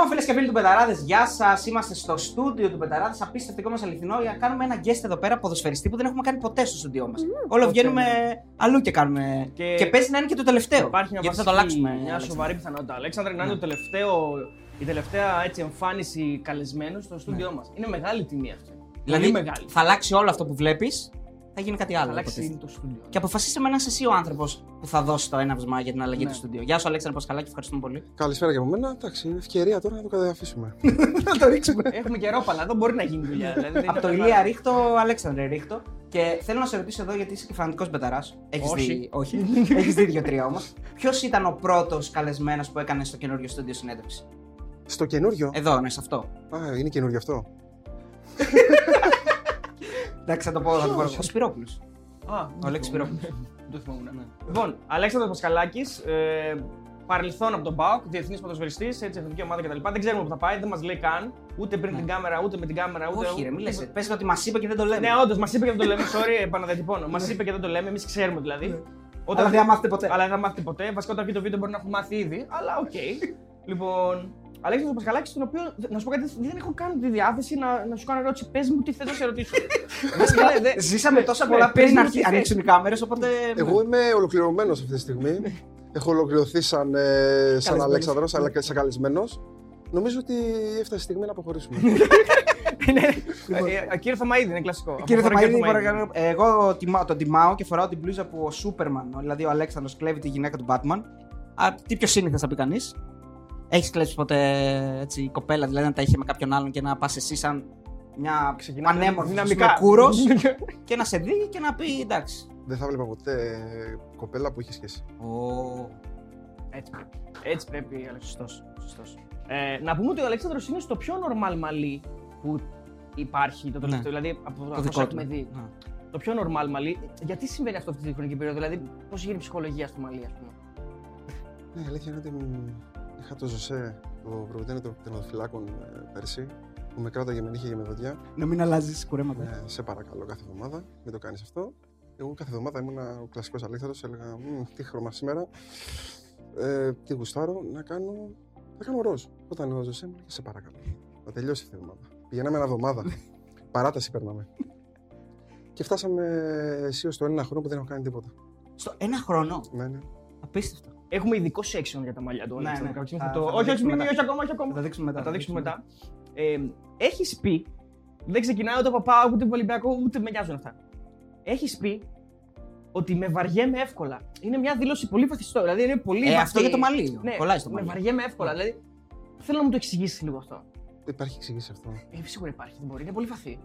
Λοιπόν, φίλες και φίλοι του Πεταράδες, γεια σας. Είμαστε στο στούντιο του Πεταράδες. Απίστευτο μα αληθινό για να κάνουμε ένα guest εδώ πέρα ποδοσφαιριστή που δεν έχουμε κάνει ποτέ στο στούντιό μας. Όλο βγαίνουμε αλλού και κάνουμε. Και, Και- παίζει να είναι και το τελευταίο. Υπάρχει μια, γιατί θα το βασική- αλλάξουμε. Μια Αλέξανδρε. σοβαρή πιθανότητα. Αλέξανδρε, να είναι το τελευταίο, η τελευταία έτσι, εμφάνιση καλεσμένου στο στούντιό μας. Είναι μεγάλη τιμή αυτή. Δηλαδή Πολύ μεγάλη. θα αλλάξει όλο αυτό που βλέπεις, θα γίνει κάτι άλλο. Θα αλλάξει υποτίθεται. το στούντιο. Και αποφασίσαμε να είσαι εσύ ο άνθρωπος που θα δώσει το έναυσμα για την αλλαγή Ναι. του στούντιο. Γεια σου, Αλέξανδρο Πασχαλάκη, ευχαριστούμε πολύ. Καλησπέρα και από μένα. Εντάξει, είναι ευκαιρία τώρα να το καταφύσουμε. Να το ρίξουμε. Έχουμε καιρόπαλα, εδώ μπορεί να γίνει δουλειά. Δηλαδή, δεν Από το είναι Ηλία θέμα. ρίχτω, Αλέξανδρε ρίχτω. Και θέλω να σε ρωτήσω εδώ γιατί είσαι και φανατικός μπεταράς. Έχεις Όχι. δει. Όχι. Έχεις δει δύο-τρία όμως. Ποιος ήταν ο πρώτος καλεσμένος που έκανε στο καινούριο στούντιο συνέντευξη; Στο καινούριο; Εδώ, ναι, σε αυτό. Α, είναι καινούριο αυτό. Εντάξει, θα το πω. Θα το πω. Ο Σπυρόπουλος. Α, Ο Αλέξης Σπυρόπουλος. Δεν το θυμόμουν. ναι. Λοιπόν, Αλέξανδρος Πασχαλάκη, ε, παρελθόν από τον ΠΑΟΚ, διεθνής ποδοσφαιριστής, έτσι, εθνική ομάδα κτλ. Δεν ξέρουμε που θα πάει, δεν μας λέει καν, ούτε πριν την κάμερα, ούτε με την κάμερα, ούτε. Όχι, ρε, μην λες. Πες ότι μας είπε και δεν το λέμε. Ναι, όντως, μας είπε και δεν το λέμε. Sorry, επαναδιατυπώνω. Μας είπε και δεν το λέμε, εμείς ξέρουμε δηλαδή. Ναι. Αλλά δεν θα μάθετε ποτέ. Αλλά δεν θα μάθετε ποτέ. Βασικά όταν βγει το βίντεο μπορεί να έχουμε μάθει ήδη, αλλά οκ. λοιπόν, Αλέξανδρος Πασχαλάκης, τον οποίο να σου πω κάτι, δεν έχω καν τη διάθεση να, να σου κάνω ερώτηση. Πες μου τι θες να σε ρωτήσω. Βασικά, ναι, δεν- Ζήσαμε τόσα Ναι, πολλά πες πριν μου αρχι- τι θες. ανοίξουν οι κάμερες, οπότε. Εγώ είμαι ολοκληρωμένος αυτή τη στιγμή. Έχω ολοκληρωθεί σαν, ε, σαν Καλεσμένος. Αλέξανδρος, αλλά και σαν καλεσμένος. Νομίζω ότι έφτασε η στιγμή να αποχωρήσουμε. Ναι, ε, ε, Κύριε Θωμαίδη, είναι κλασικό. Κύριε Αφορά Θεμαίδη, Θωμαίδη. παρακαλώ. Εγώ τιμά- τον τιμάω και φοράω την μπλούζα που ο Σούπερμαν, δηλαδή ο Αλέξανδρος, κλέβει τη γυναίκα του Batman. Α, τι πιο σύνηθες θα πει κανείς. Έχεις κλέψει ποτέ έτσι, κοπέλα, δηλαδή να τα είχε με κάποιον άλλον και να πας εσύ σαν μια Ξεκινάμε πανέμορφη δυναμικά. με κούρος και να σε δει και να πει εντάξει. Δεν θα βλέπα ποτέ κοπέλα που είχε σχέση. Ω, Έτσι πρέπει. Έτσι πρέπει, Αλέξανδρο. σωστός, σωστός. Ε, να πούμε ότι ο Αλέξανδρος είναι στο πιο normal μαλλί που υπάρχει το τελευταίο. Ναι. Δηλαδή από Το αυτό δικό που του. έχουμε δει. Ναι. Το πιο normal μαλλί. Γιατί συμβαίνει αυτό αυτή τη χρονική περίοδο, δηλαδή πώς γίνει η ψυχολογία στο μαλλί, ας πούμε. Ναι, η αλήθεια είναι ότι μ, είχα το Ζωσέ, το προπονητή των τερματοφυλάκων ε, πέρσι, που με κράταγε με νύχια και με δοντιά. Να μην αλλάζεις κουρέματα. Ναι, σε παρακαλώ κάθε εβδομάδα, μην το κάνεις αυτό. Εγώ κάθε εβδομάδα ήμουν ο κλασικός Αλέξανδρος, έλεγα «Μμ, τι χρώμα σήμερα, ε, τι γουστάρω, να κάνω. Θα κάνω ροζ. Όταν ο Ζωσέ μου λέει σε παρακαλώ. Θα τελειώσει αυτή η εβδομάδα. Πηγαίναμε ένα εβδομάδα. Παράταση περνάμε. Και φτάσαμε αισίως στο ένα χρόνο που δεν έχω κάνει τίποτα. Στο ένα χρόνο; Ναι, ναι. Απίστευτο. Έχουμε ειδικό section για τα μαλλιά του. Ναι, Αλέξανδρο ναι. Κρατσίνη, Θα- θα το- θα το Όχι, όχι, δείξουμε μη- μετά. όχι ακόμα, όχι Θα ακόμα. τα δείξουμε μετά. Θα τα δείξουμε μετά. Ε, Έχεις πει, δεν ξεκινάει ούτε από πάω ούτε από Ολυμπιακό, ούτε με νοιάζουν αυτά. Έχεις πει ότι με βαριέμαι εύκολα. Είναι μια δήλωση πολύ βαθιστό. Δηλαδή είναι πολύ. Ε, βαθύ. αυτό για το μαλλί. Ναι, Κολλάει στο με μαλλί. βαριέμαι εύκολα. Δηλαδή θέλω να μου το εξηγήσεις λίγο αυτό. Υπάρχει εξηγήσει αυτό. Ε, σίγουρα υπάρχει, δεν μπορεί. Είναι πολύ βαθύ.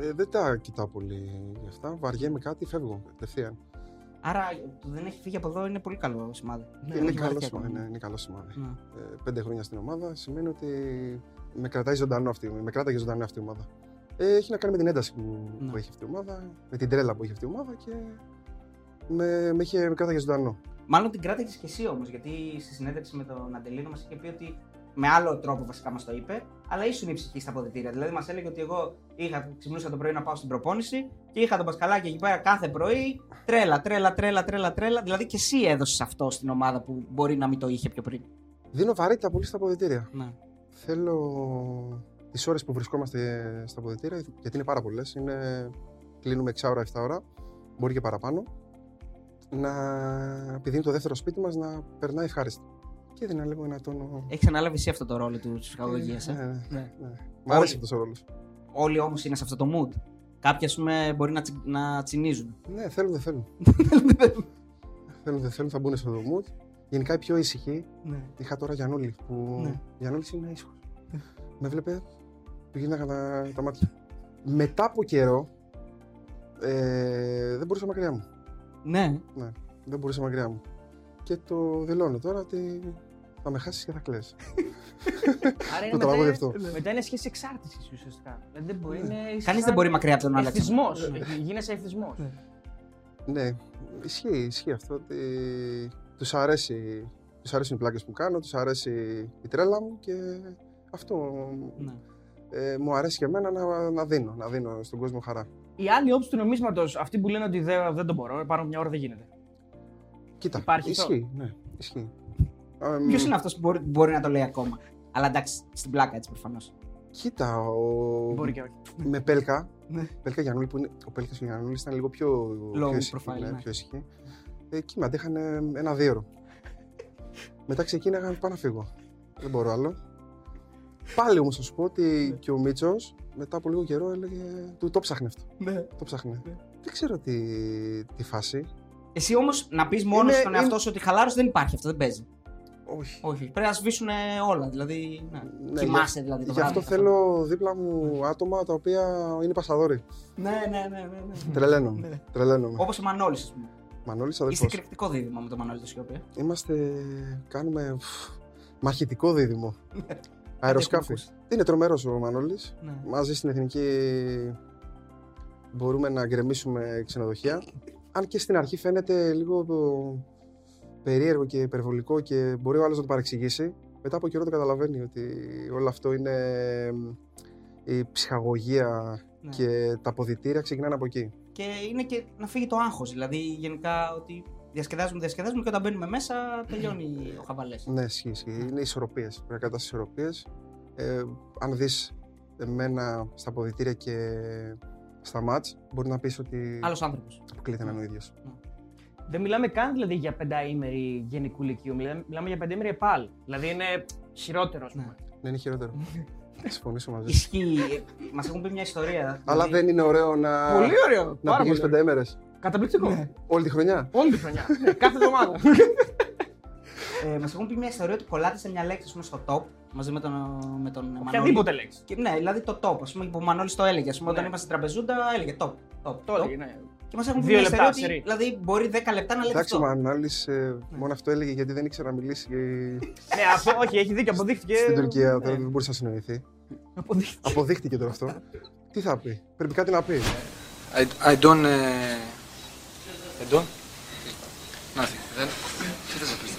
Ε, δεν τα κοιτάω πολύ γι' αυτά. Βαριέμαι κάτι, φεύγω κατευθείαν. Άρα το δεν έχει φύγει από εδώ είναι πολύ καλό σημάδι. Ναι, είναι, έχει καλό βαρεθεί σημάδι, ακόμα. ναι, είναι καλό σημάδι. Ναι. Ε, πέντε χρόνια στην ομάδα σημαίνει ότι με κρατάει ζωντανό αυτή, με κράταγε ζωντανό αυτή η ομάδα. Ε, έχει να κάνει με την ένταση που, Ναι. που έχει αυτή η ομάδα, με την τρέλα που έχει αυτή η ομάδα και με, με, είχε, με κράταγε ζωντανό. Μάλλον την κράταγε και εσύ όμως, γιατί στη συνέντευξη με τον Αντελίνο μας είχε πει ότι με άλλο τρόπο βασικά μας το είπε, αλλά ήσουν η ψυχή στα αποδητήρια. Δηλαδή μας έλεγε ότι εγώ είχα, ξυπνούσα το πρωί να πάω στην προπόνηση και είχα τον Πασκαλάκη εκεί πέρα κάθε πρωί. Τρέλα, τρέλα, τρέλα, τρέλα, τρέλα. Δηλαδή και εσύ έδωσες αυτό στην ομάδα που μπορεί να μην το είχε πιο πριν. Δίνω βαρύτητα πολύ στα αποδητήρια. Ναι. Θέλω τις ώρες που βρισκόμαστε στα αποδητήρια, γιατί είναι πάρα πολλές, είναι... κλείνουμε 6 ώρα, 7 ώρα, μπορεί και παραπάνω, να... επειδή είναι το δεύτερο σπίτι μας, να περνάει ευχάριστα. Και έδινα λίγο ένα τόνο. Έχεις αναλάβει εσύ αυτό το ρόλο του ψυχαγωγία. Ναι, Ε; ναι, Ναι. ναι. Μ' αρέσει Όλοι. αυτός ο ρόλος. Όλοι όμως είναι σε αυτό το mood. Κάποιοι, ας πούμε, μπορεί να, τσι- να τσινίζουν. Ναι, θέλουν, δεν θέλουν. θέλουν, δεν θέλουν, θα μπουν στο mood. Γενικά οι πιο ήσυχοι, ναι. είχα τώρα Γιαννούλη, που Ναι. Γιαννούλης είναι ήσυχος. Με βλέπε, του γίναγα τα, τα μάτια. Μετά από καιρό, ε, δεν μπορούσα μακριά μου. ναι. Δεν μπορούσα μακριά μου. Και το δηλώνω τώρα ότι θα με χάσεις και θα κλαις. Άρα είναι Το τραγούδι μετά, αυτό. μετά είναι σχέση εξάρτησης ουσιαστικά. Δηλαδή δεν μπορεί. Είναι Κανείς δεν μπορεί μακριά από τον άλλο. Εθισμός. Γίνεσαι εθισμός. ναι, ισχύει, ισχύει αυτό ότι τους αρέσει, τους αρέσουν οι πλάκες που κάνω, τους αρέσει η τρέλα μου και αυτό Ναι. ε, μου αρέσει και εμένα να, να δίνω, να δίνω στον κόσμο χαρά. Η άλλη όψη του νομίσματος, αυτοί που λένε ότι δεν, δεν το μπορώ, πάνω από μια ώρα δεν γίνεται. Κοίτα, Υπάρχει αυτό; ισχύει, ναι, ισχύει. Α, μ, Ποιος είναι αυτός που μπορεί, μπορεί να το λέει ακόμα; Αλλά εντάξει, στην πλάκα έτσι προφανώς. Κοίτα, ο... Μπορεί και όχι. με Πέλκα, Ναι. Πέλκα Γιαννούλη που είναι, ο Πέλκας Γιαννούλη ήταν λίγο πιο, Low πιο ήσυχη, profile, ναι, ναι. πιο ήσυχη. Ε, Εκεί με αντέχαν ένα δίωρο. Μετά ξεκίναγαν πάω να φύγω. Δεν μπορώ άλλο. Πάλι όμως θα σου πω ότι και ο Μίτσος μετά από λίγο καιρό έλεγε. Του το ψάχνε αυτό. Ναι. Το ψάχνε. Ναι. Δεν ξέρω τι, τι φάση. Εσύ όμως να πεις μόνο Είναι- στον εαυτό είναι- σου ότι χαλάρωση δεν υπάρχει, αυτό δεν παίζει. Όχι. Όχι. Πρέπει να σβήσουν όλα. Δηλαδή. Ναι. Ναι, Κοιμάσαι δηλαδή. Το Γι' αυτό βράδυ, θέλω δίπλα μου άτομα τα οποία είναι πασαδόροι. Ναι, ναι, ναι. ναι, ναι. Τρελαίνομαι. Ναι. Τρελαίνομαι. Όπως ο Μανώλης, ας πούμε. Μανώλης Είστε αδερφός. εκρηκτικό δίδυμο με τον Μανώλη το Σιώπη. ε. Είμαστε. Κάνουμε. φφ, Μαχητικό δίδυμο. Αεροσκάφη. ακούσει. Είναι τρομερός ο Μανώλης. Ναι. Μαζί στην εθνική μπορούμε να γκρεμίσουμε ξενοδοχεία. Αν και στην αρχή φαίνεται λίγο περίεργο και υπερβολικό και μπορεί ο άλλος να το παρεξηγήσει. Μετά από καιρό το καταλαβαίνει ότι όλο αυτό είναι η ψυχαγωγία Ναι. και τα αποδητήρια ξεκινάνε από εκεί. Και είναι και να φύγει το άγχος. Δηλαδή, γενικά ότι διασκεδάζουμε, διασκεδάζουμε και όταν μπαίνουμε μέσα τελειώνει ο χαβαλές. Ναι, ισχύει. ισχύει. Είναι ισορροπίες. Πρέπει να κρατάς ισορροπίες. Ε, αν δεις εμένα στα αποδητήρια και στα μάτς, μπορεί να πεις ότι Άλλος άνθρωπος. αποκλείται να είναι ο ίδιος. Δεν μιλάμε καν δηλαδή για πενταήμερη γενικού λυκείου. Μιλάμε, μιλάμε για πενταήμερη ΕΠΑΛ. Δηλαδή είναι χειρότερο, ας πούμε. Ναι. Ναι, είναι χειρότερο. Θα συμφωνήσω μαζί σου. Ισχύει. Μας έχουν πει μια ιστορία. Αλλά δηλαδή- δεν είναι ωραίο να, Πολύ ωραίο. να πάρα πηγαίνεις πολύ. πενταήμερες. Καταπληκτικό. Ναι. Όλη τη χρονιά. Όλη τη χρονιά. Ναι, κάθε εβδομάδα. Ε, Μας έχουν πει μια ιστορία ότι κολλάτε σε μια λέξη ας πούμε, στο top μαζί με τον, με τον Μανώλη. Οποιαδήποτε λέξη. Και, ναι, δηλαδή το top. Α πούμε, που ο Μανώλης το έλεγε. Ας πούμε, όταν Ναι. είμαστε στην τραπεζούντα, έλεγε top. top, Το top. έλεγε, ναι. Και μας έχουν πει Δύο μια ιστορία λεπτά, ότι σερί. δηλαδή, μπορεί 10 λεπτά να λέει Εντάξει, ο αυτό. Μανώλη μόνο αυτό έλεγε γιατί δεν ήξερε να μιλήσει Ναι, αυτό, όχι, έχει δίκιο, αποδείχθηκε. στην Τουρκία. Τώρα Ναι, δεν μπορούσε να συνοηθεί. αποδείχθηκε. Αποδείχτηκε τώρα αυτό. Τι θα πει, πρέπει κάτι να πει. I, I don't. Uh, I don't; Nothing. Δεν. Τι θες να πεις.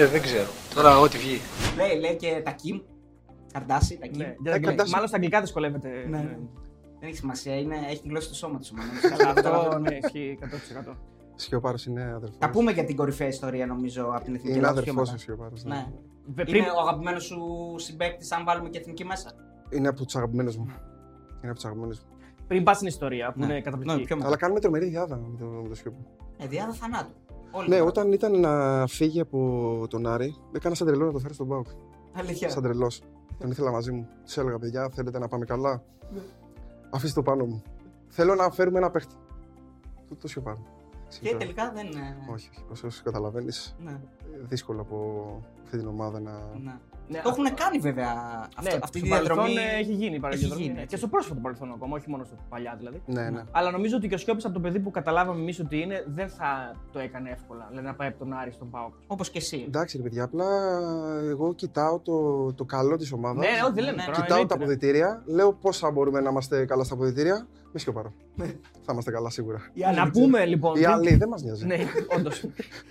Ε, δεν ξέρω. Τώρα ό,τι βγει. Λέει, λέει και τα Kim. Καρτάσι, τα Kim. Ναι, Ε, για τα- κρατάς- Μάλλον στα αγγλικά δυσκολεύεται. Ναι, ναι. ναι. Δεν έχει σημασία, είναι, έχει τη γλώσσα του σώματος ο Μανώλης. Αλλά Καλά, αυτό τώρα- ναι, ισχύει 100%. Σιωπάρος είναι αδερφός. Θα πούμε για την κορυφαία ιστορία νομίζω από την εθνική Είναι Ελλάδα αδερφός πιο ο μετά. Σιωπάρος. Ναι. Βε- πριν- Είναι ο αγαπημένος σου συμπαίκτη, αν βάλουμε και εθνική μέσα; Είναι από τους αγαπημένους μου. Είναι από τους αγαπημένους μου. Πριν πας στην ιστορία που Ναι. είναι Ναι, καταπληκτική. πιο μετά. Αλλά κάνουμε τρομερή διάδα με το, με το Σιωπή. Ε, διάδα θανάτου. Όλοι Ναι, τώρα. όταν ήταν να φύγει από τον Άρη, έκανα σαν τρελό να το φέρω στον Μπάουκ. Αλήθεια. Σαν τρελός. Τον ήθελα μαζί μου. Τους έλεγα, παιδιά, θέλετε να πάμε καλά; Ναι. Αφήστε το πάνω μου. Θέλω να φέρουμε ένα παίχτη. Το, το Σιωπάρο. Και τελικά δεν. ε, Όχι, όχι. Όσο καταλαβαίνεις, Ναι, δύσκολο από αυτή την ομάδα να. ναι. Ναι, Το έχουν κάνει βέβαια αυτό, Ναι, αυτή στο τη διαδρομή. παρελθόν ε, έχει γίνει η παραδιαδρομή. γίνει, ναι. έτσι. Και στο πρόσφατο παρελθόν ακόμα, όχι μόνο στο παλιά δηλαδή. Ναι, ναι. Αλλά νομίζω ότι και ο Σιώπης από το παιδί που καταλάβαμε εμείς ότι είναι, δεν θα το έκανε εύκολα. Δηλαδή να πάει από τον Άρη στον Πάοκ. Όπως και εσύ. Εντάξει, ρε παιδιά, απλά εγώ κοιτάω το, το καλό της ομάδας. Ναι, όχι, δεν λέμε ναι. τώρα. Κοιτάω εννοείται, τα ναι. αποδητήρια, λέω πώς θα μπορούμε να είμαστε καλά στα αποδητήρια. Με σιωπαρό. θα είμαστε καλά σίγουρα. Να πούμε λοιπόν. Οι πριν- άλλοι δεν μας νοιάζει. Ναι, όντως.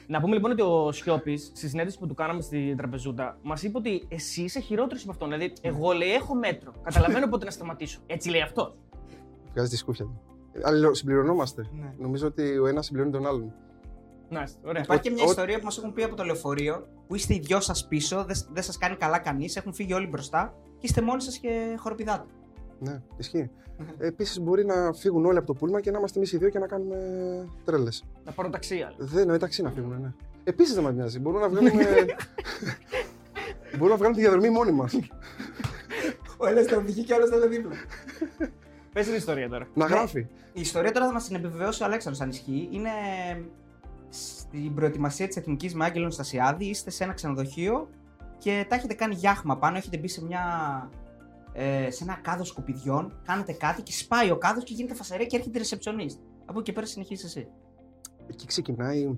να πούμε λοιπόν ότι ο Σιώπης στη συνέντευξη που του κάναμε στην τραπεζούντα μας είπε ότι εσύ είσαι χειρότερος από αυτόν. Δηλαδή, εγώ λέει έχω μέτρο. Καταλαβαίνω πότε να σταματήσω. Έτσι λέει αυτό. Βγάζει τη σκούφια του. Αλληλοσυμπληρωνόμαστε. Ναι. Νομίζω ότι ο ένας συμπληρώνει τον άλλον. Να είστε, ωραία. Υπάρχει και μια Ο- ιστορία που μας έχουν πει από το λεωφορείο που είστε οι δυο σας πίσω, δεν, δεν σας κάνει καλά κανείς, έχουν φύγει όλοι μπροστά και είστε μόνοι σας και χοροπηδάτε. Ναι, ισχύει. Επίσης μπορεί να φύγουν όλοι από το πούλμα και να είμαστε εμείς οι δύο και να κάνουμε τρέλες. Να πάρω ταξί άλλο. Δεν είναι ταξί να φύγουν, ναι. Επίσης δεν μας νοιάζει. Μπορούμε να βγάλουμε. μπορούμε να βγάλουμε τη διαδρομή μόνοι μας. Ο ένας θα βγει και ο άλλος θα είναι δίπλα. Πες την ιστορία τώρα. να Ναι. γράφει. Η ιστορία τώρα θα μας την επιβεβαιώσει ο Αλέξανδρος αν ισχύει. Είναι στην προετοιμασία της Εθνικής με Άγγελον Στασιάδη. Είστε σε ένα ξενοδοχείο και τα έχετε κάνει γιάχμα πάνω. Έχετε μπει σε, μια, ε, σε ένα κάδος σκουπιδιών. Κάνετε κάτι και σπάει ο κάδος και γίνεται φασαρία και έρχεται ρεσεψιονίστ. Από εκεί και πέρα συνεχίζεις εσύ. Εκεί ξεκινάει.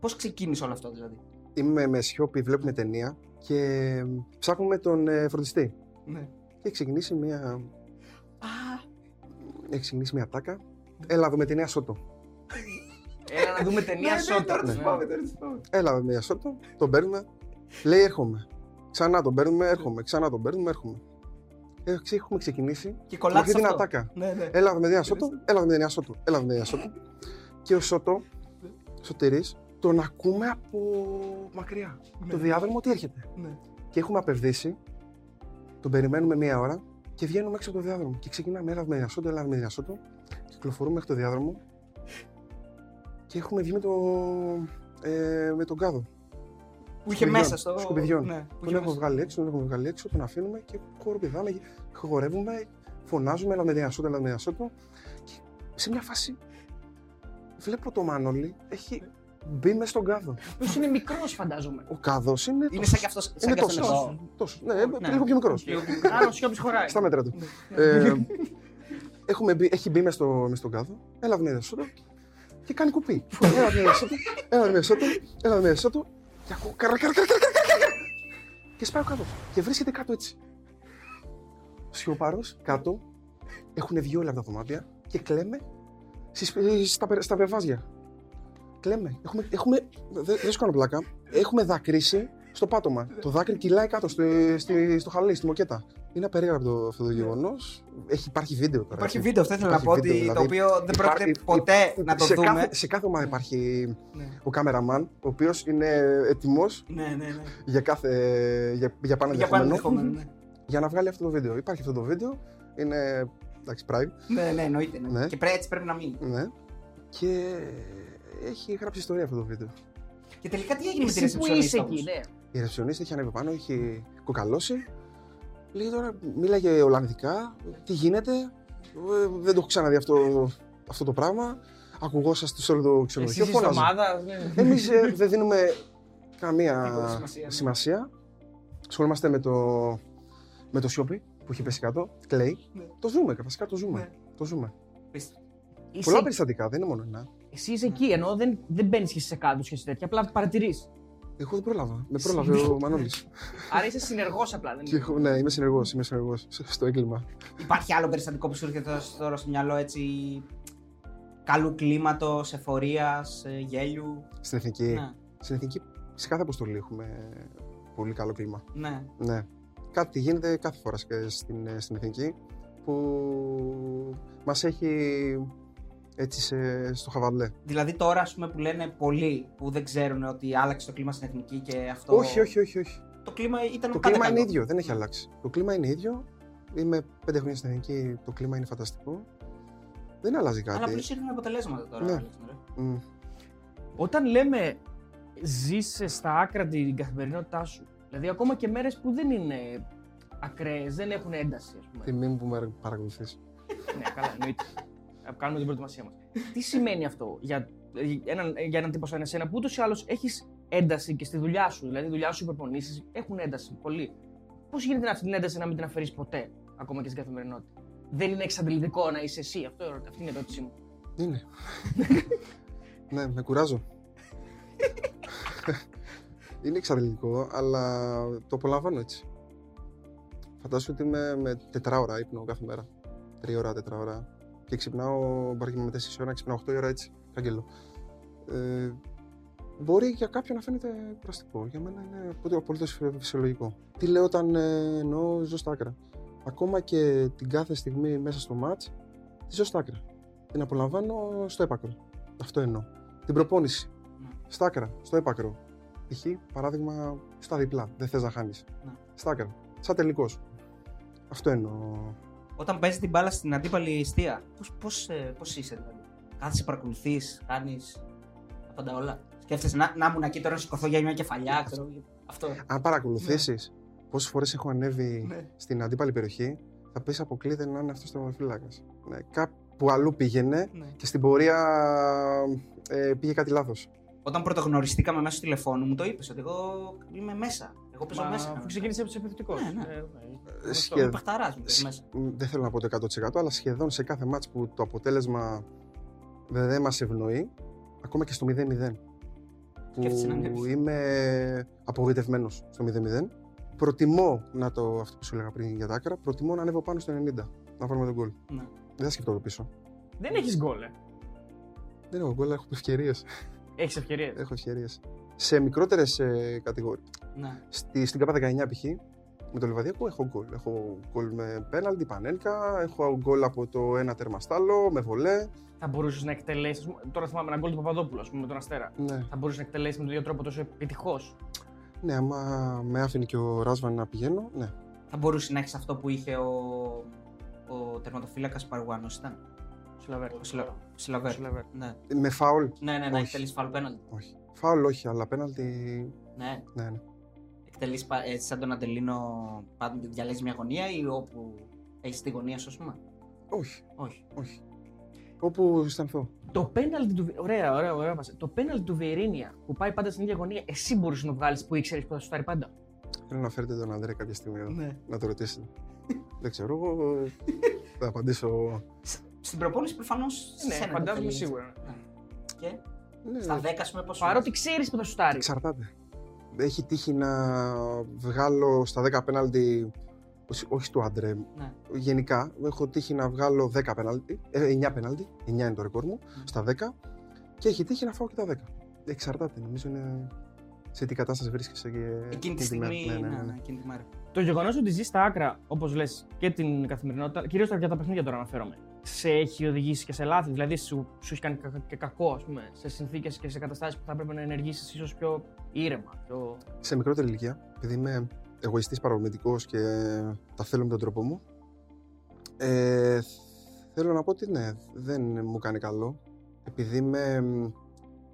Πώς ξεκίνησε όλο αυτό δηλαδή; Είμαι με σιώπη, βλέπουμε ταινία και ψάχνουμε τον ε, φροντιστή. Ναι. Και έχει ξεκινήσει μια, Α, έχει ξεκινήσει μια τάκα. Έλα δούμε ταινία Σότο. Έλα να δούμε ταινία σώτα. τώρα Ναι. τις πάμε, τώρα τις πάμε. Έλα δούμε μια Σότο, τον παίρνουμε. Λέει έρχομαι. Ξανά τον παίρνουμε, έρχομαι. Ξανά τον παίρνουμε, έρχομαι. Ε, ξε- έχουμε ξεκινήσει. Και Με κολλάτε αυτή σε την αυτό. ατάκα. Ναι, ναι. Έλα δούμε ταινία Σότο, έλα δούμε ταινία Σότο. Έλα δούμε ταινία Σότο. Και ο Σότο, Σωτηρής, τον ακούμε από μακριά. Ναι. Το διάδρομο ότι έρχεται. Ναι. Και έχουμε απευδίσει Τον περιμένουμε μία ώρα και βγαίνουμε έξω από το διάδρομο. Και ξεκινάμε, έλα με διασώτο, έλα με διασώτο. Κυκλοφορούμε μέχρι το διάδρομο και έχουμε βγει με, το, ε, με τον κάδο. Που είχε σκουπιδιών, μέσα στο. σκουπιδιών. Ναι, που Τον είχε έχουμε μέσα. βγάλει έξω, τον έχουμε βγάλει έξω, τον αφήνουμε και χοροπηδάμε, χορεύουμε, φωνάζουμε, έλα με διασώτο, έλα με διασώτο. Και σε μια φάση βλέπω το Μάνολι έχει μπει μέσα στον κάδο. Ποιος είναι μικρός, φαντάζομαι. Ο κάδος είναι. Είναι τόσο- σαν και αυτό. Σαν Είναι και αυτός τόσος. εδώ. τόσος. Ναι, Ναι. λίγο πιο μικρός. Άλλος σιώπης χωράει. Στα μέτρα του. Ε, έχουμε μπει, έχει μπει μες, στο, μες στον κάδο, έλα με διασώτο και κάνει κουπί. έλα με διασώτο, έλα με διασώτο, έλα με διασώτο και ακούω καρα, καρα, καρα, καρα, καρα, καρα, καρα. και σπάω κάτω και βρίσκεται κάτω έτσι. Σιωπάρος κάτω, έχουν βγει όλα από τα δωμάτια και κλαίμε στις, στα, πε- στα βεβάζια. Κλαίμε. Έχουμε, έχουμε, δεν δεν σου κάνω πλάκα, έχουμε δακρύσει στο πάτωμα. Το δάκρυ κυλάει κάτω στο, στη- στο χαλί, στη μοκέτα. Είναι απερίγραπτο αυτό το γεγονός. Έχει υπάρχει βίντεο τώρα. Υπάρχει έτσι. βίντεο, αυτό ήθελα να πω Υπάρχει ότι βίντεο, το δηλαδή. οποίο δεν πρόκειται Υπάρχει- ποτέ να το σε δούμε. Κάθε, σε κάθε ομάδα υπάρχει Ναι. ο κάμεραμαν, ο οποίος είναι έτοιμος Ναι, ναι, ναι. για, κάθε, για, για πάνω Για πάνω ενδεχόμενο ενδεχόμενο. ναι. για να βγάλει αυτό το βίντεο. Υπάρχει αυτό το βίντεο, είναι εντάξει, private, Ναι, ναι, εννοείται. ναι. Ναι. Και πρέ- έτσι πρέπει να μείνει. ναι. Και έχει γράψει ιστορία αυτό το βίντεο. Και τελικά τι έγινε με την Εσύ που είσαι ρεσεψιονίστα εκεί, όμως; ναι. Η ρεψιονίστα έχει ανέβει πάνω, έχει κοκαλώσει. Λέει τώρα, μίλαγε Ολλανδικά, τι γίνεται, ε, δεν το έχω ξαναδεί αυτό, αυτό το πράγμα. Ακουγόσαστε σε όλο το Εσύ ξενοδοχείο. είσαι φώναζε. ομάδα. ναι. Εμείς δεν δίνουμε καμία Τίποτα σημασία, ναι. σημασία. Ασχολούμαστε με το, με το σιόπι που έχει πέσει κάτω, κλαίει. Ναι. Το ζούμε, βασικά το ζούμε. Ναι. Το ζούμε. Πίστε. Είσαι- Πολλά περιστατικά, δεν είναι μόνο ένα. Εσύ είσαι εκεί, ενώ δεν, δεν μπαίνεις και σε κάδους και σε τέτοια. Απλά παρατηρείς. Εγώ δεν πρόλαβα. Με πρόλαβε ο Μανώλης. Άρα είσαι συνεργός απλά. Δεν Και έχω- ναι, είμαι συνεργός είμαι συνεργός στο έγκλημα. Υπάρχει άλλο περιστατικό που σου έρχεται τώρα στο μυαλό έτσι καλού κλίματος, εφορίας, γέλιου; Στην εθνική. Ναι, Στην εθνική, σε κάθε αποστολή έχουμε πολύ καλό κλίμα. ναι. Ναι. Κάτι γίνεται κάθε φορά και στην, ε, στην εθνική που μας έχει έτσι σε, στο χαβαλέ. Δηλαδή τώρα ας πούμε, που λένε πολλοί που δεν ξέρουν ότι άλλαξε το κλίμα στην εθνική και αυτό. Όχι, όχι, όχι, όχι. Το κλίμα ήταν Το πάντα κλίμα καλό. είναι ίδιο, δεν έχει αλλάξει. Το κλίμα είναι ίδιο. Είμαι πέντε χρόνια στην εθνική, το κλίμα είναι φανταστικό. Δεν αλλάζει κάτι. Αλλά απλώς ήρθαν αποτελέσματα τώρα. Ναι. Αλέξανδρε. Μμ. Όταν λέμε ζεις στα άκρα την καθημερινότητά σου, δηλαδή ακόμα και μέρες που δεν είναι ακραίες, δεν έχουν ένταση, ας πούμε. Τιμή μου που με παρακολουθείς. ναι, καλά, εννοείται. Να κάνουμε την προετοιμασία μας. Τι σημαίνει αυτό για έναν, για έναν τύπο σαν εσένα που ούτως ή άλλως έχεις ένταση και στη δουλειά σου, δηλαδή η δουλειά σου, οι προπονήσεις έχουν ένταση πολύ. Πώς γίνεται αυτή την ένταση να μην την αφαιρείς ποτέ, ακόμα και στην καθημερινότητα; Δεν είναι εξαντλητικό να είσαι εσύ, αυτό, αυτή είναι η ερώτησή μου. Είναι. ναι, με κουράζω. είναι εξαντλητικό, αλλά το απολαμβάνω έτσι. Φαντάσου ότι είμαι με τετράωρα ύπνο κάθε μέρα. Τρία ώρα, τετρά ώρα. Και ξυπνάω, μπορεί και με 4 ώρα, ξυπνάω 8 ώρα έτσι. Καγγέλο. Ε, μπορεί για κάποιον να φαίνεται κουραστικό. Για μένα είναι απολύτως φυσιολογικό. Τι λέω όταν ε, εννοώ ζω στα άκρα. Ακόμα και την κάθε στιγμή μέσα στο μάτς, τη ζω στα άκρα την απολαμβάνω στο έπακρο. Αυτό εννοώ. Την προπόνηση. Ναι. Στα άκρα, στο έπακρο. Π.χ. παράδειγμα στα διπλά. Δεν θες να χάνεις. Ναι. Στα άκρα. Σαν τελικός. Αυτό εννοώ. Όταν παίζεις την μπάλα στην αντίπαλη αιστεία, πώς, πώς, ε, πώς είσαι δηλαδή; Κάθεσαι, παρακολουθείς, κάνεις τα πάντα όλα. Σκέφτεσαι να, να ήμουν εκεί τώρα να σηκωθώ για μια κεφαλιά, ξέρω. Αυτό. Αν παρακολουθήσεις πόσες φορές έχω ανέβει Ναι. στην αντίπαλη περιοχή, θα πεις αποκλείται να είναι αυτός το φύλακας. Ναι, κάπου αλλού πήγαινε Ναι. και στην πορεία ε, πήγε κάτι λάθος. Όταν πρωτογνωριστήκαμε μέσω τηλεφώνου, μου το είπες ότι εγώ είμαι μέσα. Εγώ παίζω Μα, μέσα. αφού ξεκίνησε από του επιθετικού. Ναι, ναι. Ε, Σχεδόν. Είμαι παχταράς μου Σ- μέσα. δεν θέλω να πω το 100% αλλά σχεδόν σε κάθε μάτς που το αποτέλεσμα δεν μας ευνοεί, ακόμα και στο 0-0, Σκέφτεσαι να που ανέβεις. είμαι απογοητευμένος στο 0-0, προτιμώ να το, αυτό που σου έλεγα πριν για τα άκρα, προτιμώ να ανέβω πάνω στο 90, να βάλουμε τον γκολ. Ναι. Δεν θα σκεφτώ το πίσω. Δεν έχεις γκολ. Ε. Δεν έχω γκολ, έχω ευκαιρίες. Έχεις ευκαιρίες. έχω ευκαιρίες. Σε μικρότερες ε, κατηγορίες. Ναι. Στη, στην ΚΑΠΑ 19 π.χ. με το Λιβαδιακό έχω γκολ. Έχω γκολ με πέναλτι, πανέλκα, έχω γκολ από το ένα τερμαστάλο, με βολέ. Θα μπορούσες να εκτελέσεις. Τώρα θυμάμαι ένα γκολ του Παπαδόπουλου, ας πούμε, με τον Αστέρα. Ναι. Θα μπορούσες να εκτελέσεις με τον ίδιο τρόπο τόσο επιτυχώς; Ναι, άμα με άφηνε και ο Ράσβαν να πηγαίνω, ναι. Θα θα μπορούσε να έχεις αυτό που είχε ο, ο τερματοφύλακας Παρουάνος. Ήταν; Σιλαβέρ. Ο Σιλα- ο Σιλαβέρ. Σιλαβέρ. Ναι, Με φάουλ. ναι, ναι, ναι Όχι. εκτελείς φάουλ πέναλτι. Όχι. Φάουλ όχι, αλλά πέναλτι. Ναι, Ναι, ναι. Εκτελείς σαν τον Αντελίνο, πάντα διαλέζει μια γωνία ή όπου έχεις τη γωνία σου, ας πούμε; Όχι, Όχι. όχι. Όπου αισθανθώ. Το πέναλτι του. Ωραία, ωραία, ωραία. πάσα. Το πέναλτι του Βιερίνια που πάει πάντα στην ίδια γωνία, εσύ μπορούσε να το βγάλεις που ήξερες που θα σου φτάρει πάντα; Θέλω να φέρετε τον Ανδρέα κάποια στιγμή εδώ. Ναι. Να το ρωτήσετε. Δεν ξέρω, εγώ θα απαντήσω. Στην προπόνηση προφανώς. Ναι, φαντάζομαι σίγουρα. Και Ναι, στα 10, ας πούμε, πόσο. Παρότι ξέρεις που θα σου φτάρει. Εξαρτάται. Έχει τύχει να βγάλω στα 10 πέναλτι, όχι- όχι του Άντρε, Ναι. γενικά έχω τύχει να βγάλω 10 πέναλτι, ε, 9 πέναλτι, 9 είναι το ρεκόρ μου, στα 10 και έχει τύχει να φάω και τα 10. Εξαρτάται, νομίζω είναι σε τι κατάσταση βρίσκεσαι και Εκείνη τη μέρα. στιγμή. Ναι, ναι, ναι, ναι. εκείνη τη μέρα. Το γεγονός ότι ζεις στα άκρα, όπως λες, και την καθημερινότητα, κυρίως για τα παιχνίδια τώρα αναφέρομαι, σε έχει οδηγήσει και σε λάθη. Δηλαδή, σου, σου έχει κάνει κα- και κακό, ας πούμε, σε συνθήκες και σε καταστάσεις που θα έπρεπε να ενεργήσεις ίσως πιο ήρεμα. Πιο... Σε μικρότερη ηλικία, επειδή είμαι εγωιστής παρορμητικός και τα θέλω με τον τρόπο μου, ε, θέλω να πω ότι ναι, δεν μου κάνει καλό. Επειδή είμαι μ,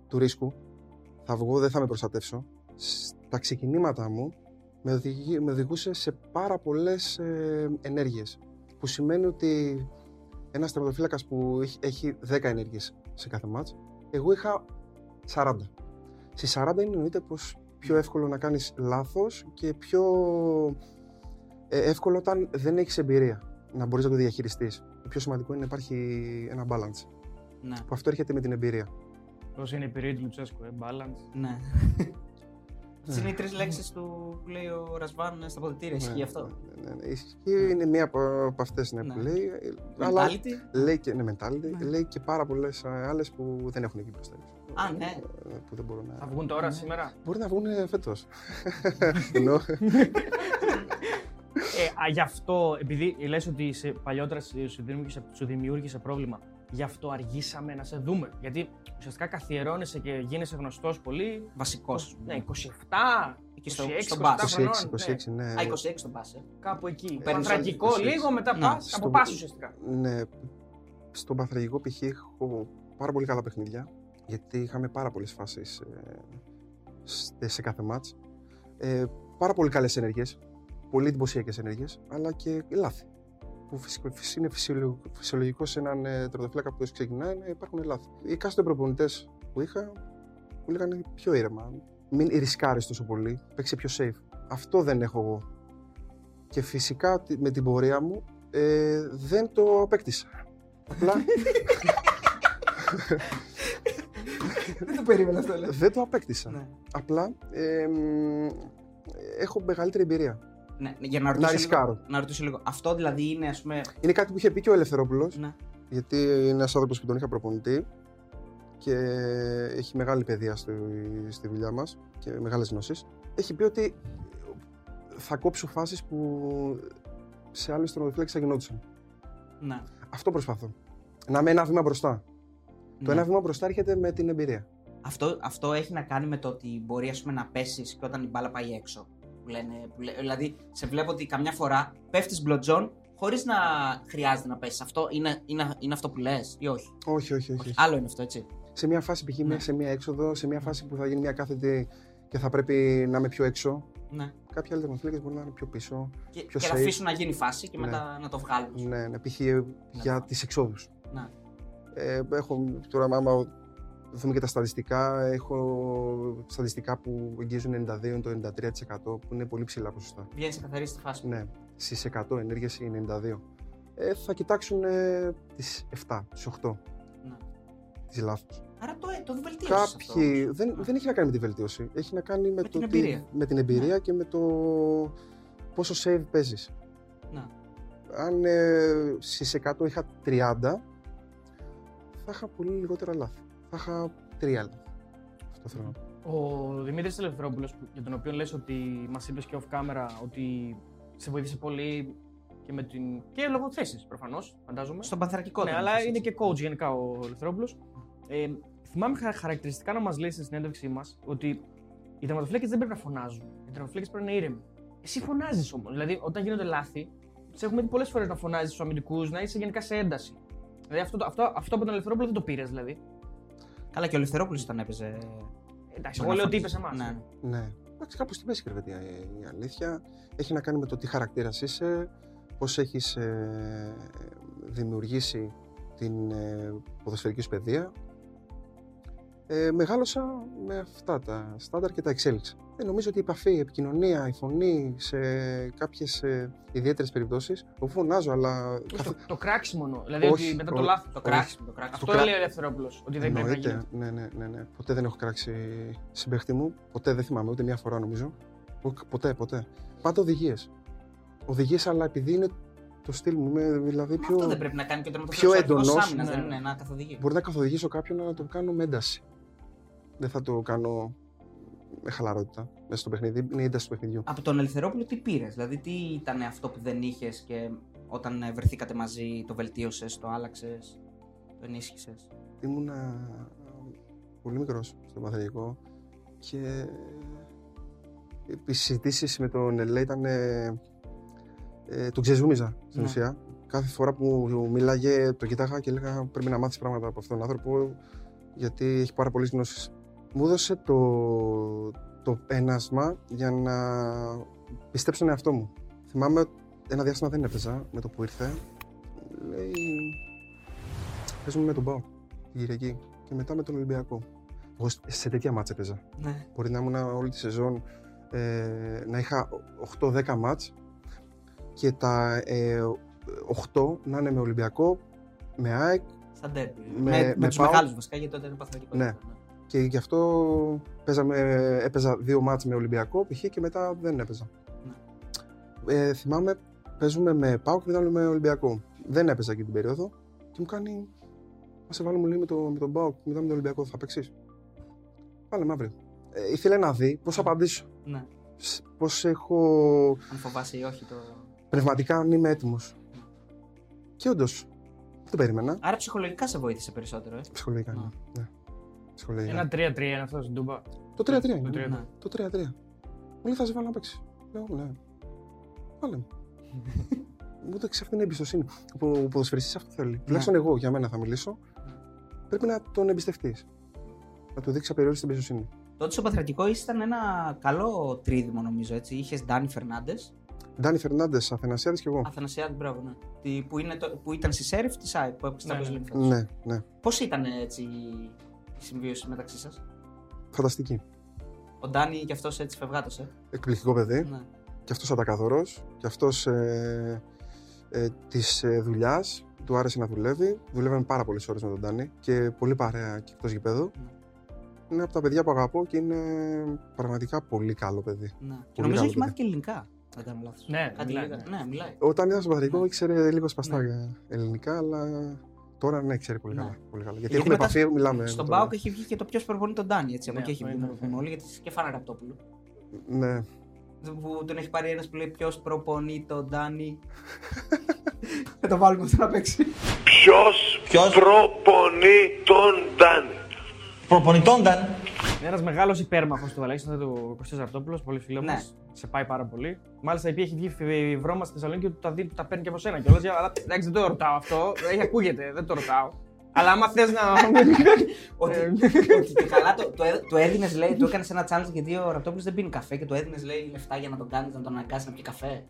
του ρίσκου, θα βγω, δεν θα με προστατεύσω. Στα ξεκινήματά μου με, οδηγεί, με οδηγούσε σε πάρα πολλές ε, ενέργειες. Που σημαίνει ότι ένας τερματοφύλακας που έχει, έχει 10 ενέργειες σε κάθε μάτς, εγώ είχα 40. Στις 40 είναι εννοείται πως πιο εύκολο να κάνεις λάθος και πιο ε, εύκολο όταν δεν έχεις εμπειρία να μπορείς να το διαχειριστείς. Το πιο σημαντικό είναι να υπάρχει ένα balance. Ναι. Που αυτό έρχεται με την εμπειρία. Πώς είναι η περιοχή του Λουτσέσκου, ε, balance. ναι. Τι είναι οι τρεις λέξεις του που λέει ο Ρασβάν στα ποδητήρια. Ισχύει Ναι, αυτό; Ναι, ναι, ναι. Ισχύει, είναι μία από, από αυτές ναι, Ναι. που λέει. ε, Αλλά Mentality. λέει και, ναι, mentality, Ναι. λέει και πάρα πολλές ε, άλλες που δεν έχουν εκεί μπροστά. Α, ναι. Ε, Που δεν μπορούν να... Θα βγουν τώρα, Ναι. σήμερα; Μπορεί να βγουν φέτος. Εννοώ, Ε, α, γι' αυτό, επειδή λες ότι σε, παλιότερα σε- σου δημιούργησε, σου δημιούργησε πρόβλημα, γι' αυτό αργήσαμε να σε δούμε. Γιατί ουσιαστικά καθιερώνεσαι και γίνεσαι γνωστός πολύ. Βασικός. Ναι, 27, Εκεί στο- 26, στον 27 μπας. 26, χρονών. 26, ναι. Α, 26 τον πα. Κάπου εκεί. Παίρνεις Πανθρακικό 26. λίγο, μετά Ναι, πας, στο- από πας ουσιαστικά. Ναι, στον Παθραγικό π.χ. έχω πάρα πολύ καλά παιχνίδια, γιατί είχαμε πάρα πολλές φάσεις ε, σε- σε κάθε μάτς. Ε, πάρα πολύ καλές ενέργειες, πολύ εντυπωσιακές ενέργειες, αλλά και λάθη. Που φυσικ- φυσ- είναι φυσιολογικό, φυσιολογικό σε έναν ε, τερματοφύλακα που ξεκινάει να υπάρχουν λάθη. Οι κάστοτε προπονητές που είχα μου λέγανε πιο ήρεμα. Μην ρισκάρεις τόσο πολύ, παίξε πιο safe. Αυτό δεν έχω εγώ. Και φυσικά τη- με την πορεία μου ε, δεν το απέκτησα. Απλά Δεν το περίμενα αυτό, λέω. δεν το απέκτησα. Ναι. Απλά ε, μ, έχω μεγαλύτερη εμπειρία. Ναι, για να Να ρωτήσω, ρισκάρω. λίγο, να ρωτήσω λίγο. Αυτό δηλαδή είναι, ας πούμε. Είναι κάτι που είχε πει και ο Ελευθερόπουλος, Ναι. γιατί είναι ένας άνθρωπος που τον είχα προπονητή και έχει μεγάλη παιδεία στη, στη δουλειά μας και μεγάλες γνώσεις. Έχει πει ότι θα κόψω φάσεις που σε άλλες τερματοφύλακε θα γινόντουσαν. Ναι. Αυτό προσπαθώ. Να είμαι ένα βήμα μπροστά. Το Ναι. ένα βήμα μπροστά έρχεται με την εμπειρία. Αυτό, αυτό έχει να κάνει με το ότι μπορεί ας πούμε, να πέσεις και όταν η μπάλα πάει έξω. Που λένε, που λέ- δηλαδή, σε βλέπω ότι καμιά φορά πέφτεις μπλοτζόν χωρίς να χρειάζεται να πέσεις. Αυτό είναι, είναι, είναι αυτό που λες ή όχι; Όχι, όχι, όχι. όχι. Άλλο είναι αυτό, έτσι. Σε μια φάση π.χ. Ναι. σε μια έξοδο, σε μια φάση που θα γίνει μια κάθετη και θα πρέπει να είμαι πιο έξω. Ναι. Κάποιοι άλλοι τερματοφύλακε μπορεί να είναι πιο πίσω. Και, Πιο και να safe. αφήσουν να γίνει φάση και Ναι. μετά να το βγάλουν. Ναι, ναι, π.χ. για τις εξόδους. Ναι. Ε, έχω τώρα, άμα δούμε και τα στατιστικά, έχω στατιστικά που εγγύζουν 92 είναι το 93% που είναι πολύ ψηλά ποσοστά. Βγαίνει καθαρή στη φάση. Ναι, στις 100 ενέργειες είναι 92. Ε, θα κοιτάξουν ε, τις 7, τις 8, Ναι. τις λάθος. Άρα το, το βελτίωσες. Κάποιοι. Δεν, δεν έχει να κάνει με τη βελτίωση. Έχει να κάνει με, Με το την τι- εμπειρία. με την εμπειρία Ναι. και με το πόσο save παίζεις. Ναι. Αν ε, στις 100 είχα 30, θα είχα πολύ λιγότερα λάθη. Θα είχα 3 λάθη. Αυτό θέλω να πω. Ο Δημήτρης Ελευθερόπουλο, για τον οποίο λες ότι μας είπες και off camera ότι σε βοήθησε πολύ και με την. και λόγω θέσης προφανώς, φαντάζομαι. Στον παθρακικό Ναι, τον αλλά έφερες, είναι έτσι. και coach γενικά ο Ελευθερόπουλο. Ε, θυμάμαι χαρα- χαρακτηριστικά να μας λέει στη συνέντευξή μας ότι οι τερματοφύλακε δεν πρέπει να φωνάζουν. Οι τερματοφύλακε πρέπει να είναι ήρεμοι. Εσύ φωνάζεις όμως. Δηλαδή, όταν γίνονται λάθη, σε έχουμε δει πολλές φορές να φωνάζεις στου αμυντικούς, να είσαι γενικά σε ένταση. Δηλαδή, αυτό, το- αυτό, αυτό από τον Ελευθερόπουλο δεν το πήρες, δηλαδή. Καλά, και ο Ελευθερόπουλο όταν έπαιζε. Εντάξει, μπορεί εγώ να λέω ότι φωνάζει. είπε εμάς. Ναι. Ναι. Εντάξει, κάπου στη μέση κρύβεται η, η αλήθεια. Έχει να κάνει με το τι χαρακτήρας είσαι, πώς έχεις δημιουργήσει την ε, ποδοσφαιρική σου παιδεία. Ε, μεγάλωσα με αυτά τα στάνταρ και τα εξέλιξα. Ε, νομίζω ότι η επαφή, η επικοινωνία, η φωνή σε κάποιες ε, ιδιαίτερες περιπτώσεις. Εγώ φωνάζω, αλλά. Το, καθ- το κράξιμο εννοώ. Δηλαδή, Όχι, ότι μετά το όχι. λάθος. Το κράξιμο, το κράξιμο. Αυτό κρά- λέει ο Ελευθερόπουλος. Ότι δεν πρέπει να γίνει. Εννοείται. Ναι, ναι, ναι, ναι. Ποτέ δεν έχω κράξει συμπαίχτη μου. Ποτέ δεν θυμάμαι, ούτε μία φορά νομίζω. Ο- Ποτέ, ποτέ. Πάντα οδηγίες. Οδηγίες, αλλά επειδή είναι το στυλ μου, είμαι δηλαδή Μα πιο. Αυτό δεν πρέπει να κάνει και ο πιο τερματοφύλακας έντονος. άμυνας, Ναι. δεν είναι να καθοδηγεί. Μπορεί να καθοδηγήσω κάποιον, αλλά να το κάνω με ένταση. Δεν θα το κάνω με χαλαρότητα μέσα στο παιχνίδι. Είναι η ένταση του παιχνιδιού. Από τον Ελευθερόπουλο τι πήρες, δηλαδή τι ήταν αυτό που δεν είχες και όταν ε, βρεθήκατε μαζί το βελτίωσες, το άλλαξες, το ενίσχυσες; Ήμουνα πολύ μικρός στο παθητικό και οι συζητήσεις με τον Ελέ ήταν. Ε, ε, τον ξεζούμιζα στην Ναι. ουσία. Κάθε φορά που μου μιλάγε, το κοιτάγα και έλεγα πρέπει να μάθεις πράγματα από αυτόν τον άνθρωπο γιατί έχει πάρα πολλές γνώσεις. Μου έδωσε το, το ένασμα για να πιστέψω τον εαυτό μου. Θυμάμαι ένα διάστημα δεν έπαιζα με το που ήρθε. Λέει, παίζουμε με τον Πάο, την Κυριακή και μετά με τον Ολυμπιακό. Εγώ σε τέτοια μάτσα έπαιζα. Ναι. Μπορεί να ήμουν όλη τη σεζόν ε, να είχα 8-10 μάτς και τα ε, 8 να είναι με Ολυμπιακό, με ΑΕΚ Στα ντέρμπι. Με- Με, με, με τους πάω- μεγάλους βασικά, γιατί τότε είναι παθητικό. Ναι. Και γι' αυτό παίζαμε, έπαιζα δύο μάτς με Ολυμπιακό π.χ. και μετά δεν έπαιζα. Ε, θυμάμαι παίζουμε με ΠΑΟ και μετά με Ολυμπιακό. Δεν έπαιζα εκεί την περίοδο και μου κάνει «Μα σε βάλουμε λίγο με, το, με τον ΠΑΟ και μετά με τον Ολυμπιακό θα παίξεις». Βάλε με αύριο. Ε, ήθελε να δει πώς θα απαντήσω. ναι. Σ- Πώς έχω Αν φοβάσαι ή όχι το. πνευματικά αν είμαι έτοιμος. Και όντως, δεν το περίμενα. Άρα ψυχολογικά σε βοήθησε περισσότερο, ε. Ψυχολογικά. Α. Ναι. ναι. Ψυχολογικά. Ένα 3-3 είναι αυτό στην Τούμπα. Το 3-3 Το είναι. 3-3. ναι. Το 3-3. Μου λέει θα σε βάλω να παίξεις. Λέω ναι. Βάλε με. Μου έδειξε αυτή την εμπιστοσύνη. Ο, ο ποδοσφαιριστής αυτό θέλει. Τουλάχιστον εγώ για μένα θα μιλήσω. Πρέπει να τον εμπιστευτείς. Να του δείξεις απεριόριστη εμπιστοσύνη. Τότε στο Παθρακικό ήταν ένα καλό τρίδημο νομίζω έτσι. Είχες Ντάνι Φερνάντες. Ντάνι Φερνάντες, Αθανασιάδης και εγώ. Αθανασιάδη, μπράβο, ναι. Τι- Που, είναι το, που ήταν στη Σέρεφ τη ΣΑΕ που έπαιξε Ναι, τα ναι. Champions League. Ναι, ναι. Πώς ήταν έτσι η συμβίωση μεταξύ σας, Φανταστική. Ο Ντάνι και αυτός έτσι φευγάτος, ε. Εκπληκτικό παιδί. Ναι. και αυτός ατακαθορός και αυτός ε, ε, της ε, δουλειάς του άρεσε να δουλεύει. Δουλεύαμε πάρα πολλές ώρες με τον Τάνι και πολύ παρέα και εκτός γηπέδου. Είναι από τα παιδιά που αγαπώ και είναι πραγματικά πολύ καλό παιδί. ναι. Και Πολύ νομίζω καλό έχει παιδί. μάθει και ελληνικά. Αν δεν κάνω λάθος. Ναι, Κάτι μιλάει, λίγα. ναι. Ναι, μιλάει. Όταν ήταν στο Πατρικό Ναι. ήξερε λίγος σπαστά Ναι. ελληνικά, αλλά τώρα ναι, ξέρει πολύ Ναι. καλά. Πολύ καλά. Γιατί, Γιατί έχουμε μετά επαφή, μιλάμε. Στον με τον- Πάοκ έχει βγει και το ποιο προπονεί τον Ντάνι. Έτσι, από Ναι, εκεί έχει αυτό βγει είναι, να πούμε ναι. όλοι. Γιατί και φάνα Ραπτόπουλο. Ναι. Που τον έχει πάρει ένας που λέει ποιος προπονεί τον Ντάνι; Θα το βάλουμε αυτό να παίξει. Ποιος, Ποιος; προπονεί τον Ντάνι. Προπονητόνταν. Είναι ένας μεγάλος υπέρμαχος του Αλέξανδρου του Κωστής Ραπτόπουλο, πολύ φίλο Ναι. μα. Σε πάει πάρα πολύ. Μάλιστα, επειδή έχει βγει φι- βρώμα στη Θεσσαλονίκη ότι τα, δει, τα παίρνει και από σένα κιόλας. Αλλά εντάξει, δεν το ρωτάω αυτό. Έχει ακούγεται, δεν το ρωτάω. Αλλά άμα θες να. ότι, Ε, ότι και καλά το, το, το έδινες, λέει, του έκανες ένα challenge γιατί ο Ραπτόπουλος δεν πίνει καφέ και του έδινες, λέει, λεφτά για να τον κάνεις, να τον αναγκάσεις να πιει καφέ.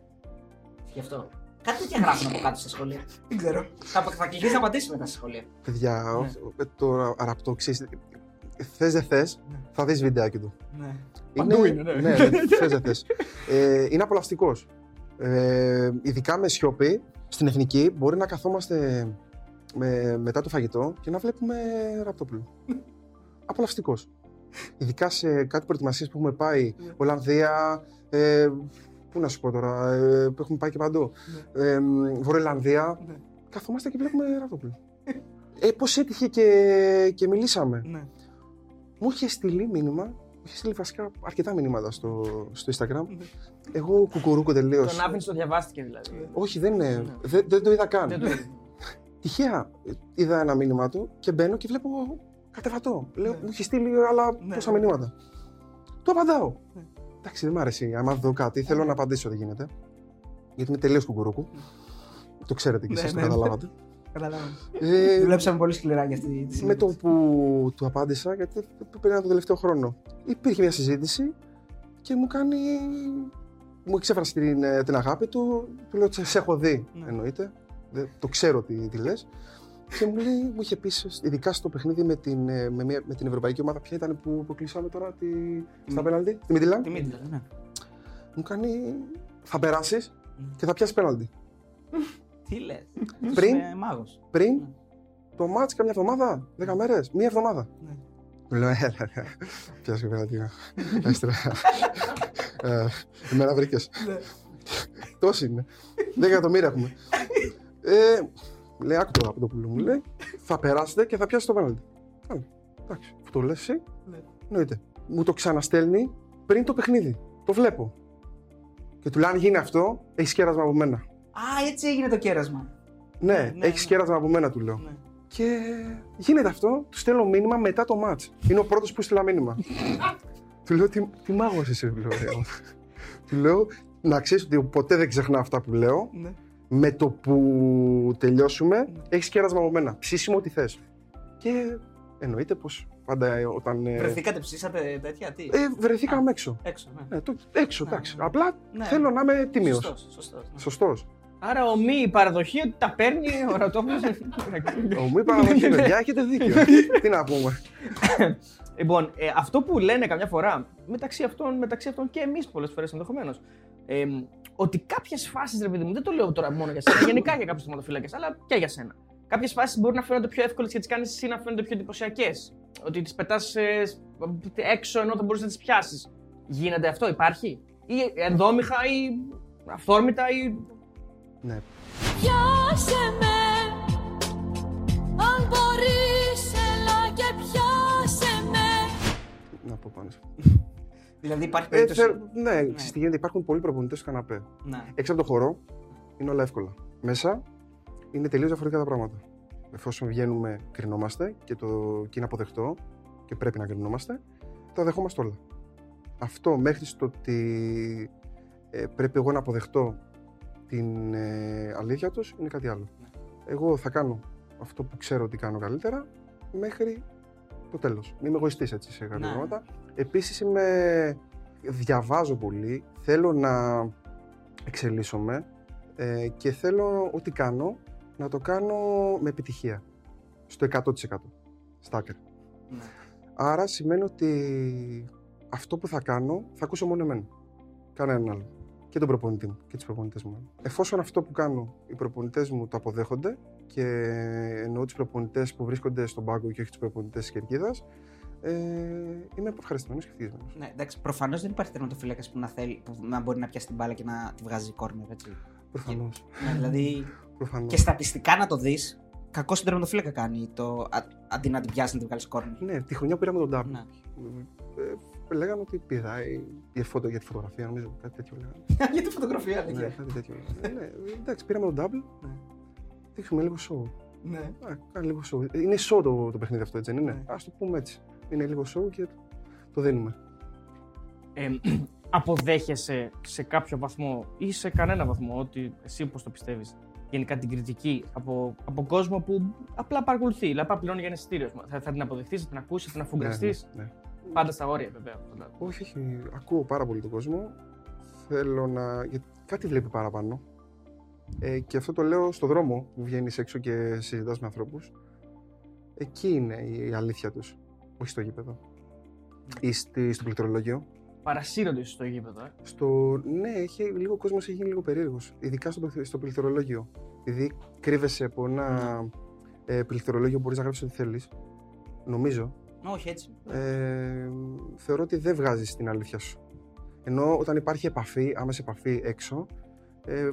Γι' αυτό. Κάτι τέτοια γράφουν από κάτω στα σχολεία. Δεν ξέρω. Θα, θα κληθείς να απαντήσεις μετά στα σχολεία. Παιδιά, Ναι. όχι, ε, το αραπτό ξέρεις, θες δεν θες, θα δεις βιντεάκι του. Ναι. Παντού είναι, ναι. ναι, θες δεν θες. Ε, είναι απολαυστικός. Ε, ειδικά με σιωπή, στην εθνική μπορεί να καθόμαστε με, μετά το φαγητό και να βλέπουμε ραπτόπουλο. Απολαυστικός. Ειδικά σε κάτι προετοιμασίες που έχουμε πάει, Ναι. Ολλανδία, ε, πού να σου πω τώρα, ε, που έχουμε πάει και παντού, ε, Βορειοελλανδία, Ναι. καθόμαστε και βλέπουμε ραπτόπουλο. Ε, πώς έτυχε και, και μιλήσαμε. Ναι. Μου είχε στείλει μήνυμα, μου είχε στείλει βασικά αρκετά μηνύματα στο, στο Instagram. Ναι. Εγώ κουκουρούκο τελείως. Τον άφηνε, το διαβάστηκε δηλαδή. Όχι, δεν, είναι, Ναι. δεν, δεν το είδα καν. Δεν το είδε. Τυχαία ε, είδα ένα μήνυμα του και μπαίνω και βλέπω κατεβατό. Λέω, Ναι. μου έχει στείλει άλλα Ναι, πόσα ναι. μηνύματα. Του απαντάω. Ναι. Εντάξει, δεν μ' αρέσει. Άμα δω κάτι, θέλω να απαντήσω, δεν γίνεται. Γιατί είμαι τελείως κουκουρούκου. Το ξέρετε κι Ναι, εσείς, το ναι, ναι. καταλάβατε. Καταλάβαμε. Ε, Δουλέψαμε πολύ σκληρά για αυτή τη με συζήτηση. το που του απάντησα, γιατί πήρα το τελευταίο χρόνο, υπήρχε μια συζήτηση και μου κάνει. Μου εξέφρασε την, ε, την αγάπη του. Του λέω: Σε έχω δει. Ναι. Εννοείται. Δεν- το ξέρω τι, τι λες. Και μου λέει, μου είχε πει, ειδικά στο παιχνίδι με την, ε, με, μια- με την Ευρωπαϊκή Ομάδα, ποια ήταν που, που κλείσαμε τώρα τη, στα Μ. πέναλτι, τη Μίτιλαν. Τη Μίτλερ, ναι. Μου κάνει, θα περάσεις και θα πιάσεις πέναλτι. Τι λες; Πριν; Μάγος. Πριν Ναι. το μάτς καμιά εβδομάδα, δέκα μέρες, μία εβδομάδα. Ναι. Μου λέω, έλα, ρε, πιάσε πέναλτι. Έστρα. Ε, Εμένα βρήκες. Ναι. Τόσοι είναι. 10 εκατομμύρια έχουμε. Ε, λέει, άκου τώρα από το πουλό μου. Λέει, θα περάσετε και θα πιάσει το πέναλτι. Καλά. Εντάξει, που το λες εσύ, Ναι. εννοείται. Μου το ξαναστέλνει πριν το παιχνίδι. Το βλέπω. Και του λέει, αν γίνει αυτό, έχεις κέρασμα από μένα. Α, έτσι έγινε το κέρασμα. Ναι, ναι, έχεις ναι. κέρασμα από μένα, του λέω. Ναι. Και γίνεται αυτό, του στέλνω μήνυμα μετά το match. Είναι ο πρώτος που στείλα μήνυμα. του λέω, τι, τι μάγος είσαι, του λέω. ρε. του λέω, να ξέρεις ότι ποτέ δεν ξεχνά αυτά που λέω. Ναι. Με το που τελειώσουμε, Ναι. έχεις κέρασμα από μένα. Ψήσιμο ό,τι θες. Και εννοείται πως πάντα ε, όταν. ε, Βρεθήκατε, ψήσατε τέτοια, τι; ε, βρεθήκαμε έξω. Έξω, ναι. Ε, το, έξω, Ναι, εντάξει. ναι. Απλά Ναι. θέλω να είμαι τίμιο. Σωστός, σωστός, ναι. Σωστός. Άρα ομοίη η παραδοχή ότι τα παίρνει ο Ρατόπουλο. Ο μου είπα να παιδιά, έχετε δίκιο. Τι να πούμε. Λοιπόν, ε, αυτό που λένε καμιά φορά, μεταξύ αυτών, μεταξύ αυτών και εμείς πολλές φορές ενδεχομένως, ε, ότι κάποιες φάσεις, ρε παιδί μου, δεν το λέω τώρα μόνο για σένα, γενικά για κάποιους θεματοφύλακες, αλλά και για σένα. Κάποιες φάσεις μπορεί να φαίνονται πιο εύκολες και τις κάνεις εσύ να φαίνονται πιο εντυπωσιακές. Ότι τις πετάς έξω ενώ θα μπορούσε να τις πιάσεις. Γίνεται αυτό, υπάρχει; Ή ενδόμηχα ή αυθόρμητα ή. Ναι, Πιάσε με Αν μπορείς έλα και πιάσε με να πω πάνω σε αυτό. Δηλαδή υπάρχει Ε, περίπτωση. θε- ναι, ξέρεις τι γίνεται, υπάρχουν πολλοί προπονητές στο καναπέ. Ναι. Έξω από το χώρο είναι όλα εύκολα. Μέσα είναι τελείως διαφορετικά τα πράγματα. Εφόσον βγαίνουμε, κρινόμαστε και, το, και είναι αποδεκτό και πρέπει να κρινόμαστε, τα δεχόμαστε όλα. Αυτό μέχρι στο ότι ε, πρέπει εγώ να αποδεχτώ την ε, αλήθεια τους είναι κάτι άλλο. Ναι. Εγώ θα κάνω αυτό που ξέρω ότι κάνω καλύτερα μέχρι το τέλος. Μην είμαι εγωιστής έτσι σε κάποια Ναι. πράγματα. Επίσης είμαι... διαβάζω πολύ, θέλω να εξελίσσομαι ε, και θέλω ό,τι κάνω να το κάνω με επιτυχία. Στο 100%. Στα άκρα. Ναι. Άρα σημαίνει ότι αυτό που θα κάνω θα ακούσω μόνο εμένα. Κανέναν άλλο. Και τον προπονητή μου και τους προπονητές μου. Εφόσον αυτό που κάνω οι προπονητές μου το αποδέχονται και εννοώ τους προπονητές που βρίσκονται στον πάγκο και όχι τους προπονητές της κερκίδας, ε, είμαι ευχαριστημένος και ευτυχισμένος. Ναι, εντάξει, προφανώς δεν υπάρχει τερματοφύλακας που, να θέλει, που να μπορεί να πιάσει την μπάλα και να τη βγάζει κόρνερ, έτσι. Προφανώς. ναι, δηλαδή Προφανώς. και στατιστικά να το δεις, κακό στον τερματοφύλακα κάνει το, α, αντί να την πιάσει να την βγάλεις κόρνερ. Ναι, τη χρονιά που πήραμε τον Ντάμπ. Ναι. Ε, λέγανε ότι πηδάει για, φωτο, για τη φωτογραφία, νομίζω. Κάτι τέτοιο λέγανε. Για τη φωτογραφία, ναι, ναι. κάτι τέτοιο. λέγανε. ναι, εντάξει, πήραμε τον Double. Ναι. Δείξουμε λίγο show. ναι. Α, κάνει λίγο show. Είναι show το, το παιχνίδι αυτό, έτσι δεν είναι; Ναι. Α το πούμε έτσι. Είναι λίγο show και το δίνουμε. Ε, αποδέχεσαι σε κάποιο βαθμό ή σε κανένα βαθμό ότι εσύ πώς το πιστεύεις γενικά την κριτική από, από κόσμο που απλά παρακολουθεί, δηλαδή απλά πληρώνει για ένα εισιτήριο. Θα, θα την αποδεχτείς, θα την ακούσεις, θα την αφουγκραστείς. Ναι, ναι, ναι. Πάντα στα όρια βέβαια. πάντα. Όχι, όχι. Ακούω πάρα πολύ τον κόσμο. Θέλω να. Γιατί κάτι βλέπει παραπάνω. Ε, και αυτό το λέω στο δρόμο που βγαίνεις έξω και συζητάς με ανθρώπους. Εκεί είναι η αλήθεια τους. Όχι στο γήπεδο. Ή στη, στο πληκτρολόγιο. Παρασύρονται ίσως στο γήπεδο. Ε. Στο... Ναι, έχει, λίγο ο κόσμος έχει γίνει λίγο περίεργος. Ειδικά στο, πληθυ- στο πληκτρολόγιο. Επειδή κρύβεσαι από ένα ε, πληκτρολόγιο μπορείς να γράψεις ό,τι θέλεις. Νομίζω. Όχι έτσι. ε, θεωρώ ότι δεν βγάζεις την αλήθεια σου. Ενώ όταν υπάρχει επαφή, άμεση επαφή έξω, ε, ε,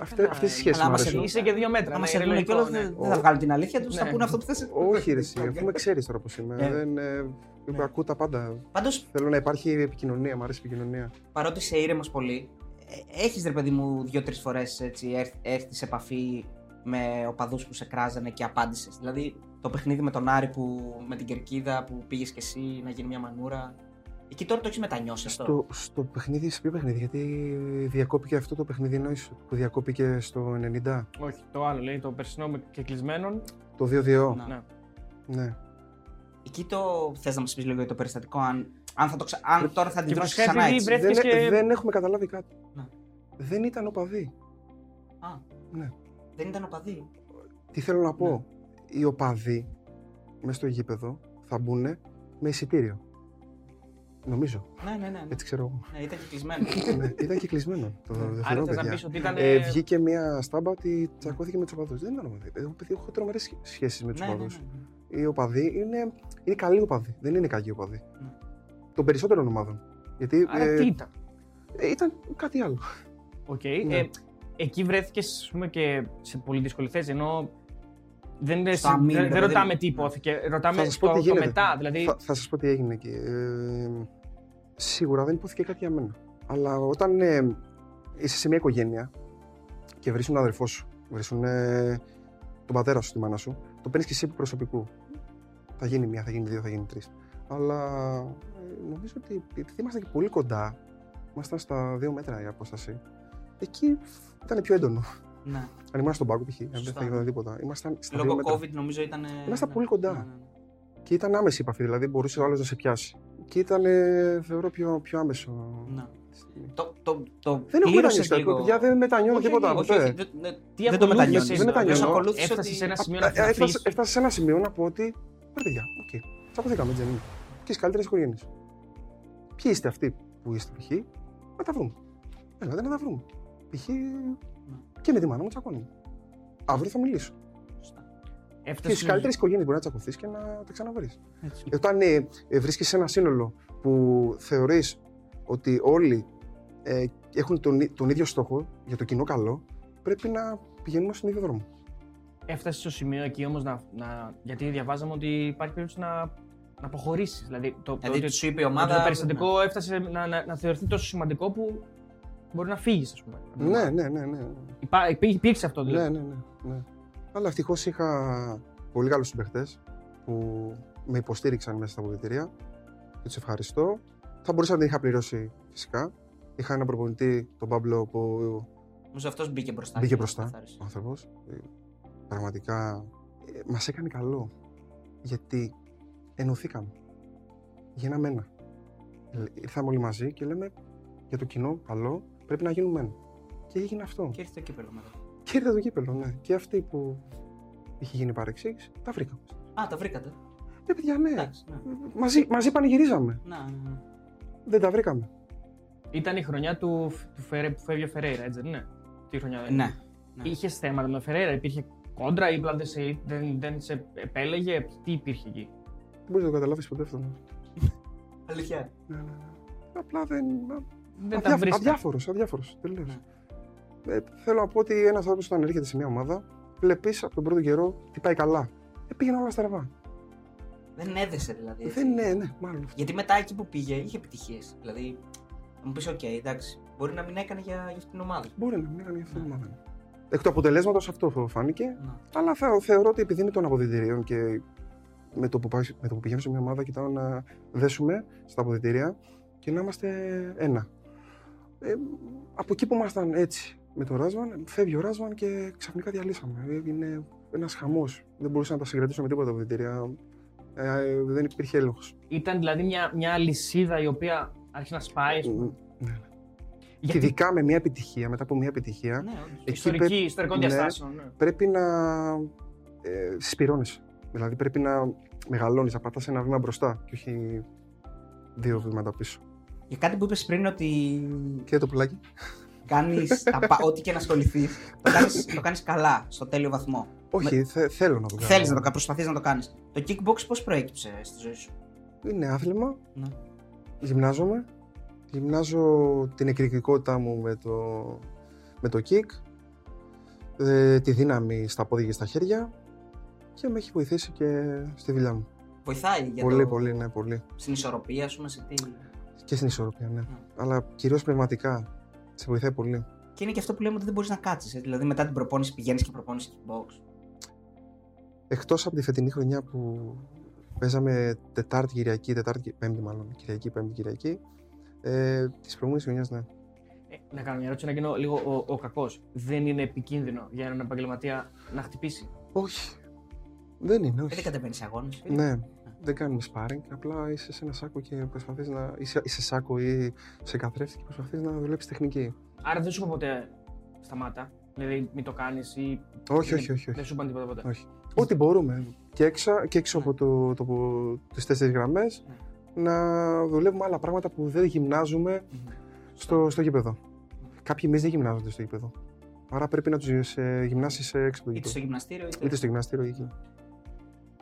αυτέ, Καλά, αυτές οι σχέσεις αλλά μου άμα σε αρέσουν. Είσαι και δύο μέτρα. Άμα ναι, σε δουν ηρωνικό, κιόλας ναι. δεν δεν θα βγάλουν την αλήθεια τους, θα Ναι. πούνε αυτό που θες. Όχι, ρε, εσύ, αφού με ξέρεις τώρα πώς είμαι. Ναι. Δεν, ε, Ναι. Ακούω τα πάντα. Πάντω, Θέλω να υπάρχει επικοινωνία, μου αρέσει η επικοινωνία. παρότι είσαι ήρεμος πολύ, έχεις ρε παιδί μου δύο-τρεις φορές έρθεις σε επαφή με οπαδούς που σε κράζανε και απάντησες. Δηλαδή το παιχνίδι με τον Άρη που, με την κερκίδα που πήγες και εσύ να γίνει μια μανούρα. Εκεί τώρα το έχεις μετανιώσει αυτό. Στο, στο παιχνίδι, σε ποιο παιχνίδι, γιατί διακόπηκε αυτό το παιχνίδι εννοείς που διακόπηκε στο 90, Όχι, το άλλο λέει το περσινό με και κλεισμένον. το 2-2. Να. Ναι. Ναι. Εκεί το θες να μας πεις λίγο για το περιστατικό, αν, αν, θα το ξα... αν τώρα θα Και αντιδρώσει βασικά ξανά επειδή έτσι. βρέθηκε- Δεν, και- δεν έχουμε καταλάβει κάτι. Ναι. Δεν ήταν οπαδοί. Α, Ναι. δεν ήταν οπαδί. Τι θέλω να πω. Ναι. Οι οπαδοί μέσα στο γήπεδο θα μπουν με εισιτήριο. Νομίζω. Ναι, ναι, ναι. ναι. Έτσι ξέρω εγώ. ναι ήταν και κλεισμένο. ναι, ήταν και κλεισμένο το Άρα δευτερό, θες να παιδιά. πεις ότι ήταν. Ε, βγήκε μια στάμπα ότι τσακώθηκε με τους οπαδούς. Δεν ήταν οπαδοί. Εγώ, παιδί, έχω τρομερές σχέσεις με τους ναι, ναι, οπαδούς. ναι. Οι οπαδοί είναι, είναι καλοί οπαδοί. Δεν είναι κακοί οπαδοί. Ναι. Των περισσότερων ομάδων. Γιατί Άρα ε, τι ήταν; ε, ήταν κάτι άλλο. Οκ. Ναι. Ε, εκεί βρέθηκες και σε πολύ δύσκολη θέση. Ενώ δεν, Στο δεν, αμήν, δεν ρε παιδί ρωτάμε μου. τι υπόθηκε. Ρωτάμε Θα σας πω το, τι το γίνεται. μετά. Δηλαδή, Θα, θα σας πω τι έγινε εκεί. Ε, σίγουρα δεν υπόθηκε κάτι για μένα. Αλλά όταν ε, είσαι σε μια οικογένεια και βρει τον αδερφό σου, βρει τον πατέρα σου, τη μάνα σου, το παίρνεις και εσύ επί προσωπικού. Θα γίνει μία, θα γίνει δύο, θα γίνει τρεις. Αλλά ε, νομίζω ότι επειδή ήμασταν και πολύ κοντά, ήμασταν στα δύο μέτρα η απόσταση, εκεί ήταν πιο έντονο. Ναι. Αν ήμασταν στον πάγκο, π.χ., αν δεν Σωστά. θα γινόταν τίποτα. Ήμασταν στα δύο Λόγω μέτρα. COVID νομίζω ήταν. Ήμασταν πολύ κοντά. Ναι, ναι, ναι. Και ήταν άμεση η επαφή, δηλαδή μπορούσε ο άλλος να σε πιάσει. Και ήταν, ε, θεωρώ, πιο, πιο άμεσο. Ναι. Το, το, το Δεν έχω πλήρωσες μετανιώσει λίγο. παιδιά, δεν μετανιώνω Όχι, τίποτα. όχι, ποτέ. όχι, δεν- δεν- τι δεν το ακολούθησες, μετανιώνεις. δεν μετανιώνω. Απλώς ακολούθησε Έφτασες ότι- σε ένα σημείο να Ε, ε, φυλαχθείς. έφτασα, έφτασα σε ένα σημείο να πω ότι. Ρε παιδιά, οκ. Τσακωθήκαμε, έτσι δεν είναι. Και στις καλύτερες οικογένειες. Ποιοι είστε αυτοί που είστε, π.χ. Να τα βρούμε. Ελάτε να τα βρούμε. Π.χ. και με τη μάνα μου τσακώνουμε. Αύριο θα μιλήσω. Σωστά. Και Έφτασες στις καλύτερες οικογένειες μπορεί να τσακωθείς και να τα ξαναβρεις. Έτσι. Όταν ε, ε, βρίσκεσαι σε ένα σύνολο που θεωρείς ότι όλοι ε, έχουν τον, ί- τον ίδιο στόχο για το κοινό καλό, πρέπει να πηγαίνουμε στον ίδιο δρόμο. Έφτασες στο σημείο εκεί όμως να, να. Γιατί διαβάζαμε ότι υπάρχει περίπτωση να, να αποχωρήσεις. Δηλαδή το, το, Δηλαδή ότι- σου είπε η ότι ομάδα. το περιστατικό έφτασε να, να, να θεωρηθεί τόσο σημαντικό που μπορεί να φύγεις, ας πούμε. Ναι, ναι, ναι. ναι. Υπά, υπή- υπήρξε αυτό Ναι, δηλαδή. ναι, ναι, ναι. Αλλά ευτυχώς είχα πολύ καλούς συμπαιχτές που με υποστήριξαν μέσα στα αποδητήρια και τους ευχαριστώ. Θα μπορούσα να την είχα πληρώσει φυσικά. Είχα ένα προπονητή, τον Παύλο, που Νομίζω αυτός μπήκε μπροστά. Μπήκε και μπροστά. καθάρισε. ο άνθρωπος πραγματικά μας έκανε καλό. Γιατί ενωθήκαμε. Γίναμε ένα. Ε, Ήρθαμε όλοι μαζί και λέμε για το κοινό καλό πρέπει να γίνουμε ένα. Και έγινε αυτό. Και ήρθε το κύπελο μετά. Και ήρθε το κύπελο, ναι. Και αυτοί που είχε γίνει παρεξήγηση, τα βρήκαμε. Α, τα βρήκατε. Ναι, παιδιά, ναι. Εντάξει. Ναι. Μαζί, μαζί πανηγυρίζαμε. Να, ναι, ναι. Δεν τα βρήκαμε. Ήταν η χρονιά του, του Φερέ, που φεύγει ο Φερέιρα, έτσι δεν είναι; Τι χρονιά δεν είναι. Ναι. ναι. Είχες θέματα με τον Φερέιρα, υπήρχε κόντρα ή απλά δεν σε, δεν, δεν σε επέλεγε. Τι υπήρχε εκεί; Δεν μπορείς να το καταλάβεις ποτέ αυτό. Ναι, Αλήθεια. ναι, ναι. Απλά δεν. Δεν τα βρίσκα. Αδιάφορος, αδιάφορος. Τελείω. Ναι. Ε, θέλω να πω ότι ένας άνθρωπος όταν έρχεται σε μια ομάδα, βλέπεις από τον πρώτο καιρό τι πάει καλά. Ε, πήγαινε όλα στραβά. Δεν έδεσε δηλαδή. έτσι. Δεν είναι, ναι, μάλλον. Γιατί μετά εκεί που πήγε είχε επιτυχίες. Δηλαδή, θα μου πεις: Οκ, εντάξει, μπορεί να μην έκανε για, για αυτήν την ομάδα. Μπορεί να μην έκανε για αυτήν την Ναι. ομάδα. Εκ του αποτελέσματος αυτό φάνηκε. Ναι. Αλλά θεω- θεωρώ ότι επειδή είναι των αποδυτηρίων και με το, που πάει, με το που πηγαίνω σε μια ομάδα κοιτάω να δέσουμε στα αποδητήρια και να είμαστε ένα. Ε, από εκεί που ήμασταν έτσι με τον Ράσβαν, φεύγει ο Ράσβαν και ξαφνικά διαλύσαμε. Είναι ένας χαμός. Δεν μπορούσα να τα συγκρατήσω με τίποτα τα αποδητήρια. Ε, ε, δεν υπήρχε έλεγχος. Ήταν δηλαδή μια, μια λυσίδα η οποία άρχισε να σπάει. ας πούμε. Ναι. Και Γιατί ειδικά με μια επιτυχία, μετά από μια επιτυχία, Ναι, όντως. εκεί ιστορική, πρέπει- ιστορικών ναι. διαστάσεων. Ναι. πρέπει να ε, συσπηρώνεσαι. Δηλαδή πρέπει να μεγαλώνεις, να πατάς ένα βήμα μπροστά και όχι δύο βήματα πίσω. Για κάτι που είπες πριν ότι Και το πουλάκι. κάνεις ό,τι και να ασχοληθείς, το κάνεις το κάνεις καλά, στο τέλειο βαθμό. Όχι, θε- θέλω να το κάνω. Θέλεις να το κάνει, προσπαθείς να το κάνεις. Το kickbox πώς προέκυψε στη ζωή σου; Είναι άθλημα, Ναι. γυμνάζομαι, γυμνάζω την εκρηκτικότητά μου με το, με το kick, ε, τη δύναμη στα πόδια και στα χέρια και με έχει βοηθήσει και στη δουλειά μου. Βοηθάει για πολύ, το... πολύ, ναι, πολύ. στην ισορροπία, ας πούμε, σε τι. Και στην ισορροπία, ναι. Αλλά κυρίως πνευματικά. Σε βοηθάει πολύ. Και είναι και αυτό που λέμε ότι δεν μπορείς να κάτσεις. Δηλαδή, μετά την προπόνηση πηγαίνεις και προπόνηση kickbox. Εκτός από τη φετινή χρονιά που Παίζαμε Τετάρτη, Κυριακή, Τετάρτη, Πέμπτη μάλλον. Κυριακή, Πέμπτη, Κυριακή. Ε, Της προηγούμενης χρονιάς, ναι. Ε, να κάνω μια ερώτηση να γίνω λίγο ο, ο κακός. Δεν είναι επικίνδυνο για έναν επαγγελματία να χτυπήσει; Όχι. Δεν είναι, Ε, όχι. Δεν κατεβαίνεις σε αγώνε. Ναι, δεν κάνουμε sparring. Απλά είσαι σε ένα σάκο και προσπαθείς να. είσαι, είσαι σάκο ή σε καθρέφτη και προσπαθείς να δουλέψεις τεχνική. Άρα δεν σου είπα ποτέ σταμάτα. Δηλαδή μην το κάνεις ή. Όχι, δεν- όχι, όχι. Δεν όχι. σου είπαν τίποτα ποτέ. όχι. Ό,τι μπορούμε. Και έξω, και έξω από το, το, τις τέσσερις γραμμές να δουλεύουμε άλλα πράγματα που δεν γυμνάζουμε στο, στο γήπεδο. Κάποιοι εμείς δεν γυμνάζονται στο γήπεδο. Άρα πρέπει να τους ε, γυμνάσεις ε, έξω από το Είτε στο γήπεδο. γυμναστήριο είτε. Είτε στο γυμναστήριο ή εκεί.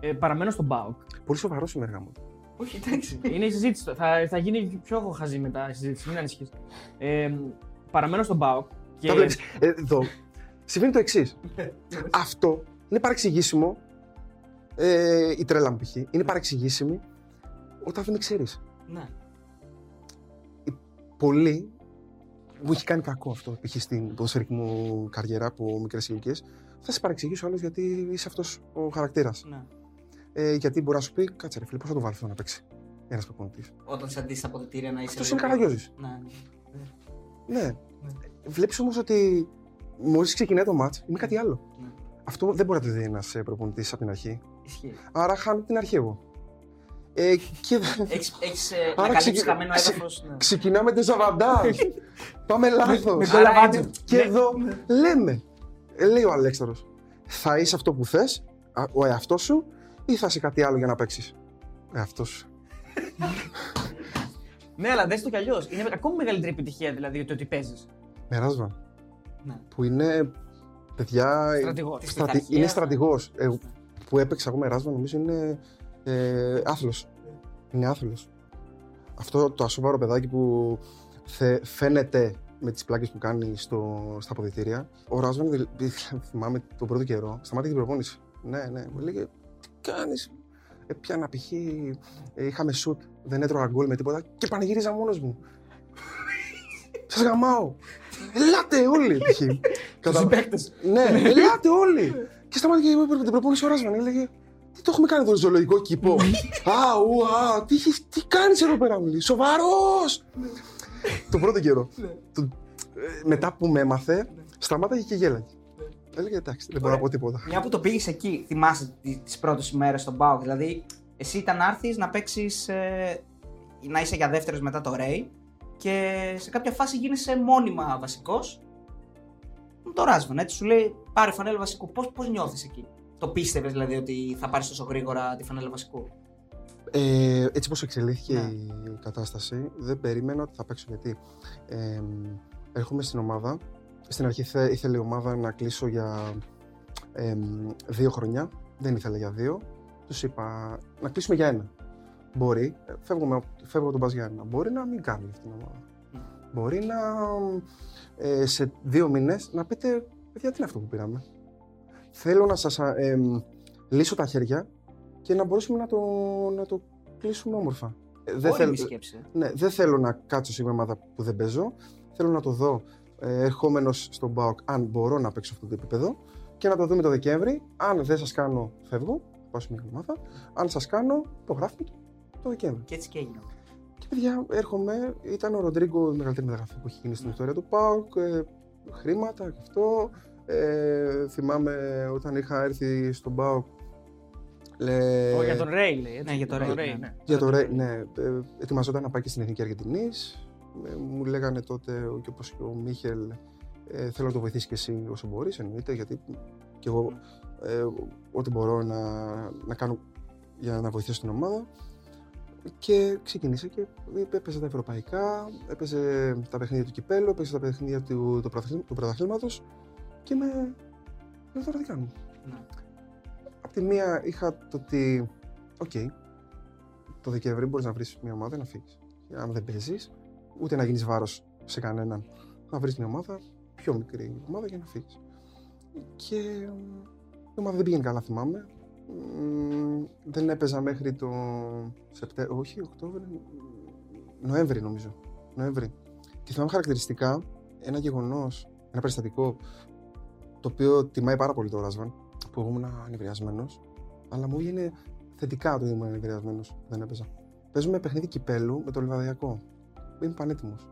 Ε, παραμένω στον ΠΑΟΚ. Πολύ σοβαρό είμαι έργα μου. Όχι, εντάξει. Είναι η συζήτηση. θα, θα γίνει πιο χαζή μετά η συζήτηση. Μην ανησυχείς. Ε, παραμένω στον ΠΑΟΚ. Και... Τα βλέπεις. Ε, εδώ συμβαίνει το εξής. Αυτό είναι παρεξηγήσιμο. Ε, η τρέλα μου π.χ. είναι παρεξηγήσιμη όταν δεν με ξέρεις. Ναι. Πολύ μου έχει κάνει κακό αυτό. Π.χ. στην ποδοσφαιρική μου καριέρα από μικρές ηλικίες. Θα σε παρεξηγήσω άλλος γιατί είσαι αυτός ο χαρακτήρας. ναι. Ε, γιατί μπορεί να σου πει, κάτσε ρε φίλε, πώς θα το βάλεις αυτό να παίξει. Ένας προπονητής; Όταν σε αντίσει στα αποδητήρια να είσαι. Αυτός είναι λίγο- καραγκιόζη. Ναι. Ναι. Βλέπεις όμως ότι μόλις ξεκινάει το match είμαι κάτι άλλο. Ναι. Αυτό δεν μπορεί να το δει ένας προπονητής από την αρχή. Ισχύει. Άρα χάνω την αρχή εγώ. Ε, και Έχεις, έχεις ε, Άρα ανακαλύψει ξεκι- χαμένο ξε- έδαφος. Ναι. ξεκινάμε το ζαβαντάζ. Πάμε λάθος. με Άρα κολαβάτζο. είναι- Και Ναι. εδώ λέμε, ε, λέει ο Αλέξανδρος, θα είσαι αυτό που θες, α, ο εαυτός σου, ή θα είσαι κάτι άλλο για να παίξεις; Εαυτό σου. Ναι, αλλά δες το κι αλλιώς. Είναι ακόμη μεγαλύτερη επιτυχία δηλαδή το ότι παίζεις. Με Ράσβαν. Ναι. Που είναι, παιδιά, ε, Στρατηγό. Της στρατη- πειθαρχίας, είναι ναι. στρατηγός. Ε, που έπαιξα εγώ με Ράσβαν, νομίζω είναι ε, άθλος. Είναι άθλος. Αυτό το ασόβαρο παιδάκι που θε- φαίνεται με τις πλάκες που κάνει στο, στα αποδητήρια. Ο Ράσβαν, δηλ- θυμάμαι τον πρώτο καιρό, σταμάτησε την προπόνηση. Ναι, ναι, μου λέγε, τι κάνεις; Ε, πιάνα π.χ. ε, είχαμε σουτ, δεν έτρωγα γκολ με τίποτα και πανηγύριζα μόνος μου. Σας γαμάω. Ελάτε όλοι. π.χ. Κατα- ναι, ελάτε όλοι. και σταμάτησε και την προπόνηση ο Ράσβαν. Έλεγε, τι το έχουμε κάνει εδώ, ζωολογικό κήπο; α, ου, α, τι, έχεις- τι κάνεις εδώ πέρα, μου λέει. Σοβαρός. το πρώτο καιρό. Το- ε, μετά που με έμαθε, σταμάταγε και γέλαγε. Έλεγε, εντάξει, δεν μπορώ να πω τίποτα. Μια που το πήγες εκεί, θυμάσαι τις πρώτες ημέρε στον Πάοκ. Δηλαδή, εσύ ήταν να έρθεις να παίξεις. να είσαι για δεύτερος μετά το Ρέι και σε κάποια φάση γίνεσαι μόνιμα βασικός. Με το Ράσβαν, έτσι σου λέει πάρε φανέλα βασικού. Πώς πώς νιώθεις εκεί; Το πίστευες δηλαδή ότι θα πάρεις τόσο γρήγορα τη φανέλα βασικού; Ε, έτσι πως εξελίχθηκε Ναι. η κατάσταση, δεν περίμενα ότι θα παίξω γιατί ε, έρχομαι στην ομάδα. Στην αρχή θε- ήθελε η ομάδα να κλείσω για ε, δύο χρονιά. Δεν ήθελε για δύο. Τους είπα να κλείσουμε για ένα. Μπορεί, ε, φεύγω, με, φεύγω από τον Μπας για ένα. Μπορεί να μην κάνει αυτή την ομάδα. Μμ. Μπορεί να ε, σε δύο μήνες να πείτε, παιδιά τι είναι αυτό που πήραμε. Θέλω να σας α, ε, λύσω τα χέρια και να μπορέσουμε να το, να το κλείσουμε όμορφα. Ε, δεν, Όριμη θέλ- σκέψη. ε. ναι, δεν θέλω να κάτσω σε μια ομάδα που δεν παίζω. Θέλω να το δω ε, ερχόμενος στον ΠΑΟΚ αν μπορώ να παίξω αυτό το επίπεδο και να το δούμε το Δεκέμβρη. Αν δεν σας κάνω, φεύγω. Πάω σε μια άλλη ομάδα. Αν σας κάνω, το γράφουμε το, το Δεκέμβρη. Και έτσι και έγινε. Και παιδιά, έρχομαι. Ήταν ο Ροντρίγκο η μεγαλύτερη μεταγραφή που έχει γίνει στην ιστορία του ΠΑΟΚ. Ε, χρήματα και αυτό. Ε, θυμάμαι όταν είχα έρθει στον ΠΑΟΚ. λέ- Ω, για τον Ρέι λέει. Έτσι. Ναι, για τον Ρέι, ναι. ναι. για το Ρέ, ναι, ε, ετοιμαζόταν να πάει και στην Εθνική Αργεντινής. Μου λέγανε τότε ο- και όπως και ο Μίχελ, ε, θέλω να το βοηθήσεις και εσύ όσο μπορείς, εννοείται, γιατί και εγώ ε, ό,τι μπορώ να, να κάνω για να βοηθήσω την ομάδα. Και ξεκίνησε και έπαιζε τα ευρωπαϊκά, έπαιζε τα παιχνίδια του κυπέλου, έπαιζε τα παιχνίδια του, του, πρωταθλή- του πρωταθλήματος και με. λέω τώρα τι κάνω. Ναι. Απ' τη μία είχα το ότι, οκ, το Δεκέμβρη μπορείς να βρεις μια ομάδα να φύγεις. Αν δεν παίζεις, ούτε να γίνεις βάρος σε κανέναν, να βρεις μια ομάδα, πιο μικρή ομάδα για να φύγεις. Και ε, η ομάδα δεν πήγαινε καλά, θυμάμαι. Μ, δεν έπαιζα μέχρι το Σεπτέμβριο, όχι, Οκτώβριο, Νοέμβρη νομίζω. Νοέμβρη. Και θυμάμαι χαρακτηριστικά ένα γεγονός, ένα περιστατικό, το οποίο τιμάει πάρα πολύ το Ράσβαν, που εγώ ήμουν ανεβριασμένος, αλλά μου έβγαινε θετικά το ήμουν ενευριασμένο. Δεν έπαιζα. Παίζουμε παιχνίδι κυπέλου με το Λιβαδιακό. Είμαι πανέτοιμος.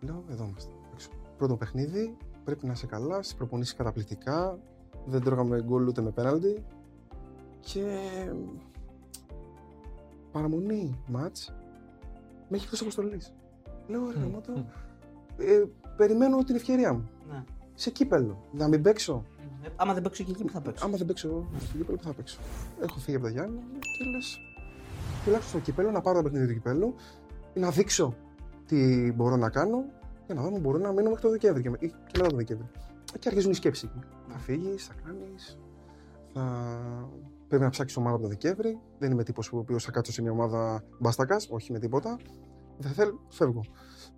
Λέω, εδώ είμαστε. έξω. Πρώτο παιχνίδι, πρέπει να είσαι καλά, στις προπονήσεις καταπληκτικά. Δεν τρώγαμε γκολ ούτε με πέναλτι. Και. Παραμονή μάτς με έχει εκτό αποστολή. Λέω, ρε Μμ, γαμώτο, μμ. ε, περιμένω την ευκαιρία μου. Ναι. Σε κύπελο. Να μην παίξω. Ε, Άμα δεν παίξω και εκεί που θα παίξω; Άμα δεν παίξω εγώ στο κύπελο, που θα παίξω. Έχω φύγει από τα Γιάννη και λες. Τουλάχιστον στο κύπελο, να πάρω το παιχνίδι του κυπέλου, να δείξω τι μπορώ να κάνω για να δω αν μπορώ να μείνω μέχρι το Δεκέμβρη και, με- ή και μετά το Δεκέμβρη. Και αρχίζουν οι σκέψεις. Θα φύγεις, θα κάνεις. Θα... Πρέπει να ψάξεις ομάδα από το Δεκέμβρη. Δεν είμαι τύπος ο οποίος θα κάτσω σε μια ομάδα μπάστακα, όχι με τίποτα. Δεν θέλω, φεύγω.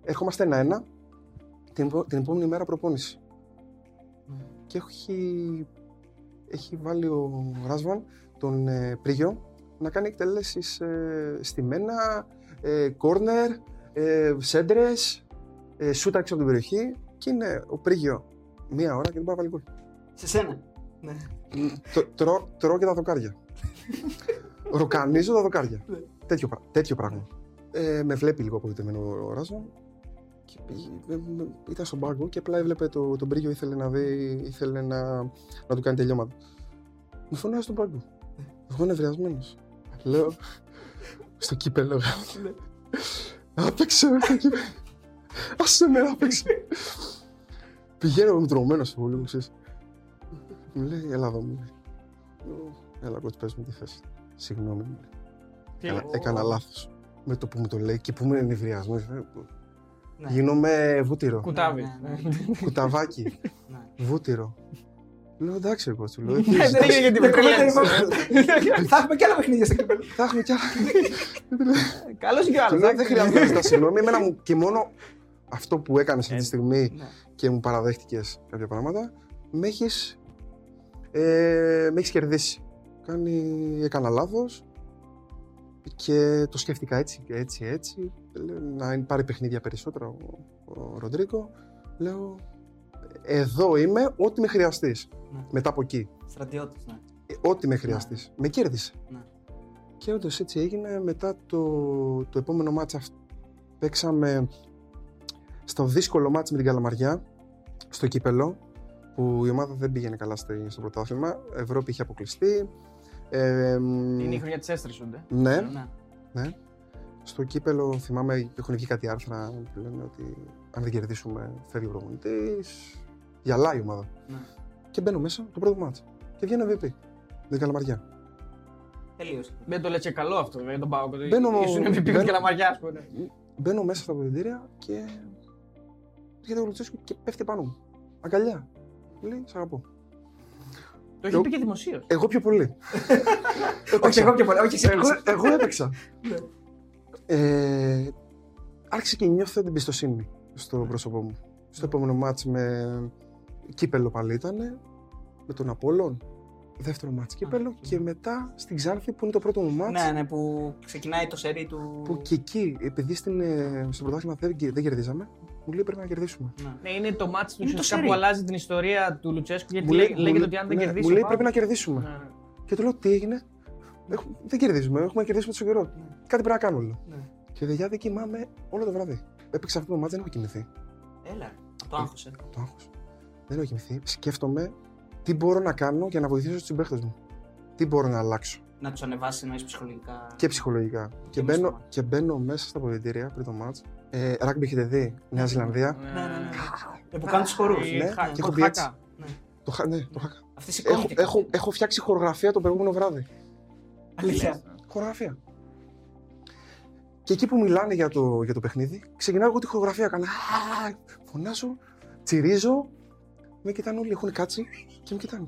Ερχόμαστε ένα-ένα. Την, επο- την επόμενη μέρα προπόνηση και έχει, έχει βάλει ο Ράσβαν τον ε, Πρίγιο να κάνει εκτελέσεις ε, στη μένα, ε, κόρνερ, ε, σέντρες, ε, σούτα έξω από την περιοχή και είναι ο Πρίγιο μία ώρα και δεν πάει να βάλει γκολ. Σε σένα. Ναι. Το- Τρώω τρώω και τα δοκάρια. Ροκανίζω τα δοκάρια. Ναι. τέτοιο, πρα- τέτοιο πράγμα. Ε, με βλέπει λίγο απογοητευμένο ο Ράσβαν και πήγε, με- με- ήταν στον πάγκο και απλά έβλεπε το, τον Πρίγιο ήθελε να δει, ήθελε να, να του κάνει τελειώματα. Μου φωνάζει στον πάγκο. Εγώ είναι ευρεασμένος. Λέω, στο κύπελο. Να παίξω στο κύπελο. Άσε με να παίξω. Πηγαίνω με τρομένος στο πολύ μου, ξέρεις. Μου λέει, έλα εδώ, μου λέει. Λέω, Έλα, κότς, πες μου τι θες. Συγγνώμη, μου λέει. Τι Έκανα, λέω, έκανα λάθος. Με το που μου το λέει και που είμαι ενευριασμένος. ε, Ναι. Γίνομαι βούτυρο. Κουτάβι. Ναι, ναι, Κουταβάκι. Ναι. Βούτυρο. Λέω εντάξει, εγώ του λέω. Ναι, «Έχεις- Δεν έγινε γιατί με τρελαίνεις. Θα έχουμε και άλλα παιχνίδια στο κύπελο. Θα έχουμε κι άλλα. Καλός και ο Του άλλος. λέω δεν χρειάζεται να ζητάς συγγνώμη. Εμένα μου και μόνο αυτό που έκανες αυτή τη Έτσι. στιγμή Ναι. και μου παραδέχτηκες κάποια πράγματα, με έχεις ε, με έχεις κερδίσει. Κάνει, έκανα λάθος και το σκέφτηκα έτσι και έτσι έτσι. Λέω, να πάρει παιχνίδια περισσότερα ο, ο Ροντρίκο. Λέω, εδώ είμαι, ό,τι με χρειαστείς. Ναι. Μετά από εκεί. Στρατιώτης, ναι. Ε, Ό,τι με χρειαστείς. Με κέρδισε. Ναι. Και όντως έτσι έγινε. Μετά το, το επόμενο μάτσα παίξαμε στο δύσκολο μάτς με την Καλαμαριά, στο κύπελο, που η ομάδα δεν πήγαινε καλά στο, στο πρωτάθλημα. Ευρώπη είχε αποκλειστεί. Ε, μ, Είναι η χρονιά της έστρης ούτε. ναι, Ναι. ναι. Στο κύπελο θυμάμαι έχουν βγει κάτι άρθρα που λένε ότι αν δεν κερδίσουμε φεύγει ο προπονητής. Γυαλάει η ομάδα. Ναι. Και μπαίνω μέσα το πρώτο μάτς. Και βγαίνω MVP. Με την Καλαμαριά. Τελείωσε. Δεν το λες και καλό αυτό βέβαια για τον Πάοκ. ότι Μπαίνω- Ήσουν MVP μπαίνω- και Καλαμαριά, ας πούμε. Μπαίνω μέσα στα αποδητήρια και. Έρχεται ο Λουτσέσκου και πέφτει πάνω μου. Αγκαλιά. Μου λέει, Σ' αγαπώ. Το έχει Εγώ- πει και δημοσίως. Εγώ πιο πολύ. Όχι, εγώ πιο πολύ. Όχι, εσύ. εγώ, εγώ έπαιξα. ε, άρχισε και νιώθω την εμπιστοσύνη στο πρόσωπό μου. Στο επόμενο μάτς με κύπελο πάλι ήταν, με τον Απόλλων. Δεύτερο μάτς κύπελο και μετά στην Ξάνθη που είναι το πρώτο μου μάτς. Ναι, ναι, που ξεκινάει το σερί του. Που και εκεί, επειδή στην, ε, στο πρωτάθλημα δεν, δεν κερδίζαμε, μου λέει πρέπει να κερδίσουμε. Ναι. Ναι, είναι το μάτς του Είναι το ουσιαστικά σερί. που αλλάζει την ιστορία του Λουτσέσκου γιατί Μου λέει- λέ- μου λέγεται λέει- ότι αν δεν ναι, κερδίσει. Μου ο λέει Πάοκ- πρέπει να κερδίσουμε. Ναι, ναι. Και του λέω τι έγινε; Έχουμε- δεν κερδίζουμε, έχουμε να κερδίσουμε τόσο καιρό. Κάτι πρέπει να κάνω, λέω. Ναι. Και παιδιά δεν κοιμάμαι όλο το βράδυ. Έπαιξα αυτό το μάτι, δεν έχω κοιμηθεί. Έλα. Το άγχωσε. Το άγχος. Δεν έχω κοιμηθεί. Σκέφτομαι τι μπορώ να κάνω για να βοηθήσω τους συμπαίχτες μου. Τι μπορώ να αλλάξω. Να τους ανεβάσει εννοείς ψυχολογικά. Και ψυχολογικά. Και, μες στο μπαίνω, μάτι. και μπαίνω μέσα στα αποδητήρια πριν το μάτς. Ε, ράγμπι έχετε δει, Νέα Ζηλανδία. Ναι, ναι, ναι. Ε, που κάνουν τους χορούς. Η Ναι, Χα- και το έχω πει έτσι. Χάκα. Το, χα- ναι, το χάκα. Αυτή Έχω, σηκώνεται. έχω, έχω φτιάξει χορογραφία το προηγούμενο βράδυ. Αλήθεια. Χορογραφία. Και εκεί που μιλάνε για το, για το παιχνίδι, ξεκινάω εγώ τη χορογραφία. Κάνω. «Α», Φωνάζω, τσιρίζω. Με κοιτάνε όλοι, έχουν κάτσει και με κοιτάνε.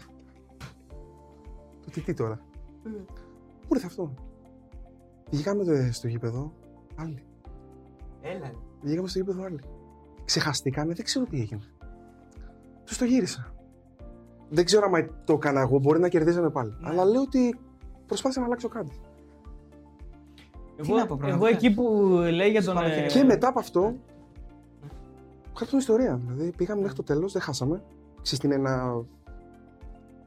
Το τι, τι τώρα; Πού ήρθε αυτό; Βγήκαμε το- στο γήπεδο άλλοι. Έλα. Βγήκαμε στο γήπεδο άλλοι. Ξεχαστήκανε, δεν ξέρω τι έγινε. Τους το γύρισα. Δεν ξέρω αν το έκανα εγώ, μπορεί να κερδίζαμε πάλι. Ναι. Αλλά λέω ότι προσπάθησα να αλλάξω κάτι. Τι να πω, Εγώ, πραγματικά. εγώ εκεί που λέει για τον. Σπάρα ε, Και μετά από αυτό, γράψαμε ιστορία. Δηλαδή πήγαμε μέχρι το τέλος, δεν χάσαμε. Ξέρεις τι είναι να.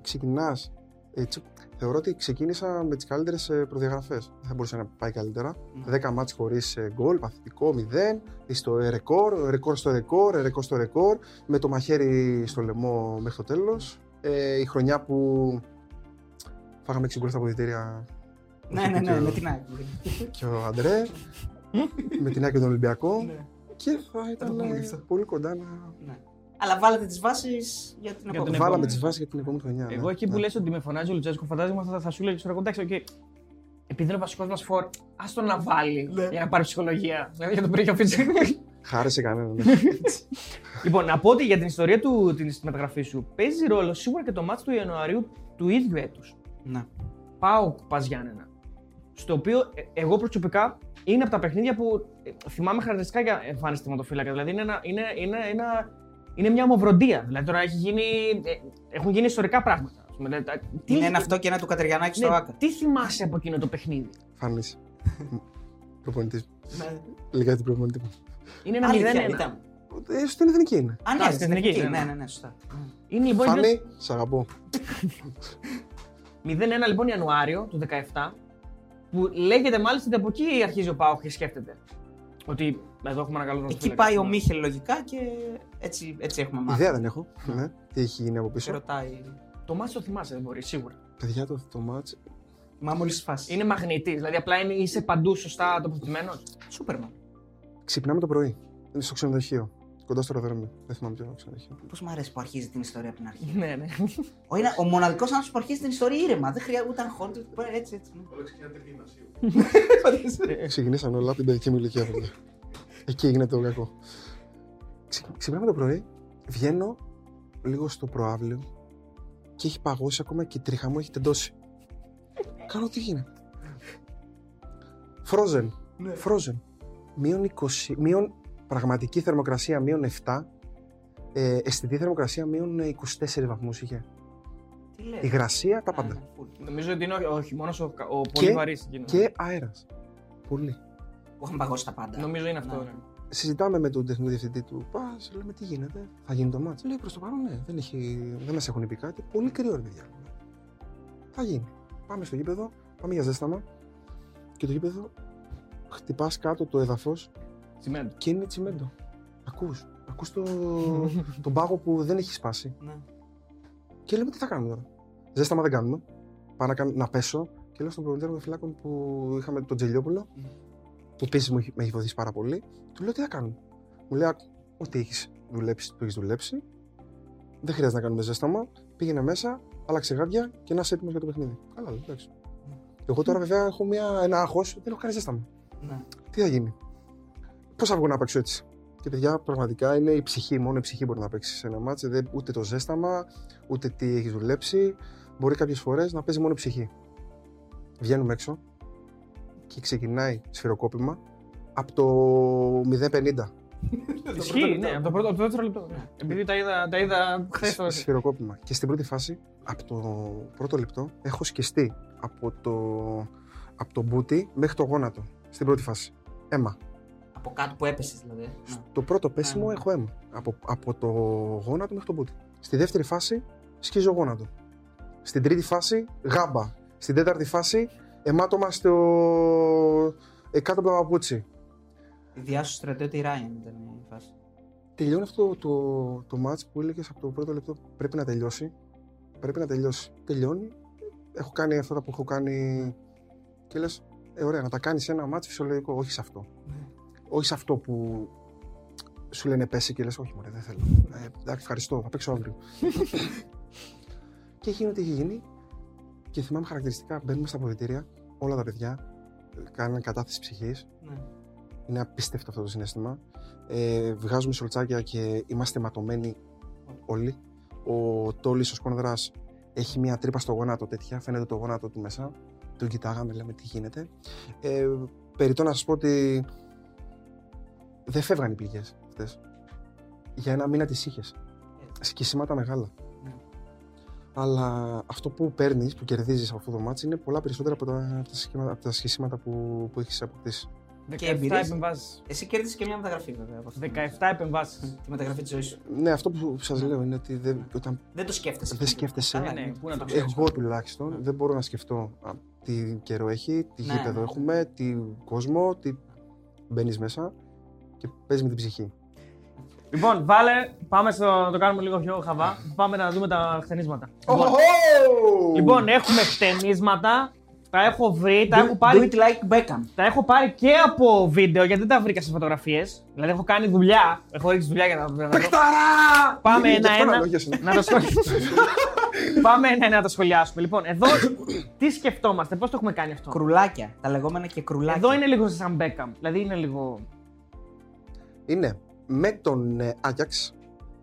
Ξεκινάς. Θεωρώ ότι ξεκίνησα με τις καλύτερες προδιαγραφές. Δεν θα μπορούσε να πάει καλύτερα. 10 μάτς χωρίς γκολ, παθητικό 0, στο ρεκόρ, ρεκόρ στο ρεκόρ, ρεκόρ στο ρεκόρ, με το μαχαίρι στο λαιμό μέχρι το τέλος. Ε, η χρονιά που φάγαμε 6 γκολ στα αποδυτήρια. Ναι, ναι, ναι, με την άκρη. Και ο Αντρέ, με την άκρη τον Ολυμπιακό. Ναι. Και θα ήταν πούμε ε, και αυτό. πολύ κοντά να. Ναι. Αλλά βάλετε τις βάσεις για την τον επόμενη. επόμενο. Βάλαμε τις βάσεις για την επόμενη χρονιά. Εγώ ναι. εκεί που Ναι. λες ότι με φωνάζει ο Λουτσέσκο, φαντάζομαι θα, θα σου λέει ξέρω εγώ, εντάξει, οκ. Επειδή είναι ο βασικός μας φόρ, ας τον να βάλει Ναι. για να πάρει ψυχολογία. Δηλαδή για τον πήρε και ο Φίτσι. Χάρεσε κανέναν. ναι. λοιπόν, να πω ότι για την ιστορία του, της μεταγραφή σου παίζει ρόλο σίγουρα και το μάτι του Ιανουαρίου του ίδιου έτους. Ναι. Πάω Πα Γιάννενα. Στο οποίο ε, εγώ προσωπικά είναι από τα παιχνίδια που ε, θυμάμαι χαρακτηριστικά για εμφάνιση θεματοφύλακα. Δηλαδή είναι, ένα, είναι, είναι, ένα, είναι μια ομοβροντία. Δηλαδή τώρα έχει γίνει, ε, έχουν γίνει ιστορικά πράγματα. Ας πούμε. Δηλαδή, τα- τι- Είναι ένα αυτό και ένα του Κατεριανάκη στο ναι, Άκα. τι θυμάσαι από εκείνο το παιχνίδι; Φάνης. Προπονητής. Ναι. Λίγα την προπονητή μου. Είναι ένα Αλήθεια, 0-1. ήταν. Ε, στην εθνική είναι. Α, Α, ναι, στην στην εθνική, εθνική. ναι, Ναι, ναι. ναι, ναι, σωστά. Είναι λοιπόν Φάνη, σ' αγαπώ. 0-1 λοιπόν Ιανουάριο του 17, που λέγεται μάλιστα ότι από εκεί αρχίζει ο Πάοκ και σκέφτεται. Ότι εδώ έχουμε ένα καλό Εκεί τερματοφύλακα. πάει ο Μίχελ λογικά και έτσι, έτσι έχουμε μάθει. Ιδέα δεν έχω. Ναι. Τι έχει γίνει από Σε πίσω; ρωτάει. Το μάτι το θυμάσαι, δεν μπορεί, σίγουρα. Παιδιά το, το match. Μα μόλις φάση. Είναι μαγνητής, δηλαδή απλά είναι, είσαι παντού σωστά τοποθετημένος. Σούπερμαν. Ξυπνάμε το πρωί. Είναι στο ξενοδοχείο. Κοντά στο αεροδρόμιο. Δεν θυμάμαι ποιο ξενοδοχείο. Πώς μου αρέσει που αρχίζει την ιστορία από την αρχή; ναι, ναι. Ο, είναι ο μοναδικός άνθρωπος που αρχίζει την ιστορία ήρεμα. Δεν χρειάζεται ούτε αγχώνεται. ούτε- Έτσι, έτσι. ναι. Ξεκινήσαν όλα από την παιδική μου ηλικία. παιδιά. Εκεί έγινε το κακό. Ξυ- Ξυπνάμε το πρωί, βγαίνω λίγο στο προάβλιο και έχει παγώσει ακόμα και η τρίχα μου έχει τεντώσει. Κάνω τι γίνεται. Frozen. Frozen. Μείον 20, μείον πραγματική θερμοκρασία μείον 7, ε, αισθητή θερμοκρασία μείον 24 βαθμούς είχε. Τι λέει. Υγρασία, τα πάντα. Νομίζω ότι είναι ο, ο χειμώνα ο, ο Και- πολύ βαρύ εκείνος. Και αέρας. Πολύ. Που είχαν παγώσει τα πάντα. Νομίζω είναι αυτό. Ναι. Ναι. συζητάμε με τον τεχνικό διευθυντή του Πας, λέμε τι γίνεται, θα γίνει το μάτς. Λέει προς το παρόν ναι, δεν, έχει, δεν μας έχουν πει κάτι, πολύ κρύο ρε παιδιά. λέμε. Θα γίνει. Πάμε στο γήπεδο, πάμε για ζέσταμα και το γήπεδο χτυπάς κάτω το έδαφος Τσιμέντο. και είναι τσιμέντο. Ακούς, ακούς το, τον πάγο που δεν έχει σπάσει. Ναι. Και λέμε τι θα κάνουμε τώρα; Ζέσταμα δεν κάνουμε. Πάω να, κάνω- να πέσω και λέω στον προπονητή των φυλάκων που είχαμε τον Τζελιόπουλο, Μμ. που επίσης μου έχει- με έχει βοηθήσει πάρα πολύ, του λέω τι θα κάνουμε; Μου λέει «Άκου, ό,τι έχεις δουλέψει, το έχεις δουλέψει. Δεν χρειάζεται να κάνουμε ζέσταμα. Πήγαινε μέσα, άλλαξε γάντια και να είσαι έτοιμος για το παιχνίδι. Καλά, λέω, εντάξει. Εγώ τώρα βέβαια έχω μια, ένα άγχος, δεν έχω κάνει ζέσταμα. Ναι. Τι θα γίνει; Πώς θα βγω να παίξω έτσι; Και παιδιά, πραγματικά είναι η ψυχή. Μόνο η ψυχή μπορεί να παίξει σε ένα μάτσο. Δεν, ούτε το ζέσταμα, ούτε τι έχεις δουλέψει. Μπορεί κάποιες φορές να παίζει μόνο η ψυχή. Βγαίνουμε έξω και ξεκινάει σφυροκόπημα από το 0,50. Ισχύει, ναι, από το πρώτο, από το δεύτερο λεπτό. ναι. Επειδή τα είδα, τα είδα χθες το. Σφυροκόπημα. Και στην πρώτη φάση, από το πρώτο λεπτό, έχω σκιστεί από το, από το μπούτι μέχρι το γόνατο. Στην πρώτη φάση. Αίμα. Από κάτω που έπεσες δηλαδή. Ναι. Το πρώτο πέσιμο Α, ναι. έχω αίμα. Από, από το γόνατο μέχρι το μπούτι. Στη δεύτερη φάση σκίζω γόνατο. Στην τρίτη φάση γάμπα. Στην τέταρτη φάση αιμάτωμα στο. Ε, κάτω από το παπούτσι. Η διάσωση στρατιώτη Ράιαν ήταν η φάση. Τελειώνει αυτό το, το, το match που έλεγες από το πρώτο λεπτό πρέπει να τελειώσει. Πρέπει να τελειώσει. Τελειώνει. Έχω κάνει αυτά που έχω κάνει. Και λες, ε, ωραία, να τα κάνεις σε ένα match φυσιολογικό, όχι σε αυτό. Όχι σε αυτό που σου λένε πέσει και λες, Όχι, μωρέ, δεν θέλω. Ε, εντάξει, ευχαριστώ, θα παίξω αύριο. και έχει γίνει ό,τι έχει γίνει. Και θυμάμαι χαρακτηριστικά, μπαίνουμε στα αποδητήρια, όλα τα παιδιά ε, κάνουν κατάθεση ψυχής. Ναι. Είναι απίστευτο αυτό το συνέστημα. Ε, βγάζουμε σολτσάκια και είμαστε ματωμένοι όλοι. Ο Τόλης, ο Σκόνδρας, έχει μια τρύπα στο γόνατο τέτοια. Φαίνεται το γόνατο του μέσα. Τον κοιτάγαμε, λέμε τι γίνεται. Ε, περιττό να σας πω ότι δεν φεύγαν οι πληγές αυτέ. Για ένα μήνα τις είχες. Σκισίματα μεγάλα. Ναι. Αλλά αυτό που παίρνεις, που κερδίζεις από αυτό το μάτι είναι πολλά περισσότερα από τα, από τα, σχήματα, από τα σχισίματα που, που έχεις αποκτήσει. και 17 εμπειρίες. επεμβάσεις. Εσύ κέρδισες και μια μεταγραφή βέβαια. από αυτό. 17 επεμβάσεις. Τη μεταγραφή της ζωής σου. Ναι, αυτό που σας λέω είναι ότι δεν, όταν Δεν το σκέφτεσαι. δεν σκέφτεσαι. Καλά, Ναι, είναι. πού να το ξέρεις. Εγώ τουλάχιστον δεν μπορώ να σκεφτώ α, τι καιρό έχει, τι Ναι, γήπεδο ναι. έχουμε, τι κόσμο, τι μπαίνεις μέσα και παίζεις με την ψυχή. Λοιπόν, βάλε, πάμε στο, να το κάνουμε λίγο πιο χαβά. Πάμε να δούμε τα χτενίσματα. Λοιπόν, έχουμε χτενίσματα. Τα έχω βρει, τα έχω Do πάρει it like Beckham. Τα έχω πάρει και από βίντεο γιατί δεν τα βρήκα σε φωτογραφίες. Δηλαδή έχω κάνει δουλειά. Έχω ρίξει δουλειά για να να τα βρω. Πάμε Γι' αυτό ένα-ένα. αναλόγιασε. Να τα σχολιάσουμε. Πάμε ένα-ένα να τα σχολιάσουμε. Λοιπόν, εδώ τι σκεφτόμαστε, πώς το έχουμε κάνει αυτό; Κρουλάκια. Τα λεγόμενα και κρουλάκια. Εδώ είναι λίγο σαν Μπέκαμ. Δηλαδή είναι λίγο. Είναι με τον ε, Άγιαξ.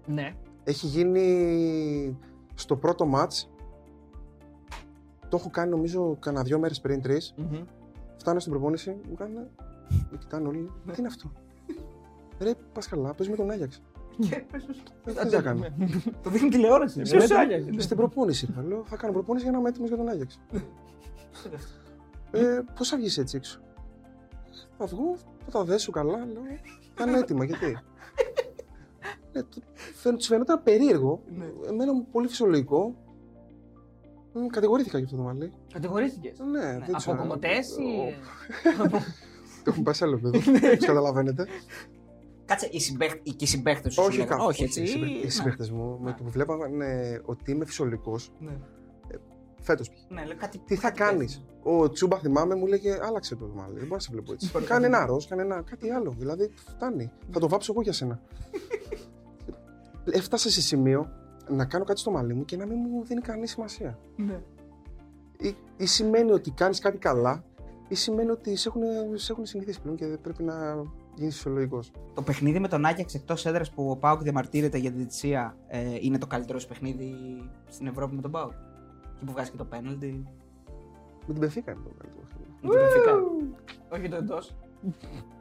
Ναι. Έχει γίνει στο πρώτο μάτς. Το έχω κάνει νομίζω κανένα δυο μέρες πριν, τρεις. Μμμ. Φτάνω στην προπόνηση, μου κάνουν. Με κοιτάνε όλοι. Τι είναι αυτό; Ρε, πας καλά, πες με τον Άγιαξ. Τι θες να κάνω. Το δείχνει τηλεόραση. Ποιος Άγιαξ; Στην προπόνηση, είπα. Λέω, θα κάνω προπόνηση για να είμαι έτοιμος για τον Άγιαξ. ε, πώς θα βγεις έτσι έξω; Θα βγω, θα τα δέσω καλά, λέω. Θα είναι έτοιμα, γιατί; Ε, το- φαίν- τους φαινόταν περίεργο. Εμένα μου πολύ φυσιολογικό. Μ, Κατηγορήθηκα για αυτό το μαλλί. Κατηγορήθηκες; Ναι, δεν Από ξέρω. κομμωτές ή. Το έχουμε πάει σε άλλο επίπεδο. Όπως καταλαβαίνετε. Κάτσε, οι συμπαίχ- οι- και οι συμπαίχτες σου. σου Όχι, λέγανε. καθ- όχι, έτσι. Οι συμπαι- ή- Οι συμπαίχτες μου με το που βλέπανε ότι είμαι φυσιολογικός, Ναι. φέτος π.χ. Ναι, λέω κάτι. Τι θα κάτι κάνεις; παίζει. Ο Τσούμπα θυμάμαι μου λέγε Άλλαξε το μάλλον. Δεν μπορώ να σε βλέπω έτσι. κάνε ένα ροζ, κάνε ένα κάτι άλλο. Δηλαδή φτάνει. Θα το βάψω εγώ για σένα. Έφτασα σε σημείο να κάνω κάτι στο μαλλί μου και να μην μου δίνει κανεί σημασία. Ναι. Ή, ή σημαίνει ότι κάνεις κάτι καλά, ή σημαίνει ότι σε έχουν, σε έχουν συνηθίσει πλέον και πρέπει να γίνεις φυσιολογικός. Το παιχνίδι με τον Άγιαξ εκτός έδρας που ο Πάουκ διαμαρτύρεται για τη διετησία ε, είναι το καλύτερο σου παιχνίδι στην Ευρώπη με τον Πάουκ. Και που βγάζει και το πέναλτι. Με την Πεφίκα είναι το καλύτερο. παιχνίδι. Με την Μπενφίκα. Όχι το εντός.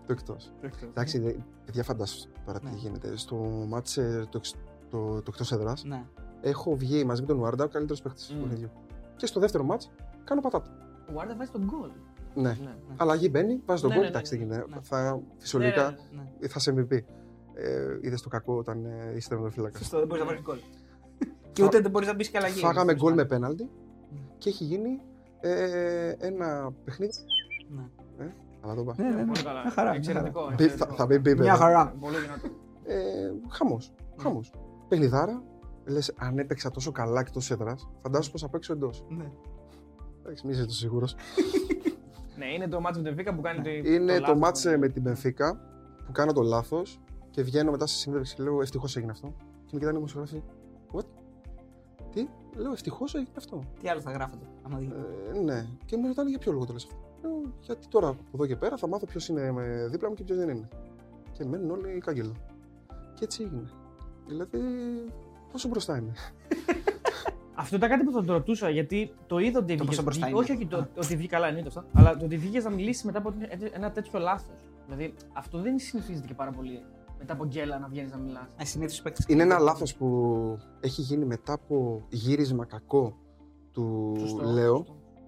Το εκτός. Εντάξει, δε- παιδιά, φαντάσου τώρα τι Ναι. γίνεται. Στο μάτσε το, εξ- το, το εκτός έδρας Ναι. έχω βγει μαζί με τον Βάρντα ο καλύτερος παίχτης του Μμ. παιχνιδιού. Και στο δεύτερο μάτς κάνω πατάτα. Ο Βάρντα βάζει τον γκολ. Ναι. Ναι. Αλλαγή μπαίνει, βάζει τον Ναι, γκολ. ναι, Εντάξει, ναι, τι ναι, γίνεται. ναι. Θα, φυσιολογικά Ναι, ναι. θα σε MVP. Ε, Είδες το κακό όταν ε, είσαι τερματοφύλακας. Σωστό, δεν μπορείς να βάλεις γκολ. Και ούτε δεν μπορείς να μπεις και αλλαγή. Φάγαμε γκολ με πέναλτι Ναι. και έχει γίνει ε, ένα παιχνίδι. Ναι. Αλλά το είπα. Ναι, ναι, ναι. Πολύ καλά. Μια χαρά, Εξαιρετικό. Μπει- εξαιρετικό. θα, θα μπει μπει, Μια βέβαια. χαρά. Πολύ δυνατό. Ε, χαμός. Χαμός. Παιχνιδάρα. Λες, αν έπαιξα τόσο καλά εκτός έδρας, φαντάζομαι πως θα παίξω εντός. Ναι. Εντάξει, μην είσαι τόσο σίγουρος. Ναι, είναι το μάτσο με την Βίκα που κάνει. το- Είναι το λάθος. μάτς ε, με την Μπενφίκα που κάνω το λάθος και βγαίνω μετά στη συνέντευξη και λέω ευτυχώς έγινε αυτό. Και με κοιτάνε οι δημοσιογράφοι. What? Τι; Λέω ευτυχώς έγινε αυτό. Τι άλλο θα γράφετε, άμα δει. Ε, ναι. Και με ρωτάνε για ποιο λόγο το λες αυτό; Λέω, γιατί τώρα από εδώ και πέρα θα μάθω ποιος είναι με δίπλα μου και ποιος δεν είναι. Και μένουν όλοι κάγκελο. Και έτσι έγινε. Δηλαδή, πόσο μπροστά είναι. Αυτό ήταν κάτι που θα το ρωτούσα γιατί το είδα ότι πόσο βγήκε. μπροστά είναι. Όχι, όχι, το, ότι βγήκε καλά, εννοείται αυτό. Αλλά το ότι βγήκε να μιλήσει μετά από ένα τέτοιο λάθος. Δηλαδή αυτό δεν συνηθίζεται και πάρα πολύ. Μετά από γκέλα να βγαίνεις να μιλάς. Ε, συνήθως παίκτες. Είναι ένα λάθος που έχει γίνει μετά από γύρισμα κακό του Λέο.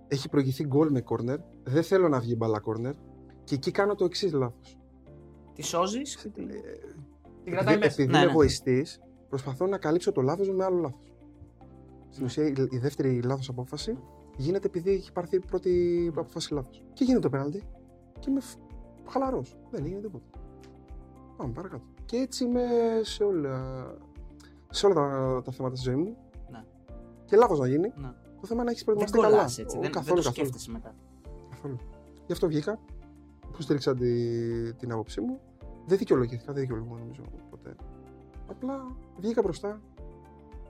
Έχει προηγηθεί γκολ με κόρνερ. Δεν θέλω να βγει μπαλά κόρνερ. Και εκεί κάνω το εξής λάθος. Τη σώζεις; Την κρατάει μέσα. Επειδή Ναι, είμαι ναι. εγωιστής, προσπαθώ να καλύψω το λάθος με άλλο λάθος. Στην Ναι. ουσία, η- η δεύτερη λάθος απόφαση γίνεται επειδή έχει πάρθει η πρώτη απόφαση λάθος. Και γίνεται το πέναλτι και είμαι χαλαρός. Δεν έγινε τίποτα. Πάμε παρακάτω. Και έτσι είμαι σε όλα, σε όλα τα, τα θέματα τη ζωή μου. Ναι. Και λάθος να γίνει. Ναι. Το θέμα είναι να έχεις Δεν προετοιμαστεί καλά. κολλά έτσι. Ο, Δεν, δεν καθόλου, το καθόλου, σκέφτεσαι μετά. καθόλου. Γι' αυτό βγήκα. Που στήριξα τη, την άποψή μου. Δεν δικαιολογήθηκα, δεν δικαιολογούμαι νομίζω ποτέ. Απλά βγήκα μπροστά.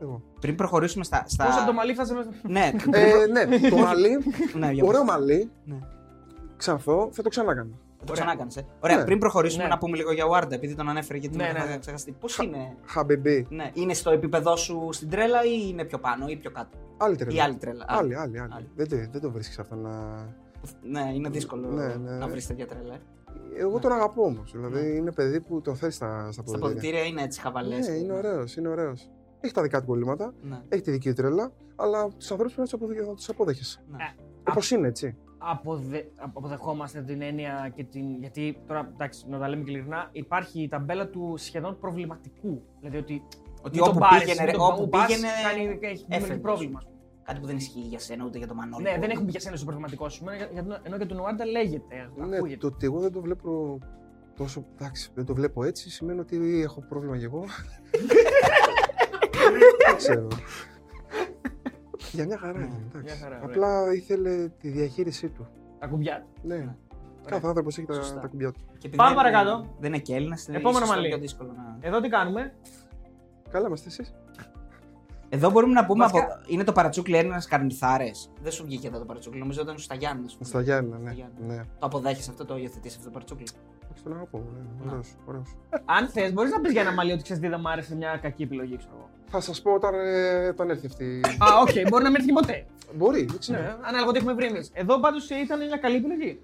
Εγώ. Πριν προχωρήσουμε στα. στα... Πώς από το μαλλί φάσε μέσα. Ναι, ε, ναι, το μαλλί, ναι, για ωραίο πες. μαλλί. Ναι. Ξανθώ, θα το ξανάκανα. Το ξανάκανες. Ε. Ωραία, Ναι. πριν προχωρήσουμε Ναι. να πούμε λίγο για ο Άρντα, επειδή τον ανέφερε γιατί Ναι, μετά ναι, θα ναι. ξεχαστεί. Πώς είναι; Χαμπεμπή. Ναι, είναι στο επίπεδό σου στην τρέλα ή είναι πιο πάνω ή πιο κάτω; Άλλη τρέλα. Ή άλλη τρέλα. Άλλη, άλλη, άλλη. Άλλη. Δεν, το, δεν το βρίσκεις αυτό να. Ναι, είναι δύσκολο Ναι, ναι. να βρεις τέτοια τρέλα. ε. Εγώ τον αγαπώ όμως. Δηλαδή Ναι. είναι παιδί που τον θέλει στα, στα Στα ποδητήρια. ποδητήρια είναι έτσι χαβαλές. Ναι, είναι ωραίος, είναι ωραίος. Έχει τα δικά του κολλήματα, Ναι. έχει τη δική του τρέλα, αλλά τους ανθρώπους πρέπει να τους αποδέχεσαι. Ναι. Ε, Όπω είναι, έτσι; Αποδε... αποδεχόμαστε την έννοια και την. Γιατί τώρα, εντάξει, να τα λέμε και ειλικρινά, υπάρχει η ταμπέλα του σχεδόν προβληματικού. Δηλαδή ότι. Ότι μην τον όπου πάρεις, πήγαινε, μην ρε, τον- όπου όπου πας, πήγαινε, κάνει, έχει δημιουργεί έφευγες. πρόβλημα. ας πούμε. Κάτι που δεν ισχύει για σένα ούτε για τον Μανώλη. Ναι, που- δεν έχουμε πει για σένα στο προβληματικό σου. Ενώ για- για- Ενώ για τον Ουάντα λέγεται. Ναι, ακούγεται. το ότι εγώ δεν το βλέπω τόσο. Εντάξει, δεν το βλέπω έτσι σημαίνει ότι έχω πρόβλημα κι εγώ. δεν ξέρω. Για μια χαρά Ναι, είναι. εντάξει. μια χαρά, ωραία. Απλά ήθελε τη διαχείρισή του. Τα κουμπιά. Ναι. Κάθε άνθρωπος έχει τα, Σωστά. τα κουμπιά του. Και επειδή Πάμε δεν- παρακάτω. Δεν είναι και Έλληνας, είναι Επόμενο ίσως μαλλί. πιο δύσκολο να. Εδώ τι κάνουμε; Καλά είμαστε εσείς. Εδώ μπορούμε να πούμε. Βασικά- Από... Είναι το παρατσούκλι Έλληνας Κανιθάρες. Δεν σου βγήκε εδώ το παρατσούκλι. Νομίζω ήταν στα Γιάννη. Στα Γιάννα, Στα ναι. Γιάννενα. ναι. Το αποδέχει αυτό, το υιοθετείς αυτό το παρατσούκλι; Εντάξει, τον αγαπώ. Ναι. Να. Ωραίος, ωραίος. Αν θες, μπορείς να πεις για ένα μαλλί ότι ξέρεις τι δεν μ' άρεσε μια κακή επιλογή, ξέρω εγώ. Θα σας πω όταν, ε, όταν έρθει αυτή. Α, οκ, μπορεί να μην έρθει ποτέ. Μπορεί, δεν ξέρω. Ναι, ανάλογα τι έχουμε βρει εμείς. Εδώ πάντως ήταν μια καλή επιλογή.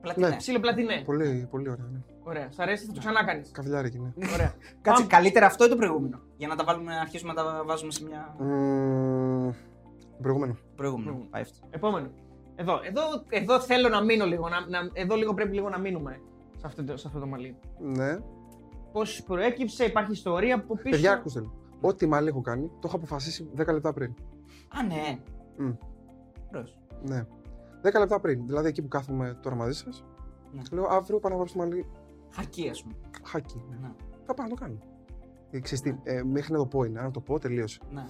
Πλατινέ. Ναι. Ψήλο πλατινέ. Πολύ, πολύ ωραία. Ναι. Ωραία. Σ' αρέσει, θα το ξανά κάνει. Καβλιάρικη, ναι. Ωραία. Κάτσε, Πάμε. καλύτερα αυτό ή το προηγούμενο; Για να τα βάλουμε, να αρχίσουμε να τα βάζουμε σε μια. Μμμ, Προηγούμενο. Προηγούμενο. Προηγούμενο. Πάει αυτό. Επόμενο. Εδώ, εδώ, εδώ θέλω να μείνω λίγο. Να, να, εδώ λίγο πρέπει λίγο να μείνουμε σε αυτό, το- σε αυτό το μαλλί. Ναι. Πώς προέκυψε, υπάρχει ιστορία από πίσω; Παιδιά, ακούστε. λίγο. Ό,τι μάλλον έχω κάνει, το έχω αποφασίσει 10 λεπτά πριν. Α, ναι. Μμ. Ωραίος. Ναι. 10 λεπτά πριν. Δηλαδή εκεί που κάθομαι τώρα μαζί σας. Ναι. Λέω αύριο πάω να βάλω στο μαλλί Χακί, ας πούμε. χάκι. Ναι. Ναι. Θα πάω να το κάνω. Ε, ξέρεις τι, ε, μέχρι να το πω είναι. Αν το πω, τελείωσε. Ναι.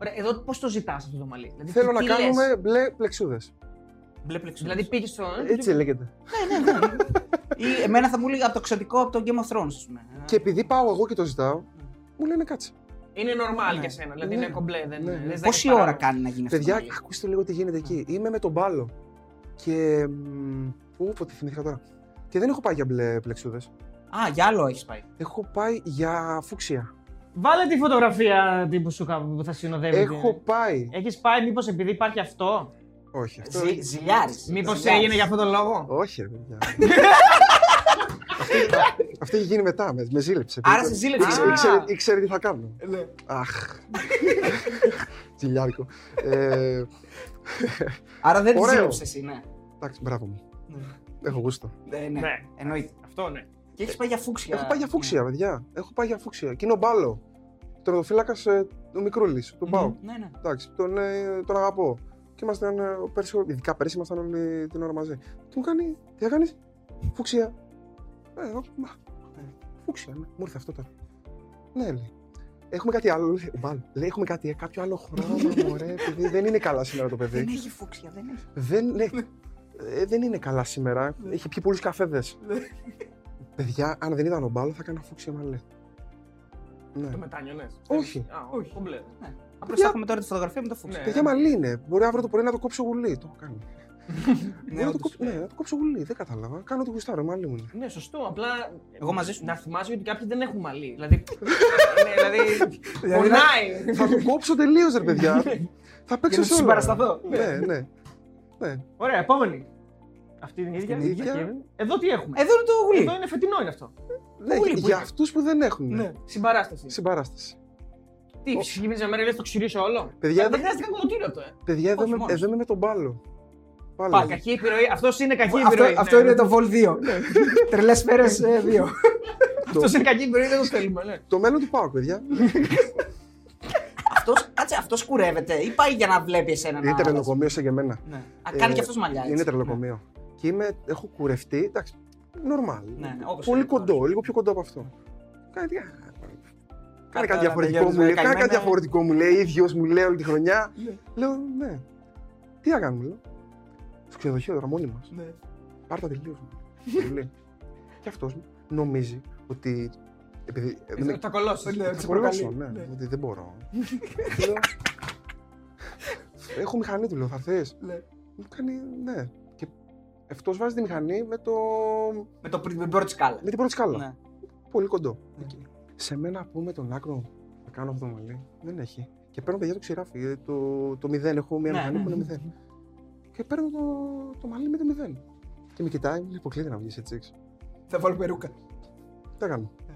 Ωραία, εδώ πώς το ζητάς αυτό το μαλλί; Δηλαδή, Θέλω τι- να τι λες; κάνουμε μπλε πλεξούδε. Μπλε πλεξί. Δηλαδή πήγε στο. Έτσι λέγεται. Ή εμένα θα μου λέει από το ξωτικό από το Game of Thrones, ας πούμε. Και επειδή πάω εγώ και το ζητάω, μου λένε κάτσε. Είναι normal Ναι. για σένα. Δηλαδή Ναι. είναι κομπλέ. Δεν, Ναι. δεν ζητάει Πόση παράπονο. ώρα κάνει να γίνει αυτό; Παιδιά, το μαλλί; ακούστε λίγο τι γίνεται εκεί. Είμαι με τον μπάλο. Και. μ, Ού, πω, τι θυμήθηκα τώρα. Και δεν έχω πάει για μπλε πλεξούδες. Α, για άλλο έχεις πάει. Έχω πάει για φούξια. Βάλε τη φωτογραφία τύπου σου κάπου που θα συνοδεύει. Έχω πάει. Έχεις πάει, μήπως επειδή υπάρχει αυτό; Όχι, αυτό. Ζη, Ζηλιάρη. Μήπω έγινε για αυτόν τον λόγο; Όχι, ρε παιδιά. Αυτή- Αυτό έχει γίνει μετά, με, με ζήλεψε. Άρα σε ζήλεψε. Ήξε- Α. Ήξερε, ήξερε τι θα κάνω. Ναι. Αχ. Τσιλιάρικο. Ε, Άρα δεν τη Ωραίο. ζήλεψες εσύ, ναι. εντάξει, μπράβο μου. Ναι. Έχω γούστο. Ε, ναι. Ναι. Εννοείται. Αυτό ναι. Και έχεις πάει για φούξια. Έχω πάει για Ναι. φούξια, παιδιά. Έχω πάει για φούξια. Και είναι ο μπάλο. Τερματοφύλακας του μικρούλης. Τον Μμμ. πάω. Ναι, ναι. Εντάξει, τον, ε, τον αγαπώ. Και ήμασταν ε, πέρσι, ειδικά πέρσι ήμασταν όλοι την ώρα μαζί. Τι μου κάνει, τι θα κάνεις, Φούξια. Ε, εγώ, μα, ε, φούξια, ναι. Μου ήρθε αυτό τώρα. Ναι, λέει. Έχουμε κάτι άλλο, λέει, ο Μπάλ. Λέει, έχουμε κάτι, ε, κάποιο άλλο χρώμα, μωρέ, επειδή δεν είναι καλά σήμερα το παιδί. Δεν έχει φούξια, δεν έχει. δεν, ναι, ε, δεν είναι καλά σήμερα. Έχει πιει πολλούς καφέδες. Παιδιά, αν δεν ήταν ο Μπάλ, θα έκανα φούξια μαλλί. Ναι. Το μετάνιωνες. Όχι. Α, όχι. Κομπλέ. Απλώς θα έχουμε τώρα τη φωτογραφία με το φούξια. Ναι. Παιδιά, μαλλί είναι. Μπορεί αύριο το πρωί να το κόψω γουλί. Το έχω κάνει. Ναι, Μπορεί να το όντως. κόψω, ναι, να το κόψω γουλί. Δεν κατάλαβα. Κάνω το γουστάρω, μαλλί μου είναι. Ναι, σωστό. Απλά. Εγώ μαζί σου. Να θυμάσαι ότι κάποιοι δεν έχουν μαλλί. Δηλαδή. ναι, δηλαδή. Δηλαδή, Πονάει. θα το κόψω τελείως, ρε παιδιά. θα παίξω Για να σε όλα. συμπαρασταθώ. Ναι, ναι. ναι. Ωραία, επόμενη. Αυτή την ίδια. Την ίδια. Αυτή. Εδώ τι έχουμε; Εδώ είναι το γουλί. Εδώ είναι φετινό είναι αυτό. ναι Γουλί που για είναι. αυτούς που δεν έχουν. Ναι. Συμπαράσταση. Συμπαράσταση. Τι, ψυχημίζει να λες το ξηρίσω όλο; Παιδιά, δεν εδώ, χρειάζεται καν κομμωτήριο αυτό, ε. παιδιά, εδώ, Όχι, είμαι, μόνος. εδώ είμαι με τον μπάλο. Πάλι. Πα, κακή επιρροή. Αυτός είναι κακή Αυτό, επιρροή. αυτό ναι. είναι το Vol 2. Τρελές σφαίρε 2. Αυτός είναι κακή επιρροή, δεν το θέλουμε. Ναι. Το μέλλον του πάω, παιδιά. Αυτό, κάτσε, αυτός κουρεύεται ή πάει για να βλέπει εσένα να. είναι τρελοκομείο σαν και εμένα. Ναι. Α, κάνει Ε, και αυτός μαλλιά. έτσι. Είναι τρελοκομείο. Και είμαι, έχω κουρευτεί. Εντάξει, normal. Ναι, ναι, όπως Πολύ είναι, κοντό, όπως. λίγο πιο κοντό από αυτό. Κάνει, τι- Κάνει κάτι Αυτά, διαφορετικό τελειώνεις μου με λέει. Κάνει κάτι καημένα. διαφορετικό μου λέει. ίδιος μου λέει όλη τη χρονιά. Ναι. Λέω, ναι. Τι να κάνουμε, λέω. Στο ξενοδοχείο τώρα μόνοι μας. Ναι. Πάρ' τα τελείως. Μου λέει. Και αυτός νομίζει ότι. Επειδή. δεν με- Θα κολώσει. Ναι, θα σε κολλήσω, προκαλεί. ναι, Ναι. ότι δεν μπορώ. Και λέω, Έχω μηχανή του, λέω, θα θες. Ναι. Μου κάνει, ναι. Και αυτός βάζει τη μηχανή με, το... Με, το, πρι- με την πρώτη σκάλα. με την πρώτη σκάλα. Ναι. Πολύ κοντό. Ναι. Σε μένα που με τον άκρο θα κάνω αυτό το μαλλί, δεν έχει. Και παίρνω παιδιά το ξηράφι, ε, το, το μηδέν, έχω μια Ναι, μηχανή ναι. που είναι μηδέν. Και παίρνω το, το μαλλί με το μηδέν. Και με κοιτάει, μου λέει, αποκλείται να βγεις έτσι έξω. Θα βάλω περούκα. Τι κάνω; Ναι.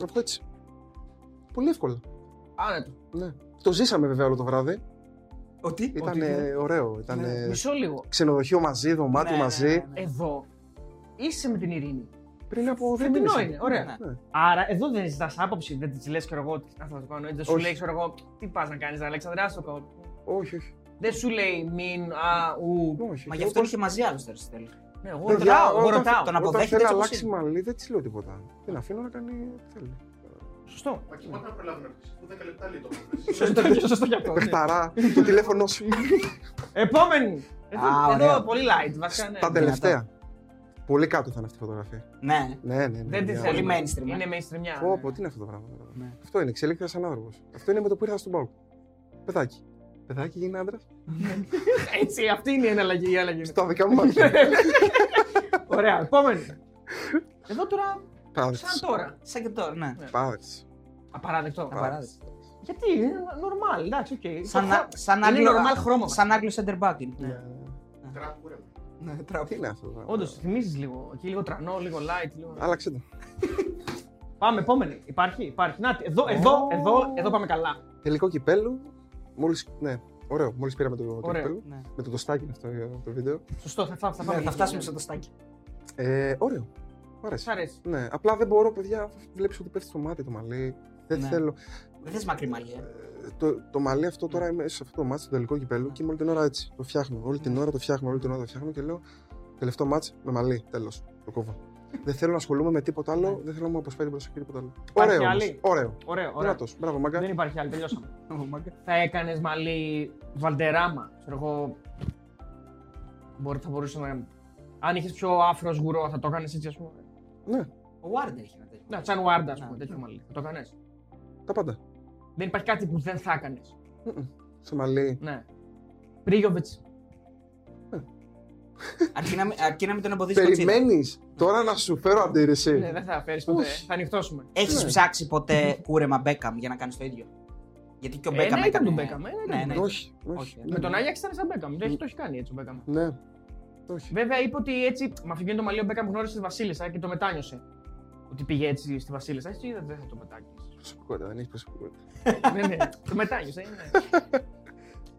Να βγω έτσι. Πολύ εύκολα. Άνετο. Ναι. Το ζήσαμε βέβαια όλο το βράδυ. Ότι; Ήταν Ότι- ωραίο. Ήταν Ναι, Μισό λίγο. ξενοδοχείο μαζί, δωμάτιο Ναι, ναι, μαζί. ναι, ναι. Εδώ είσαι με την Ειρήνη. Πριν από δύο Φετινό μήνες. είναι, ωραία. Ναι. Ναι. Άρα εδώ δεν ζητάς άποψη, δεν της λες και εγώ τι θα το κάνω, έτσι, δεν σου Όχι. λέει ξέρω εγώ τι πας να κάνεις, Αλέξανδρα, άστο το Όχι, όχι. Δεν σου λέει μην, α, ου. όχι. Μα Και γι' αυτό όπως- είχε μαζί άλλου τώρα στη τέλη. Ναι, εγώ Παιδιά, ρωτάω, εγώ όταν- ρωτάω. τον Όταν αποδέχεται θέλει να έτσι όπως αλλάξει είναι. μαλλί, δεν της λέω τίποτα. Την αφήνω να κάνει ό,τι θέλει. Σωστό. Μα και πότε να προλάβει να αρχίσει. Που 10 λεπτά λέει το Σωστό, σωστό και αυτό. ναι. Πεχταρά, το τηλέφωνο σου. Επόμενη. Εδώ, Α, εδώ ωραία. πολύ light, βασικά. ναι. Τα τελευταία. Πολύ κάτω θα είναι αυτή η φωτογραφία. Ναι. Ναι, ναι, ναι. Δεν τη μια θέλει. ώρα. Πολύ mainstream, ε. Είναι mainstream. μια. Πω, πω, τι είναι αυτό το πράγμα. τώρα. Ναι. Αυτό είναι, εξελίχθηκα σαν άνθρωπος. Αυτό είναι με το που ήρθα στον Πάο. Παιδάκι. Παιδάκι γίνει άντρας. Έτσι, αυτή είναι η εναλλαγή. η αλλαγή. Στα δικά μου μάτια. Ωραία, επόμενη. Εδώ τώρα, Πάδε. σαν τώρα. Σαν και τώρα, ναι. Πάδε. Απαράδεκτο. Απαράδεκτο. Γιατί, είναι normal, εντάξει, οκ. Σαν, Το να- χρο- σαν είναι Άγγλο, normal χρώμα. σαν Άγγλος center back είναι. Τραπ κούρεμα. Ναι, τραπ. Τι είναι αυτό το πράγμα. Όντως, θυμίζεις λίγο. Εκεί λίγο τρανό, λίγο light. Λίγο... Άλλαξε το. Πάμε, επόμενη. Υπάρχει, υπάρχει. Να, εδώ, εδώ, εδώ, εδώ πάμε καλά. Τελικό κυπέλλου. Μόλι. Ναι, ωραίο. Μόλις πήραμε το, το Ωραίο. κυπέλλου. Ναι. Με το τοστάκι είναι αυτό για το βίντεο. Σωστό, θα, θα, θα, Ναι, πάμε. θα φτάσουμε στο τοστάκι. Ε, ωραίο. Μ' αρέσει. Σ' αρέσει. Ναι, απλά δεν μπορώ, παιδιά. Βλέπεις ότι πέφτει στο μάτι το μαλλί. Δεν Ναι. θέλω. Δεν θες μακρύ μαλλί, ε. Ε, Το, το μαλλί αυτό τώρα είμαι σε αυτό το μάτι, στο τελικό κυπέλου και είμαι όλη την ώρα έτσι. Το φτιάχνω. Όλη την ώρα το φτιάχνω, όλη την ώρα το φτιάχνω και λέω τελευταίο μάτς με μαλλί. Τέλος. Το κόβω. δεν θέλω να ασχολούμαι με τίποτα άλλο, δεν θέλω να μου αποσπάει την προσοχή τίποτα άλλο. Υπάρχει Ωραίο. όμως. άλλη; Ωραίο. Ωραίο, ωραίο. Δυνατός. Μπράβο, μάγκα. Δεν υπάρχει άλλη, τελειώσαμε. θα έκανες μαλλί βαλτεράμα. Ξέρω εγώ. Μπορεί, θα μπορούσε να. Αν είχες πιο άφρος γουρό, θα το έκανες έτσι, ας πούμε. Ναι, Ο Warner έχει ένα τέτοιο. Να, σαν Βάρντα, ας πούμε, Ναι. τέτοιο μαλλί. Θα το έκανες. τα πάντα. Δεν υπάρχει κάτι που δεν θα έκανες. Μμμ. Στο μαλλί. Ναι. Πρίγιοβιτς. Αρκεί να, μην- αρκεί να μην τον εμποδίσει το τσίρ. Περιμένεις τώρα να σου φέρω αντίρρηση. Ναι, δεν θα φέρεις ποτέ. Όχι. Θα ανοιχτώσουμε. Έχεις Ναι. ψάξει ποτέ κούρεμα Μπέκαμ για να κάνεις το ίδιο; Γιατί και ο Ε, Μπέκαμ ναι, ήταν έκανε- του Μπέκαμ, ε, ναι, Ναι, ήταν ναι. του όχι, όχι. Όχι, Ναι. Με τον Άγιαξ ήταν σαν Μπέκαμ. Το έχει, το έχει κάνει έτσι ο Μπέκαμ. Ναι. Όχι. Βέβαια είπε ότι έτσι, με αφηγαίνει το μαλλί ο Μπέκαμ γνώρισε τη Βασίλισσα και το μετάνιωσε. Ότι πήγε έτσι στη Βασίλισσα. Έτσι είδα δεν θα το μετάνιωσε. Προσωπικότητα, δεν έχεις προσωπικότητα. ναι, ναι, το μετάνιωσε. Ναι.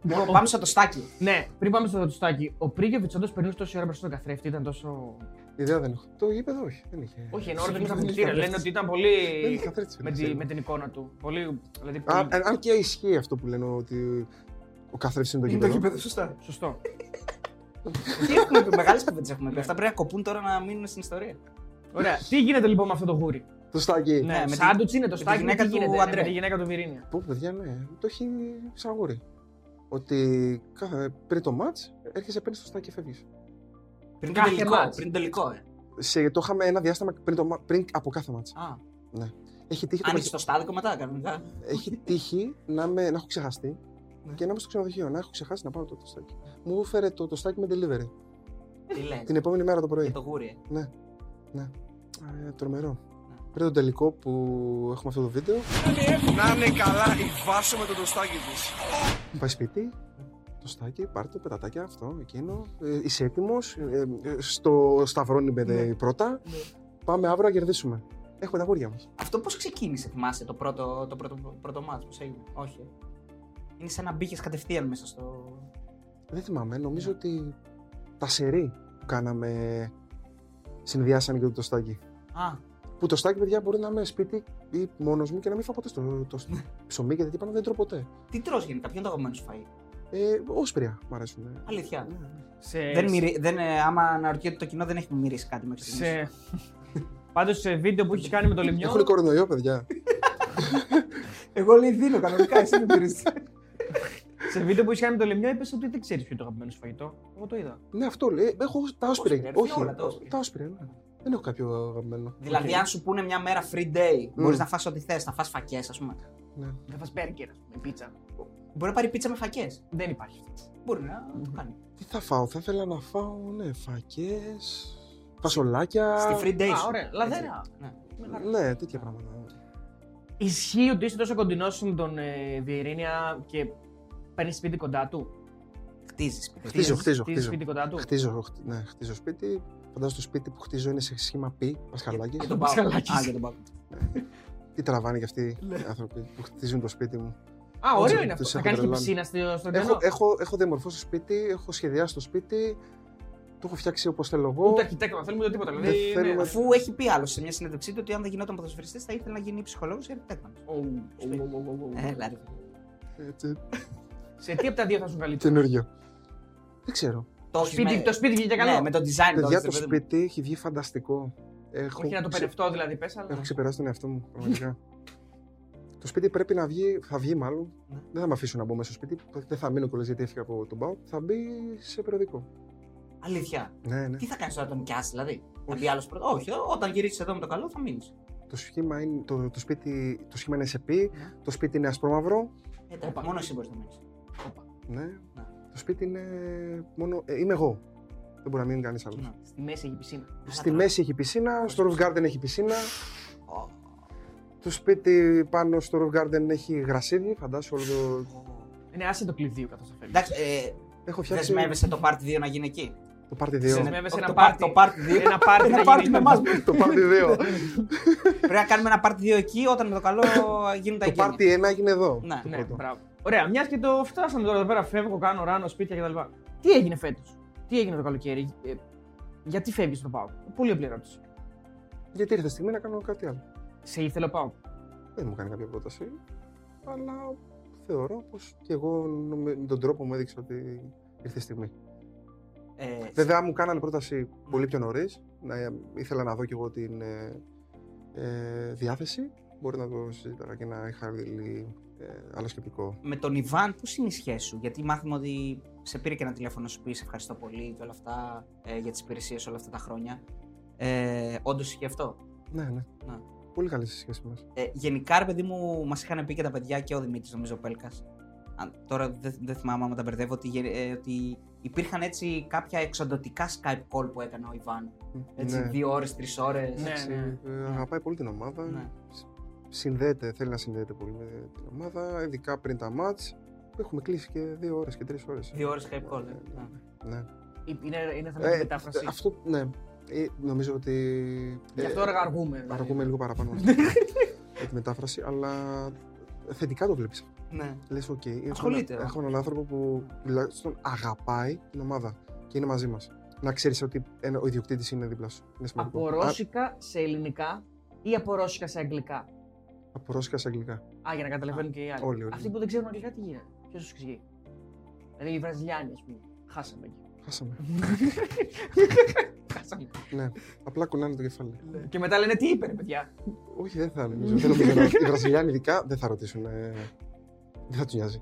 Λοιπόν, πάμε στο τοστάκι. ναι, πριν πάμε στο τοστάκι, ο Πρίγεβιτ όντως περνούσε τόση ώρα μπροστά στον καθρέφτη, ήταν τόσο. Ιδέα δεν έχω. Το είπε εδώ, όχι. Δεν είχε. Όχι, ενώ όταν Δεν ήταν είχε κτίρια, λένε καθρέφτη. ότι ήταν πολύ. Δεν είχε καθρέφτη, με, φίλε, τη, με την εικόνα του. Πολύ. Δηλαδή, Α, πολύ... αν- αν και ισχύει αυτό που λένε ότι ο καθρέφτης είναι το γήπεδο. σωστά. Σωστό. Τι έχουμε πει, μεγάλες κουβέντες έχουμε πει. Αυτά πρέπει να κοπούν τώρα να μείνουν στην ιστορία. Ωραία. Τι γίνεται λοιπόν με αυτό το γούρι; Το στάκι. Ναι, με τη- Σάντουιτς είναι το με τη στάκι. γυναίκα τι του γίνεται, ναι, Αντρέ. Με τη γυναίκα του Βιρίνια. Πω, παιδιά, ναι. Το έχει σαν γούρι. Ότι κάθε, πριν το μάτς έρχεσαι, παίρνει το στάκι και φεύγεις. Πριν το Κάθε τελικό. μάτς. Πριν το τελικό, ε. Σε, το είχαμε ένα διάστημα πριν, το, μα- πριν από κάθε μάτς. Α, Έχει τύχει, το άνοιξε μεσ- το στάδικο μετά, κανονικά. έχει τύχει να, με, να έχω ξεχαστεί Ναι. και να είμαι στο ξενοδοχείο. Να έχω ξεχάσει να πάρω το, το στάκι. Μου έφερε το, το στάκι με delivery Τι λες. την επόμενη μέρα το πρωί. Για το γούρι, ε. Ε, τρομερό. Πριν το τελικό που έχουμε αυτό το βίντεο. Να είναι καλά η βάσο με το τοστάκι της. Πάει σπίτι, το στάκι, πάρ' το, πετατάκια, αυτό, εκείνο. Ε, είσαι έτοιμος, ε, ε, στο σταυρώνει με δε πρώτα. Πάμε αύριο να κερδίσουμε. Έχουμε τα γούρια μας. Αυτό πώς ξεκίνησε, θυμάσαι το πρώτο, το πρώτο, πρώτο μάτς, πώς έγινε; Όχι. ε. Είναι σαν να μπήκες κατευθείαν μέσα στο. Δεν θυμάμαι, νομίζω ότι τα σερί που κάναμε συνδυάσανε και το τοστάκι. Α, Που το στάκι, παιδιά, μπορεί να είμαι σπίτι ή μόνος μου και να μην φάω ποτέ στο, το ψωμί και τέτοια πάνω δεν τρώω ποτέ. τι τρως γενικά, ποιο είναι το αγαπημένος σου φαΐ. Ε, όσπρια μου αρέσουν. Αλήθεια. Ναι, ναι. Σε... Δεν μυρι... δεν, ε, άμα αναρωτιέται το κοινό, δεν έχει μυρίσει κάτι μέχρι στιγμής. σε... Πάντως σε βίντεο που έχει κάνει με το λιμιό. Έχουν κορονοϊό, παιδιά. Εγώ λέει δίνω κανονικά, εσύ δεν μυρίσει. Σε βίντεο που έχει κάνει με το λιμιό είπες ότι δεν ξέρεις ποιο είναι το αγαπημένο σου φαγητό. Εγώ το είδα. ναι, αυτό λέει. Έχω τα όσπρια. Όσπρια, ρε, Όχι, όλα τα όσπρια. Τα όσπρια. Ναι. Δεν έχω κάποιο αγαπημένο. δηλαδή, αν σου πούνε μια μέρα free day, μπορείς Mm. να φας ό,τι θες, να φας φακές, ας πούμε. Ναι. Δεν φας μπέργκερ, με πίτσα. Μπορεί να πάρει πίτσα με φακές. Δεν υπάρχει αυτό. Μπορεί να το κάνει. Τι θα φάω, θα ήθελα να φάω, ναι, φακές, φασολάκια. Στη free day. Α, σου. ωραία. Λαδέρα. Ναι. Ναι, τέτοια πράγματα. Ισχύει ότι είσαι τόσο κοντινό με τον ε, Διερήνια και παίρνεις σπίτι κοντά του; Χτίζεις. Χτίζω, Χτίζεις- χτίζω, χτίζεις χτίζω. σπίτι κοντά του; Χτίζω, χτ- ναι, χτίζω σπίτι. Φαντάζομαι το σπίτι που χτίζω είναι σε σχήμα πι, Πασχαλάκης. Για τον Πάκο. Πασχαλάκης. Α, για τον Πάκο. Τι τραβάνε κι αυτοί οι άνθρωποι που χτίζουν το σπίτι μου. Α, ωραίο Τους είναι αυτό. έχω Θα κάνεις και τρελάνει. πισίνα στο, στο Έχω, κενό. έχω, έχω διαμορφώσει το σπίτι, έχω σχεδιάσει το σπίτι, το έχω φτιάξει όπως θέλω εγώ. Ούτε αρχιτέκτονα, θέλουμε ούτε τίποτα. Δεν Δηλαδή, θέλουμε- ναι. Αφού έχει πει άλλος σε μια συνέντευξή του ότι αν δεν γινόταν ποδοσφαιριστής θα ήθελε να γίνει ψυχολόγος ή αρχιτέκτονας. Ου, ου, ου, ου, ου, ου. Έλα, ρε. Έτσι, Σε τι από τα δύο θα σου καλύτερο. καινούριο. Δεν ξέρω. Το Το έχεις σπίτι, με- το σπίτι βγήκε καλό. Ναι, με το design Παιδιά, το το σπίτι έχει βγει φανταστικό. Έχω, Όχι να το ξε- περευτώ δηλαδή, πες, αλλά. έχω ξεπεράσει τον εαυτό μου, πραγματικά. το σπίτι πρέπει να βγει, θα βγει μάλλον. Ναι. Δεν θα με αφήσουν να μπω μέσα στο σπίτι. Δεν θα μείνω κολλές γιατί έφυγα από τον Μπάουκ. Θα μπει σε περιοδικό. Αλήθεια. Ναι, ναι. Τι θα κάνεις τώρα, τον νοικιάσεις δηλαδή; Θα Όχι. μπει άλλος πρώτο. Όχι, όταν γυρίσεις εδώ με το καλό θα μείνεις. Το σχήμα είναι, το, το σπίτι, το σχήμα είναι σε πι, Ναι. το σπίτι είναι ασπρόμαυρο. Εντάξει, Όπα. μόνο εσύ μπορείς να μείνεις. Ναι. Ναι. Το σπίτι είναι μόνο. ε, είμαι εγώ. Δεν μπορεί να μείνει κανείς άλλος. Ναι. Στη μέση έχει πισίνα. Στη μέση έχει πισίνα, στο roof garden έχει πισίνα. Το σπίτι πάνω στο roof garden έχει γρασίδι, φαντάσου όλο το. Είναι άσε το κλειδί καθώς θα φέρει. Εντάξει, ε, Έχω φτιάξει δεσμεύεσαι το πάρτι 2 να γίνει εκεί; το πάρτι 2. Δεσμεύεσαι Όχι, ένα το πάρτι. πάρτι- το πάρτι δύο. Ένα πάρτι Ένα να πάρτι γίνει με εκεί. εμάς. το πάρτι 2. Πρέπει να κάνουμε ένα πάρτι 2 εκεί όταν με το καλό γίνουν τα το εγγένεια. πάρτι 1 έγινε εδώ. Ναι. το Ναι, πρώτο. μπράβο. Ωραία, μιας και το φτάσαμε τώρα εδώ πέρα, φεύγω, κάνω ράνο, σπίτια κτλ. Τι έγινε φέτος, τι έγινε το καλοκαίρι, ε, γιατί φεύγεις στον Πάο. Πολύ απλή ερώτηση. Γιατί ήρθε η στιγμή να κάνω κάτι άλλο. Σε ήθελε ο Πάο. Δεν μου κάνει κάποια πρόταση. Αλλά θεωρώ πως και εγώ νομι- με τον τρόπο μου έδειξα ότι ήρθε η στιγμή. Ε, Βέβαια, μου κάνανε πρόταση πολύ πιο νωρίς. Ήθελα να δω κι εγώ την ε, ε, διάθεση. Μπορεί να το συζήτηρα και να είχα δει ε, άλλο σκεπτικό. με τον Ιβάν, πώς είναι η σχέση σου, Γιατί μάθαμε ότι σε πήρε και ένα τηλέφωνο να σου πει σε ευχαριστώ πολύ και όλα αυτά ε, για τις υπηρεσίες όλα αυτά τα χρόνια. Ε, Όντως είχε αυτό; Ναι, ναι. Ναι. Πολύ καλή στη σχέση μας. Ε, γενικά, ρε παιδί μου, μας είχαν πει και τα παιδιά και ο Δημήτρης, νομίζω, ο Πέλκας. Τώρα δεν δεν θυμάμαι άμα τα μπερδεύω, ότι, γε- ε, ότι υπήρχαν έτσι κάποια εξοντοτικά Skype call που έκανε ο Ιβάν. Έτσι, ναι. δύο ώρες, τρεις ώρες. Ναι, ναι. Ε, αγαπάει πολύ την ομάδα. Ναι. Σ- Συνδέεται, θέλει να συνδέεται πολύ με την ομάδα, ειδικά πριν τα μάτς. Έχουμε κλείσει και δύο ώρες και τρεις ώρες. Δύο ώρες Skype call. Ναι, ε. ναι, ναι. Είναι, είναι θέμα Ε, μετάφρασης. Αυτό, ναι. Ε, νομίζω ότι. Γι' αυτό ε, αργούμε. δηλαδή. Αργούμε λίγο παραπάνω με τη μετάφραση, αλλά θετικά το βλέπεις. Ναι. Λες, οκ, έχω, Ασχολείται, ένα- ε. έχω έναν άνθρωπο που τουλάχιστον αγαπάει την ομάδα και είναι μαζί μας. Να ξέρεις ότι ένα- ο ιδιοκτήτης είναι δίπλα σου. Είναι σημαντικό. Από Α, ρώσικα σε ελληνικά ή από ρώσικα σε αγγλικά; Από ρώσικα σε αγγλικά. Α, για να καταλαβαίνουν και οι άλλοι. Όλοι, όλοι. Αυτοί που δεν ξέρουν αγγλικά τι γίνεται. Ποιος τους εξηγεί. Δηλαδή οι Βραζιλιάνοι, ας πούμε. Χάσαμε εκεί. Χάσαμε. Χάσαμε. ναι. Απλά κουνάνε το κεφάλι. Και μετά λένε τι είπε, ρε παιδιά; Όχι, δεν θα νομίζω. δεν νομίζω να- Οι Βραζιλιάνοι ειδικά δεν θα ρωτήσουν. ε, δεν θα τους νοιάζει.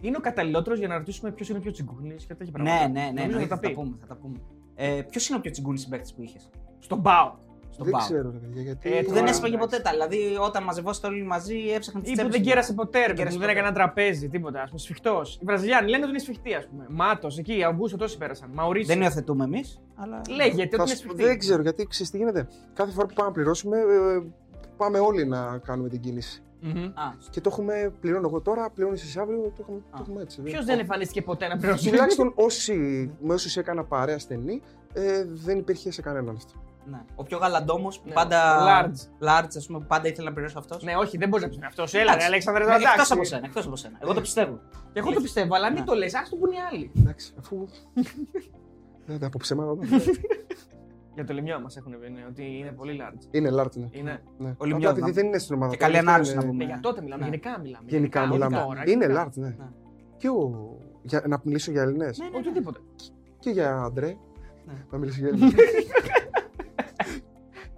Είναι ο καταλληλότερος για να ρωτήσουμε ποιος είναι πιο τσιγκούνης και τέτοια Ναι, πράγματα. ναι, ναι, Νομίζω εννοείται, θα θα τα τα πει. πούμε. Θα τα πούμε. Ε, Ποιος είναι ο πιο τσιγκούνης συμπαίκτης που είχες; Στον Πάο. Στον δεν Πάο. ξέρω, ρε παιδιά, γιατί. Ε, Που Τώρα, δεν έσπαγε εντάξει. ποτέ τα. Δηλαδή, όταν μαζευόσατε όλοι μαζί, έψαχναν τις Ή που δεν κέρασε ποτέ, ρε παιδί, κέρασε μου, δεν ποτέ. έκανε τραπέζι, τίποτα. Α πούμε, σφιχτός. Οι Βραζιλιάνοι λένε ότι είναι σφιχτή, ας πούμε. Μάτος, εκεί, Αυγούστο, τόσοι πέρασαν. Μαουρίσιο. Δεν υιοθετούμε εμείς, αλλά. Λέγεται Θα ότι είναι σου- σφιχτή. δεν ξέρω γιατί ξέρεις τι γίνεται. Κάθε φορά που πάμε να πληρώσουμε, ε, πάμε όλοι να κάνουμε την κίνηση. Μμμ. Α, Και το έχουμε, πληρώνω εγώ τώρα, πληρώνει εσύ αύριο, το έχουμε, το Α. έχουμε έτσι. Ποιος δεν εμφανίστηκε ποτέ να πληρώσει; Τουλάχιστον όσοι, με όσους έκανα παρέα στενή, ε, δεν υπήρχε σε κανέναν αυτό. Ναι. Ο πιο γαλαντόμος που Ναι, πάντα. large. Large, ας πούμε, που πάντα ήθελε να πληρώσει αυτός. Ναι, όχι, δεν μπορεί να πει αυτός. Έλα, ρε, Αλέξανδρε, εντάξει. Εκτός από σένα, εκτός από σένα. Εγώ το πιστεύω. Και εγώ το πιστεύω, αλλά μην Ναι. το λες, α το πουν οι άλλοι. Εντάξει, αφού. Δεν τα από ψέματα. δεν. Για το λιμιό μας έχουν πει ναι, ότι είναι πολύ large. Είναι large, ναι. Είναι. ναι. Όλοι Απλά μια επειδή δεν είναι στην ομάδα. Και τώρα, καλή αυτό ανάλυση είναι- να πούμε. Ναι, για τότε μιλάμε, Ναι. γενικά μιλάμε. Γενικά όχι μιλάμε. τώρα, Είναι γενικά. large, ναι. Ναι. Και ο... για... να μιλήσω για Ελληνές. Ναι, ναι, ναι. Οτιδήποτε. Και για Αντρέ. Ναι. Να μιλήσω για Έλληνες.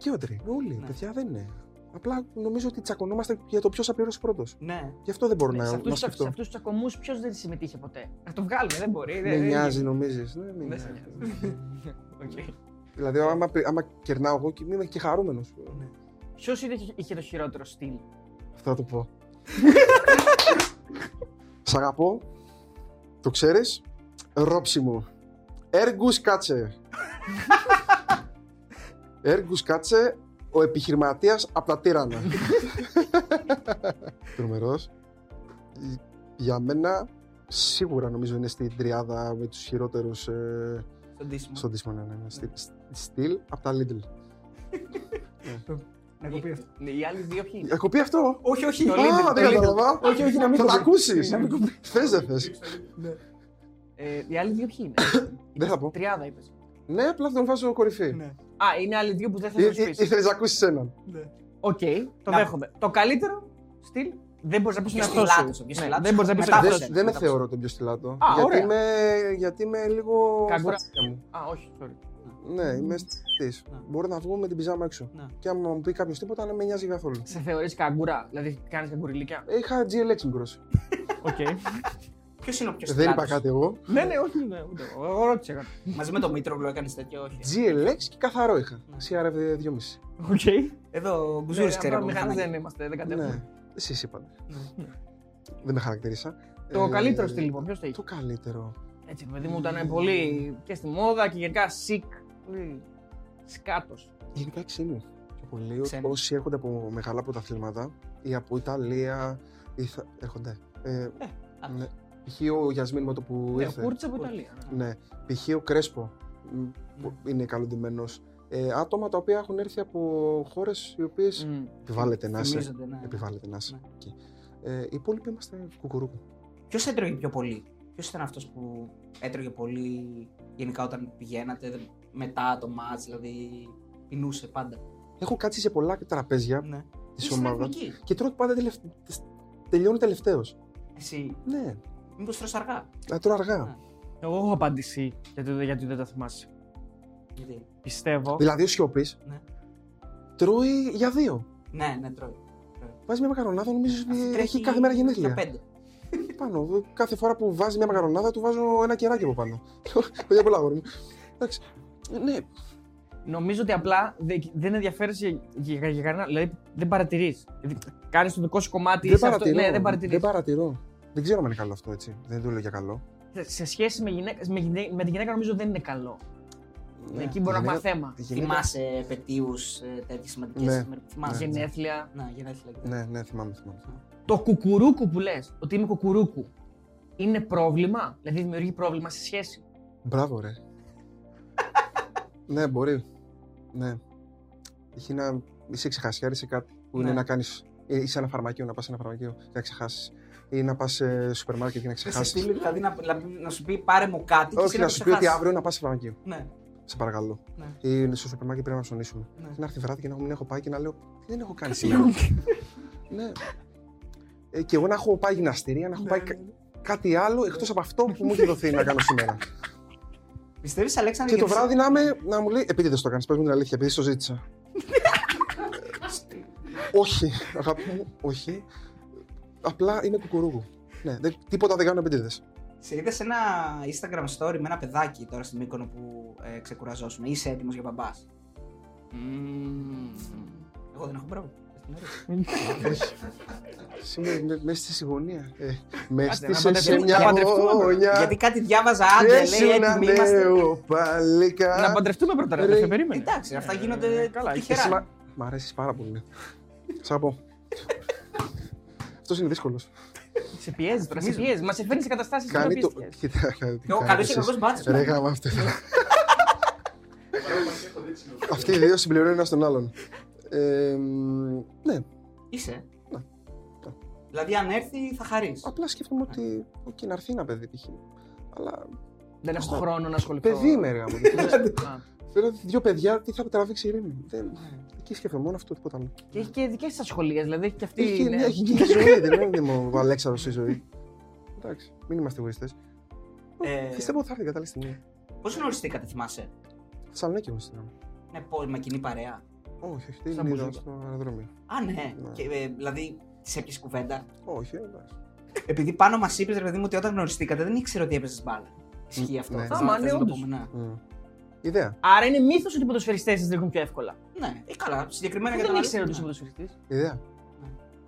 και ο Αντρέ. Όλοι, Ναι. παιδιά δεν είναι. Απλά νομίζω ότι τσακωνόμαστε για το ποιος θα πληρώσει πρώτος. Ναι. Γι' αυτό δεν μπορώ Ναι, να, σε να αυτούς, σε σκεφτώ. αυτούς τους τσακωμούς ποιος δεν συμμετείχε ποτέ. Να το βγάλουμε, δεν μπορεί. Με δεν- δεν νοιάζει, γίνεται. νομίζεις. Ναι, με Δεν σε νοιάζει. Οκ. δηλαδή, άμα, άμα κερνάω εγώ και είμαι και χαρούμενος. Ποιος είχε, είχε το χειρότερο στυλ; Αυτό θα το πω. Σ' αγαπώ. Το ξέρεις; Ρόψη μου. Έργους κάτσε. Έργους κάτσε. Ο επιχειρηματίας από τα τύρανα. Τρομερός. Για μένα σίγουρα νομίζω είναι στην τριάδα με τους χειρότερους ε, Στο ντύσιμο. στο ντύσιμο. Ναι, ναι, ναι. Στυλ, στυλ από τα Lidl. Να κοπεί αυτό. Ναι, Οι άλλοι δύο ποιοι είναι; Ε, Κοπεί αυτό. Όχι, όχι. Το Α, Lidl, δεν το Lidl. κατάλαβα. Όχι, όχι, να μην Θα το κοπεί. ακούσεις. Να μην κοπεί. Θες, δεν θες. Ε, Οι άλλοι δύο ποιοι είναι; Δεν θα πω. Τριάδα είπες. Ναι, απλά τον βάζω κορυφή. Ναι. Α, είναι άλλοι δύο που δεν Ή- θα του ή- πει. Ήθελες να ακούσεις έναν. Οκ, το Να- δέχομαι. Το καλύτερο στυλ δεν μπορείς να πεις Ποιος είναι αυτό. στυλάτος, σου. ποιος Ναι, στυλάτος. Δεν μπορείς να πεις Μετά αυτό. από Δεν, σου. δεν με μετά θεωρώ τον πιο στυλάτο. Α, γιατί, ωραία. είμαι, γιατί είμαι λίγο. Καγκουρά. στα τσίκια μου. Α, όχι, sorry. Ναι, είμαι στυλ. Ναι. Μπορεί να βγω με την πιζάμα έξω. Ναι. Και άμα μου πει κάποιος τίποτα, δεν με νοιάζει καθόλου. Σε θεωρείς καγκουρά, δηλαδή κάνεις καγκουριλίκια; Είχα GLX μικρό. Οκ. Ποιος είναι ο πιο Δεν είπα κάτι εγώ. Ναι, ναι, όχι, ναι, ούτε εγώ. Εγώ ρώτησα κάτι. Μαζί με το Μήτρογλου έκανες τέτοιο, όχι. GLX και καθαρό είχα. Ναι. CRF 2,5. Οκ. Εδώ ο Γκουζούρη ξέρει από Μηχανέ μηχανάκι. δεν είμαστε, δεν κατέχουμε. Ναι, εσεί είπατε. Ναι. Δεν με χαρακτήρισα. Το Ε, καλύτερο στυλ λοιπόν, ποιος το είχε. Το καλύτερο. Έτσι, παιδί μου ήταν πολύ και στη μόδα και γενικά sick. Πολύ σκάτος. Γενικά ξύνου. Πιο πολύ. Ξένοι. Όσοι έρχονται από μεγάλα πρωταθλήματα ή από Ιταλία. Ή θα... Έρχονται. Ε, α. ναι. Π.χ. ο Γιασμίν με το που Ναι, ήρθε. κούρτσα από Ιταλία. ναι. Ναι. Π.χ. ο Κρέσπο. μ, που Είναι καλοντημένο. Ε, άτομα τα οποία έχουν έρθει από χώρες οι οποίες Μμ. επιβάλλεται να είσαι. Θυμίζονται, ναι. Επιβάλλεται να είσαι. Ναι. εκεί. Ε, οι υπόλοιποι είμαστε κουκουρούκου. Ποιος έτρωγε πιο πολύ, Ποιος ήταν αυτός που έτρωγε πολύ γενικά όταν πηγαίνατε δε- μετά το match, δηλαδή πεινούσε πάντα; Έχω κάτσει σε πολλά τραπέζια Ναι. της Είσαι ομάδας εθνική. και τρώω πάντα τελευταίο. Τελειώνει τελευταίος. Εσύ, Ναι, μήπως τρως αργά; να τρώω αργά. Ναι. Εγώ έχω απάντηση γιατί, γιατί δεν το θυμάσαι. Γιατί; Πιστεύω. Δηλαδή ο Σιώπη Ναι. τρώει για δύο. Ναι, ναι, τρώει. Βάζει μια μακαρονάδα, νομίζω Αυτή ότι τρέχει έχει κάθε μέρα Για γενέθλια. πέντε. Πάνω. Κάθε φορά που βάζει μια μακαρονάδα, του βάζω ένα κεράκι από πάνω. Παιδιά πολλά αγόρι μου. Εντάξει. Ναι, Νομίζω ότι απλά δεν, δεν ενδιαφέρεσαι για, για, για κανένα. Δηλαδή δεν παρατηρείς. Κάνεις το δικό σου κομμάτι. δεν είσαι αυτό- παρατηρώ. Ναι, δεν παρατηρείς. δεν παρατηρώ. Δεν ξέρω αν είναι καλό αυτό έτσι. Δεν το λέω για καλό. Σε σχέση με, γυναίκα, με, γυναί- με τη γυναίκα νομίζω δεν είναι καλό. Ναι. Εκεί μπορεί να έχουμε Γενικά- θέμα. γενικά- Θυμάσαι επαιτίους τέτοιες σημαντικές Ναι. ημέρε. Θυμάσαι. Γενέθλια. Ναι, γενέθλια. και Ναι, ναι, θυμάμαι, θυμάμαι. Το κουκουρούκου που λες, ότι είμαι κουκουρούκου, είναι πρόβλημα; Δηλαδή δημιουργεί πρόβλημα σε σχέση. Μπράβο, ρε. ναι, μπορεί. Ναι. Έχει να είσαι ξεχασιάρη σε κάτι που είναι Ναι. να κάνει. Είσαι ένα φαρμακείο, να πας σε ένα φαρμακείο και να ξεχάσεις. Ή να πας σε σούπερ μάρκετ και να Σε στείλει ξεχάσει. δηλαδή να, να, να σου πει πάρε μου κάτι και εσύ Όχι, να το σου πει ότι ξεχάσεις. αύριο να πας σε φαρμακείο. Ναι, Σε παρακαλώ. ναι. Ή στο σούπερ μάρκετ πρέπει να ψωνίσουμε. Ναι. Και να έρθει βράδυ και να μην έχω πάει και να λέω Τι δεν έχω κάνει σήμερα. ναι. Ε, και εγώ να έχω πάει γυμναστηρία, να έχω Ναι, πάει κα- κάτι άλλο εκτός από αυτό που μου έχει δοθεί να κάνω σήμερα. Πιστεύεις, Αλέξανδρε, Και το γιατί- βράδυ να, είμαι, να μου λέει, επειδή δεν στο κάνεις, πες μου την αλήθεια, επειδή στο ζήτησα. όχι, αγάπη μου, όχι. Απλά είναι κουκουρούγου. Ναι, δεν, τίποτα δεν κάνουν επίτηδε. Σε είδα σε ένα Instagram story με ένα παιδάκι τώρα στην Μύκονο που ε, ξεκουραζόσουμε. Είσαι έτοιμος για μπαμπάς; Εγώ δεν έχω πρόβλημα. Σήμερα με- μέσα στη σιγωνία. Ε, με Άντε, να στήσε σε παντρευτούμε, μια να παντρευτούμε, γωνιά. Γιατί κάτι διάβαζα, Και άντε, λέει ήσουν έτοιμοι είμαστε. νέο παλικά. Να παντρευτούμε πρώτα, ρε. Ρε. Δεν περίμενε. Εντάξει, αυτά γίνονται Ε, καλά, Εσύ τυχερά. μα- Μ' αρέσεις πάρα πολύ. Σ' αγαπώ. Αυτός είναι δύσκολος. Σε πιέζεις τώρα, σε πιέζεις. Μας σε φέρνει σε καταστάσεις που Κάνει το. πιέζεις. Κοίτα, κάνει- Εγώ κάνεις καλός και εσείς. κακός μπάτσος, Ρε ναι. γάμα αυτό. Αυτοί οι δύο συμπληρώνουν ένα τον άλλον. Ε, μ, ναι, Είσαι. Ναι. Δηλαδή, αν έρθει, θα χαρείς. απλά σκέφτομαι ότι. Οκ, να έρθει ένα παιδί π.χ. Αλλά. Δεν έχω Στο- χρόνο να ασχοληθώ. Παιδί είμαι, ρε γαμώ. Α. Θέλω δύο παιδιά, τι θα τραβήξει η Ειρήνη. Δεν... Ναι. Εκεί σκέφτομαι μόνο αυτό, τίποτα άλλο. Και έχει και δικές της ασχολίες, δηλαδή έχει και αυτή. Έχει, ναι. ναι, έχει και ζωή, δεν είναι μόνο ο Αλέξανδρος στη ζωή. Εντάξει, μην είμαστε εγωιστές. Ε, Πιστεύω ότι θα έρθει η κατάλληλη στιγμή. Πώς γνωριστήκατε, θυμάσαι; Θεσσαλονίκη όμως ήταν. Ναι, πώ, με κοινή παρέα. Όχι, όχι, την Σαν είδα μπουζούκα. στο αεροδρόμιο. Α, ναι. Ναι. Και, ε, δηλαδή, της έπιασες κουβέντα. Όχι, εντάξει. Επειδή πάνω μας είπες, ρε παιδί μου, ότι όταν γνωριστήκατε δεν ήξερε ότι έπαιζες μπάλα. Ισχύει αυτό. ναι. Θες Άμα, να- ναι, θες να το όντως. πούμε, ναι. Μμ. Ιδέα, Άρα είναι μύθος ότι οι ποδοσφαιριστές τη ρίχνουν πιο εύκολα. Ναι, ε, καλά. Συγκεκριμένα για Δεν τον ήξερε ότι είσαι Αλέξη, ναι. ποδοσφαιριστή. ιδέα.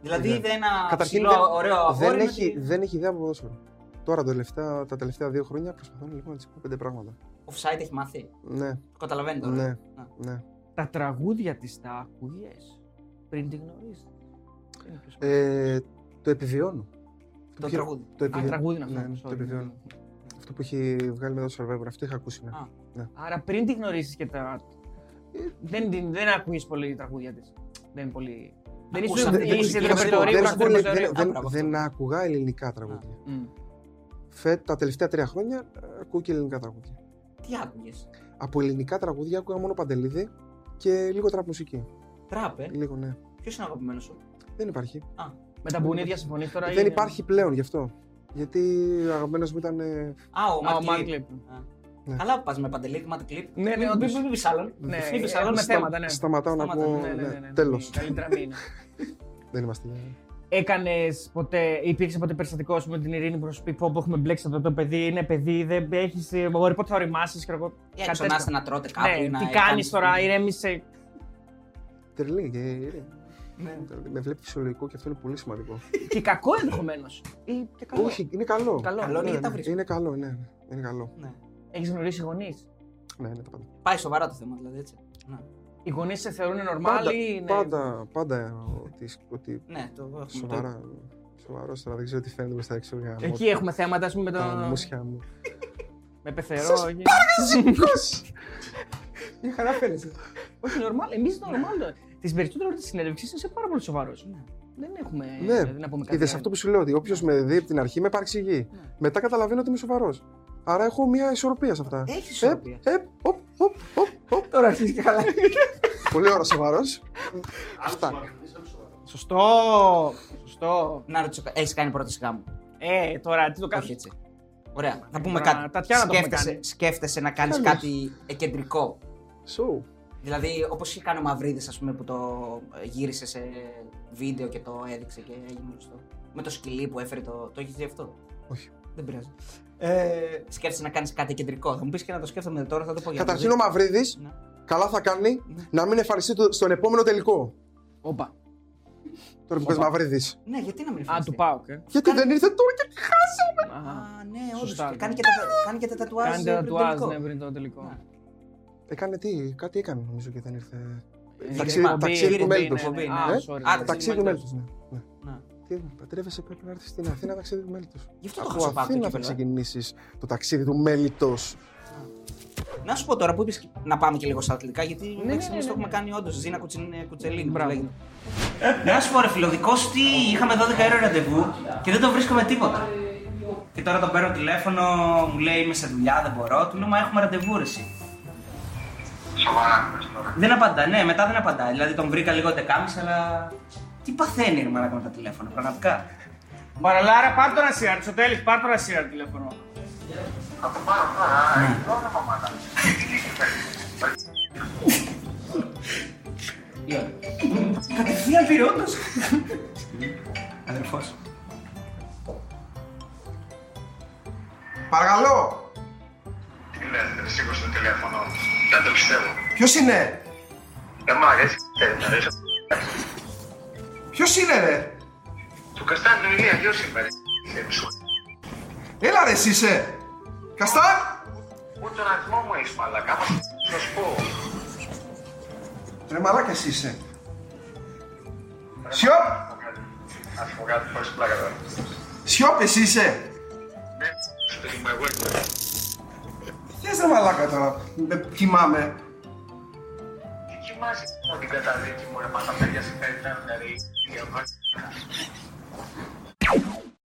Δηλαδή, Ναι. είδε ένα Καταρχήν ψηλό, δεν- ωραίο αγόρι. Δεν με έχει, τη- δεν έχει ιδέα από ποδόσφαιρο. Τώρα τα τελευταία, τα τελευταία δύο χρόνια προσπαθώ λοιπόν να τη πω πέντε πράγματα. Offside έχει μάθει. Ναι, Το καταλαβαίνει τώρα. ναι, ναι. Τα τραγούδια της τα ακούγες πριν τη γνωρίζεις; Ε, το επιβιώνω. Το Ποιο- τραγούδι. Το Α, επιβιώνω. τραγούδι είναι αυτό. Ναι, ναι, sorry. το επιβιώνω. Αυτό που έχει βγάλει μετά το Survivor, αυτό είχα ακούσει. Ναι. Α. Άρα πριν τη γνωρίσει και τα. Δεν, την- δεν ακούγε πολύ τραγούδια της. Δεν είναι πολύ. Δεν Ακούσατε, είσαι δεν είσαι ακούστηκε, ρεπερτορίου δεν να ακούστηκε, ακούσει δεν, ρεπερτορίου. δεν, μπράβο, δεν αυτό. άκουγα ελληνικά τραγούδια. Μμ. Φέτ, τα τελευταία τρία χρόνια ε, ακούω και ελληνικά τραγούδια. Τι άκουγες; Από ελληνικά τραγούδια άκουγα μόνο παντελίδι και λίγο τραπ μουσική. Τραπ, ε; Λίγο, ναι. Ποιος είναι αγαπημένος σου; Δεν υπάρχει. Με τα μπουνίδια συμφωνείς τώρα. δεν είναι- υπάρχει πλέον γι' αυτό. Γιατί ο αγαπημένος μου ήταν. ε, Α, ο Α, ο Μαρκ Μαρκ Κλίπ. Κλίπ. Α. Ναι. Καλά που πα με παντελή και κλιπ. Ναι, ναι, Μην- όντως. Μην μην πεις άλλον. Ναι, Μην πεις άλλον. έχουμε στα- θέματα, ναι. Σταματάω να Σταματάω, πω. Ναι, ναι, ναι, ναι, ναι. Τέλος. Καλύτερα μην είναι. Δεν είμαστε. Έκανες ποτέ, υπήρξε ποτέ περιστατικό ας πούμε, με την Ειρήνη που να σου πει πω, πω έχουμε μπλέξει αυτό το παιδί, είναι παιδί, δεν έχεις. Μπορεί πότε θα οριμάσεις και εγώ. Ή έξω να είστε να τρώτε κάπου. ή Ναι, να τι κάνεις- κάνεις τώρα, ηρέμησε. Τρελή. και- ε, Με βλέπει φυσιολογικό και αυτό είναι πολύ σημαντικό. και κακό ενδεχομένως. Ή και καλό. Όχι, είναι καλό. Καλό. Καλό είναι Ναι, γιατί τα ναι, βρίσκω. Είναι καλό, ναι. ναι, Είναι καλό. Ναι. Έχεις γνωρίσει γονείς; Ναι, είναι τα πάντα. Πάει σοβαρά το θέμα δηλαδή έτσι. Ναι. Οι γονείς σε θεωρούν normal Πάντα, ή είναι. πάντα, πάντα ότι, ότι Ναι, το έχουμε. σοβαρά. Σοβαρό τώρα, δεν ξέρω τι φαίνεται μπροστά έξω. για Εκεί έχουμε θέματα, ας πούμε, με τα τον. μουσια μου. Με πεθερό. εκεί. Μια χαρά φαίνεσαι. Όχι, normal. Εμείς το normal. Τις περισσότερε ώρε της συνέντευξης είσαι πάρα πολύ σοβαρός. Δεν έχουμε. Ναι, δηλαδή, να πούμε κάτι. Είδε άλλο. αυτό που σου λέω, ότι όποιος με δει από την αρχή με παρεξηγεί. Ναι. Μετά καταλαβαίνω ότι είμαι σοβαρός. Άρα έχω μια ισορροπία σε αυτά. Έχεις Επ, ισορροπία. επ, οπ, οπ, οπ, οπ. Τώρα αρχίζεις και καλά. Πολύ ώρα σοβαρός. Αυτά. Σωστό. Σωστό. Να ρωτήσω, έχεις κάνει πρώτη σιγά μου; Ε, τώρα τι το κάνω. Όχι έτσι. Ωραία. Θα πούμε Τώρα, κάτι. Τατιάνα το έχουμε Σκέφτεσαι, κάνει. σκέφτεσαι να κάνεις Καλώς. κάτι εκεντρικό; So. Δηλαδή, όπως είχε κάνει ο Μαυρίδης, ας πούμε, που το ε, γύρισε σε βίντεο και το έδειξε και έγινε γνωστό. Με το σκυλί που έφερε το. Το έχεις δει αυτό; Όχι. Δεν πειράζει. Ε, σκέφτεσαι να κάνεις κάτι κεντρικό. Θα μου πεις και να το σκέφτομαι τώρα, θα το πω για Καταρχήν ο Μαυρίδης Ναι. καλά θα κάνει Ναι. να μην εμφανιστεί το- στον επόμενο τελικό. Όπα. Τώρα που πες Μαυρίδης. Ναι, γιατί να μην Α, εμφανιστεί; του πάω. ε. Γιατί δεν ήρθε τώρα και χάσαμε. Α, Α, ναι, όντως. Σωστά. Κάνει, και τα- κάνει και τα τατουάζ. Κάντε πριν το τατουάζ τελικό. ναι, πριν το τελικό. Ναι. Έκανε τι, κάτι έκανε νομίζω και δεν ήρθε. Ε, Ταξίδι- εκπομπή, ταξίδι του εκπομπή, μέλητος. ναι, ναι. Ε, Α, sorry, α, ναι. Ταξίδι του μέλητος, ναι. Ναι. Ναι. Τι παντρεύεσαι πρέπει να έρθεις στην Αθήνα ταξίδι του μέλητος. Γι' αυτό το Από είχα πάρει το Αθήνα θα κύπελο, ε. ξεκινήσεις το ταξίδι του μέλητος. Να σου πω τώρα που είπες να πάμε και λίγο στα αθλητικά, γιατί ναι, μέχρι ναι, στιγμής ναι, το έχουμε ναι. κάνει όντως. Ζήνα κουτσιν- κουτσελίνη. που Μπράβο. λέγεται. Να σου πω ρε φιλοδικό ότι είχαμε 12 ώρα ραντεβού και δεν το βρίσκω με τίποτα. Και τώρα τον παίρνω τηλέφωνο, μου λέει είμαι σε δουλειά, δεν μπορώ. Του λέω μα έχουμε ραντεβού ρε εσύ. Σοβαρά πες τώρα. Δεν απαντά, ναι, μετά δεν απαντάει. Δηλαδή τον βρήκα λίγο τεκάμιση, αλλά. Τι παθαίνει ρε μαλάκα με τα τηλέφωνα, πραγματικά. Παραλάρα, πάρ' τον Ασίαρ, στο τέλος, πάρ' τον Ασίαρ τηλέφωνο. Θα το πάρω τώρα, έχει πρόβλημα μάνα. Κατευθείαν πήρε όντως. Αδερφός. Παρακαλώ, Τι λες, ρε, σήκωσε το τηλέφωνο. Δεν το πιστεύω. ποιος είναι, Ε, μα, έτσι, ε, ρε, είσαι ποιος είναι ρε, Του Καστάνιου Ηλία, γιος είμαι, ρε. Ε, σου. έλα ρε εσύ είσαι, Καστάν, Ούτε τον αριθμό μου έχεις μαλακά, άμα θα σου πω. ρε μαλάκα εσύ είσαι. Σιωπ, Να σου πω κάτι, χωρίς πλάκα τώρα. σιωπ εσύ είσαι. Ναι, σπίτι μου εγώ είμαι. Θες ρε μαλάκα τώρα, με κοιμάμαι. Τι κοιμάσαι από την καταδίκη μου, ρε, μα τα παιδιά σε περιμένουν, ρε, Thank you.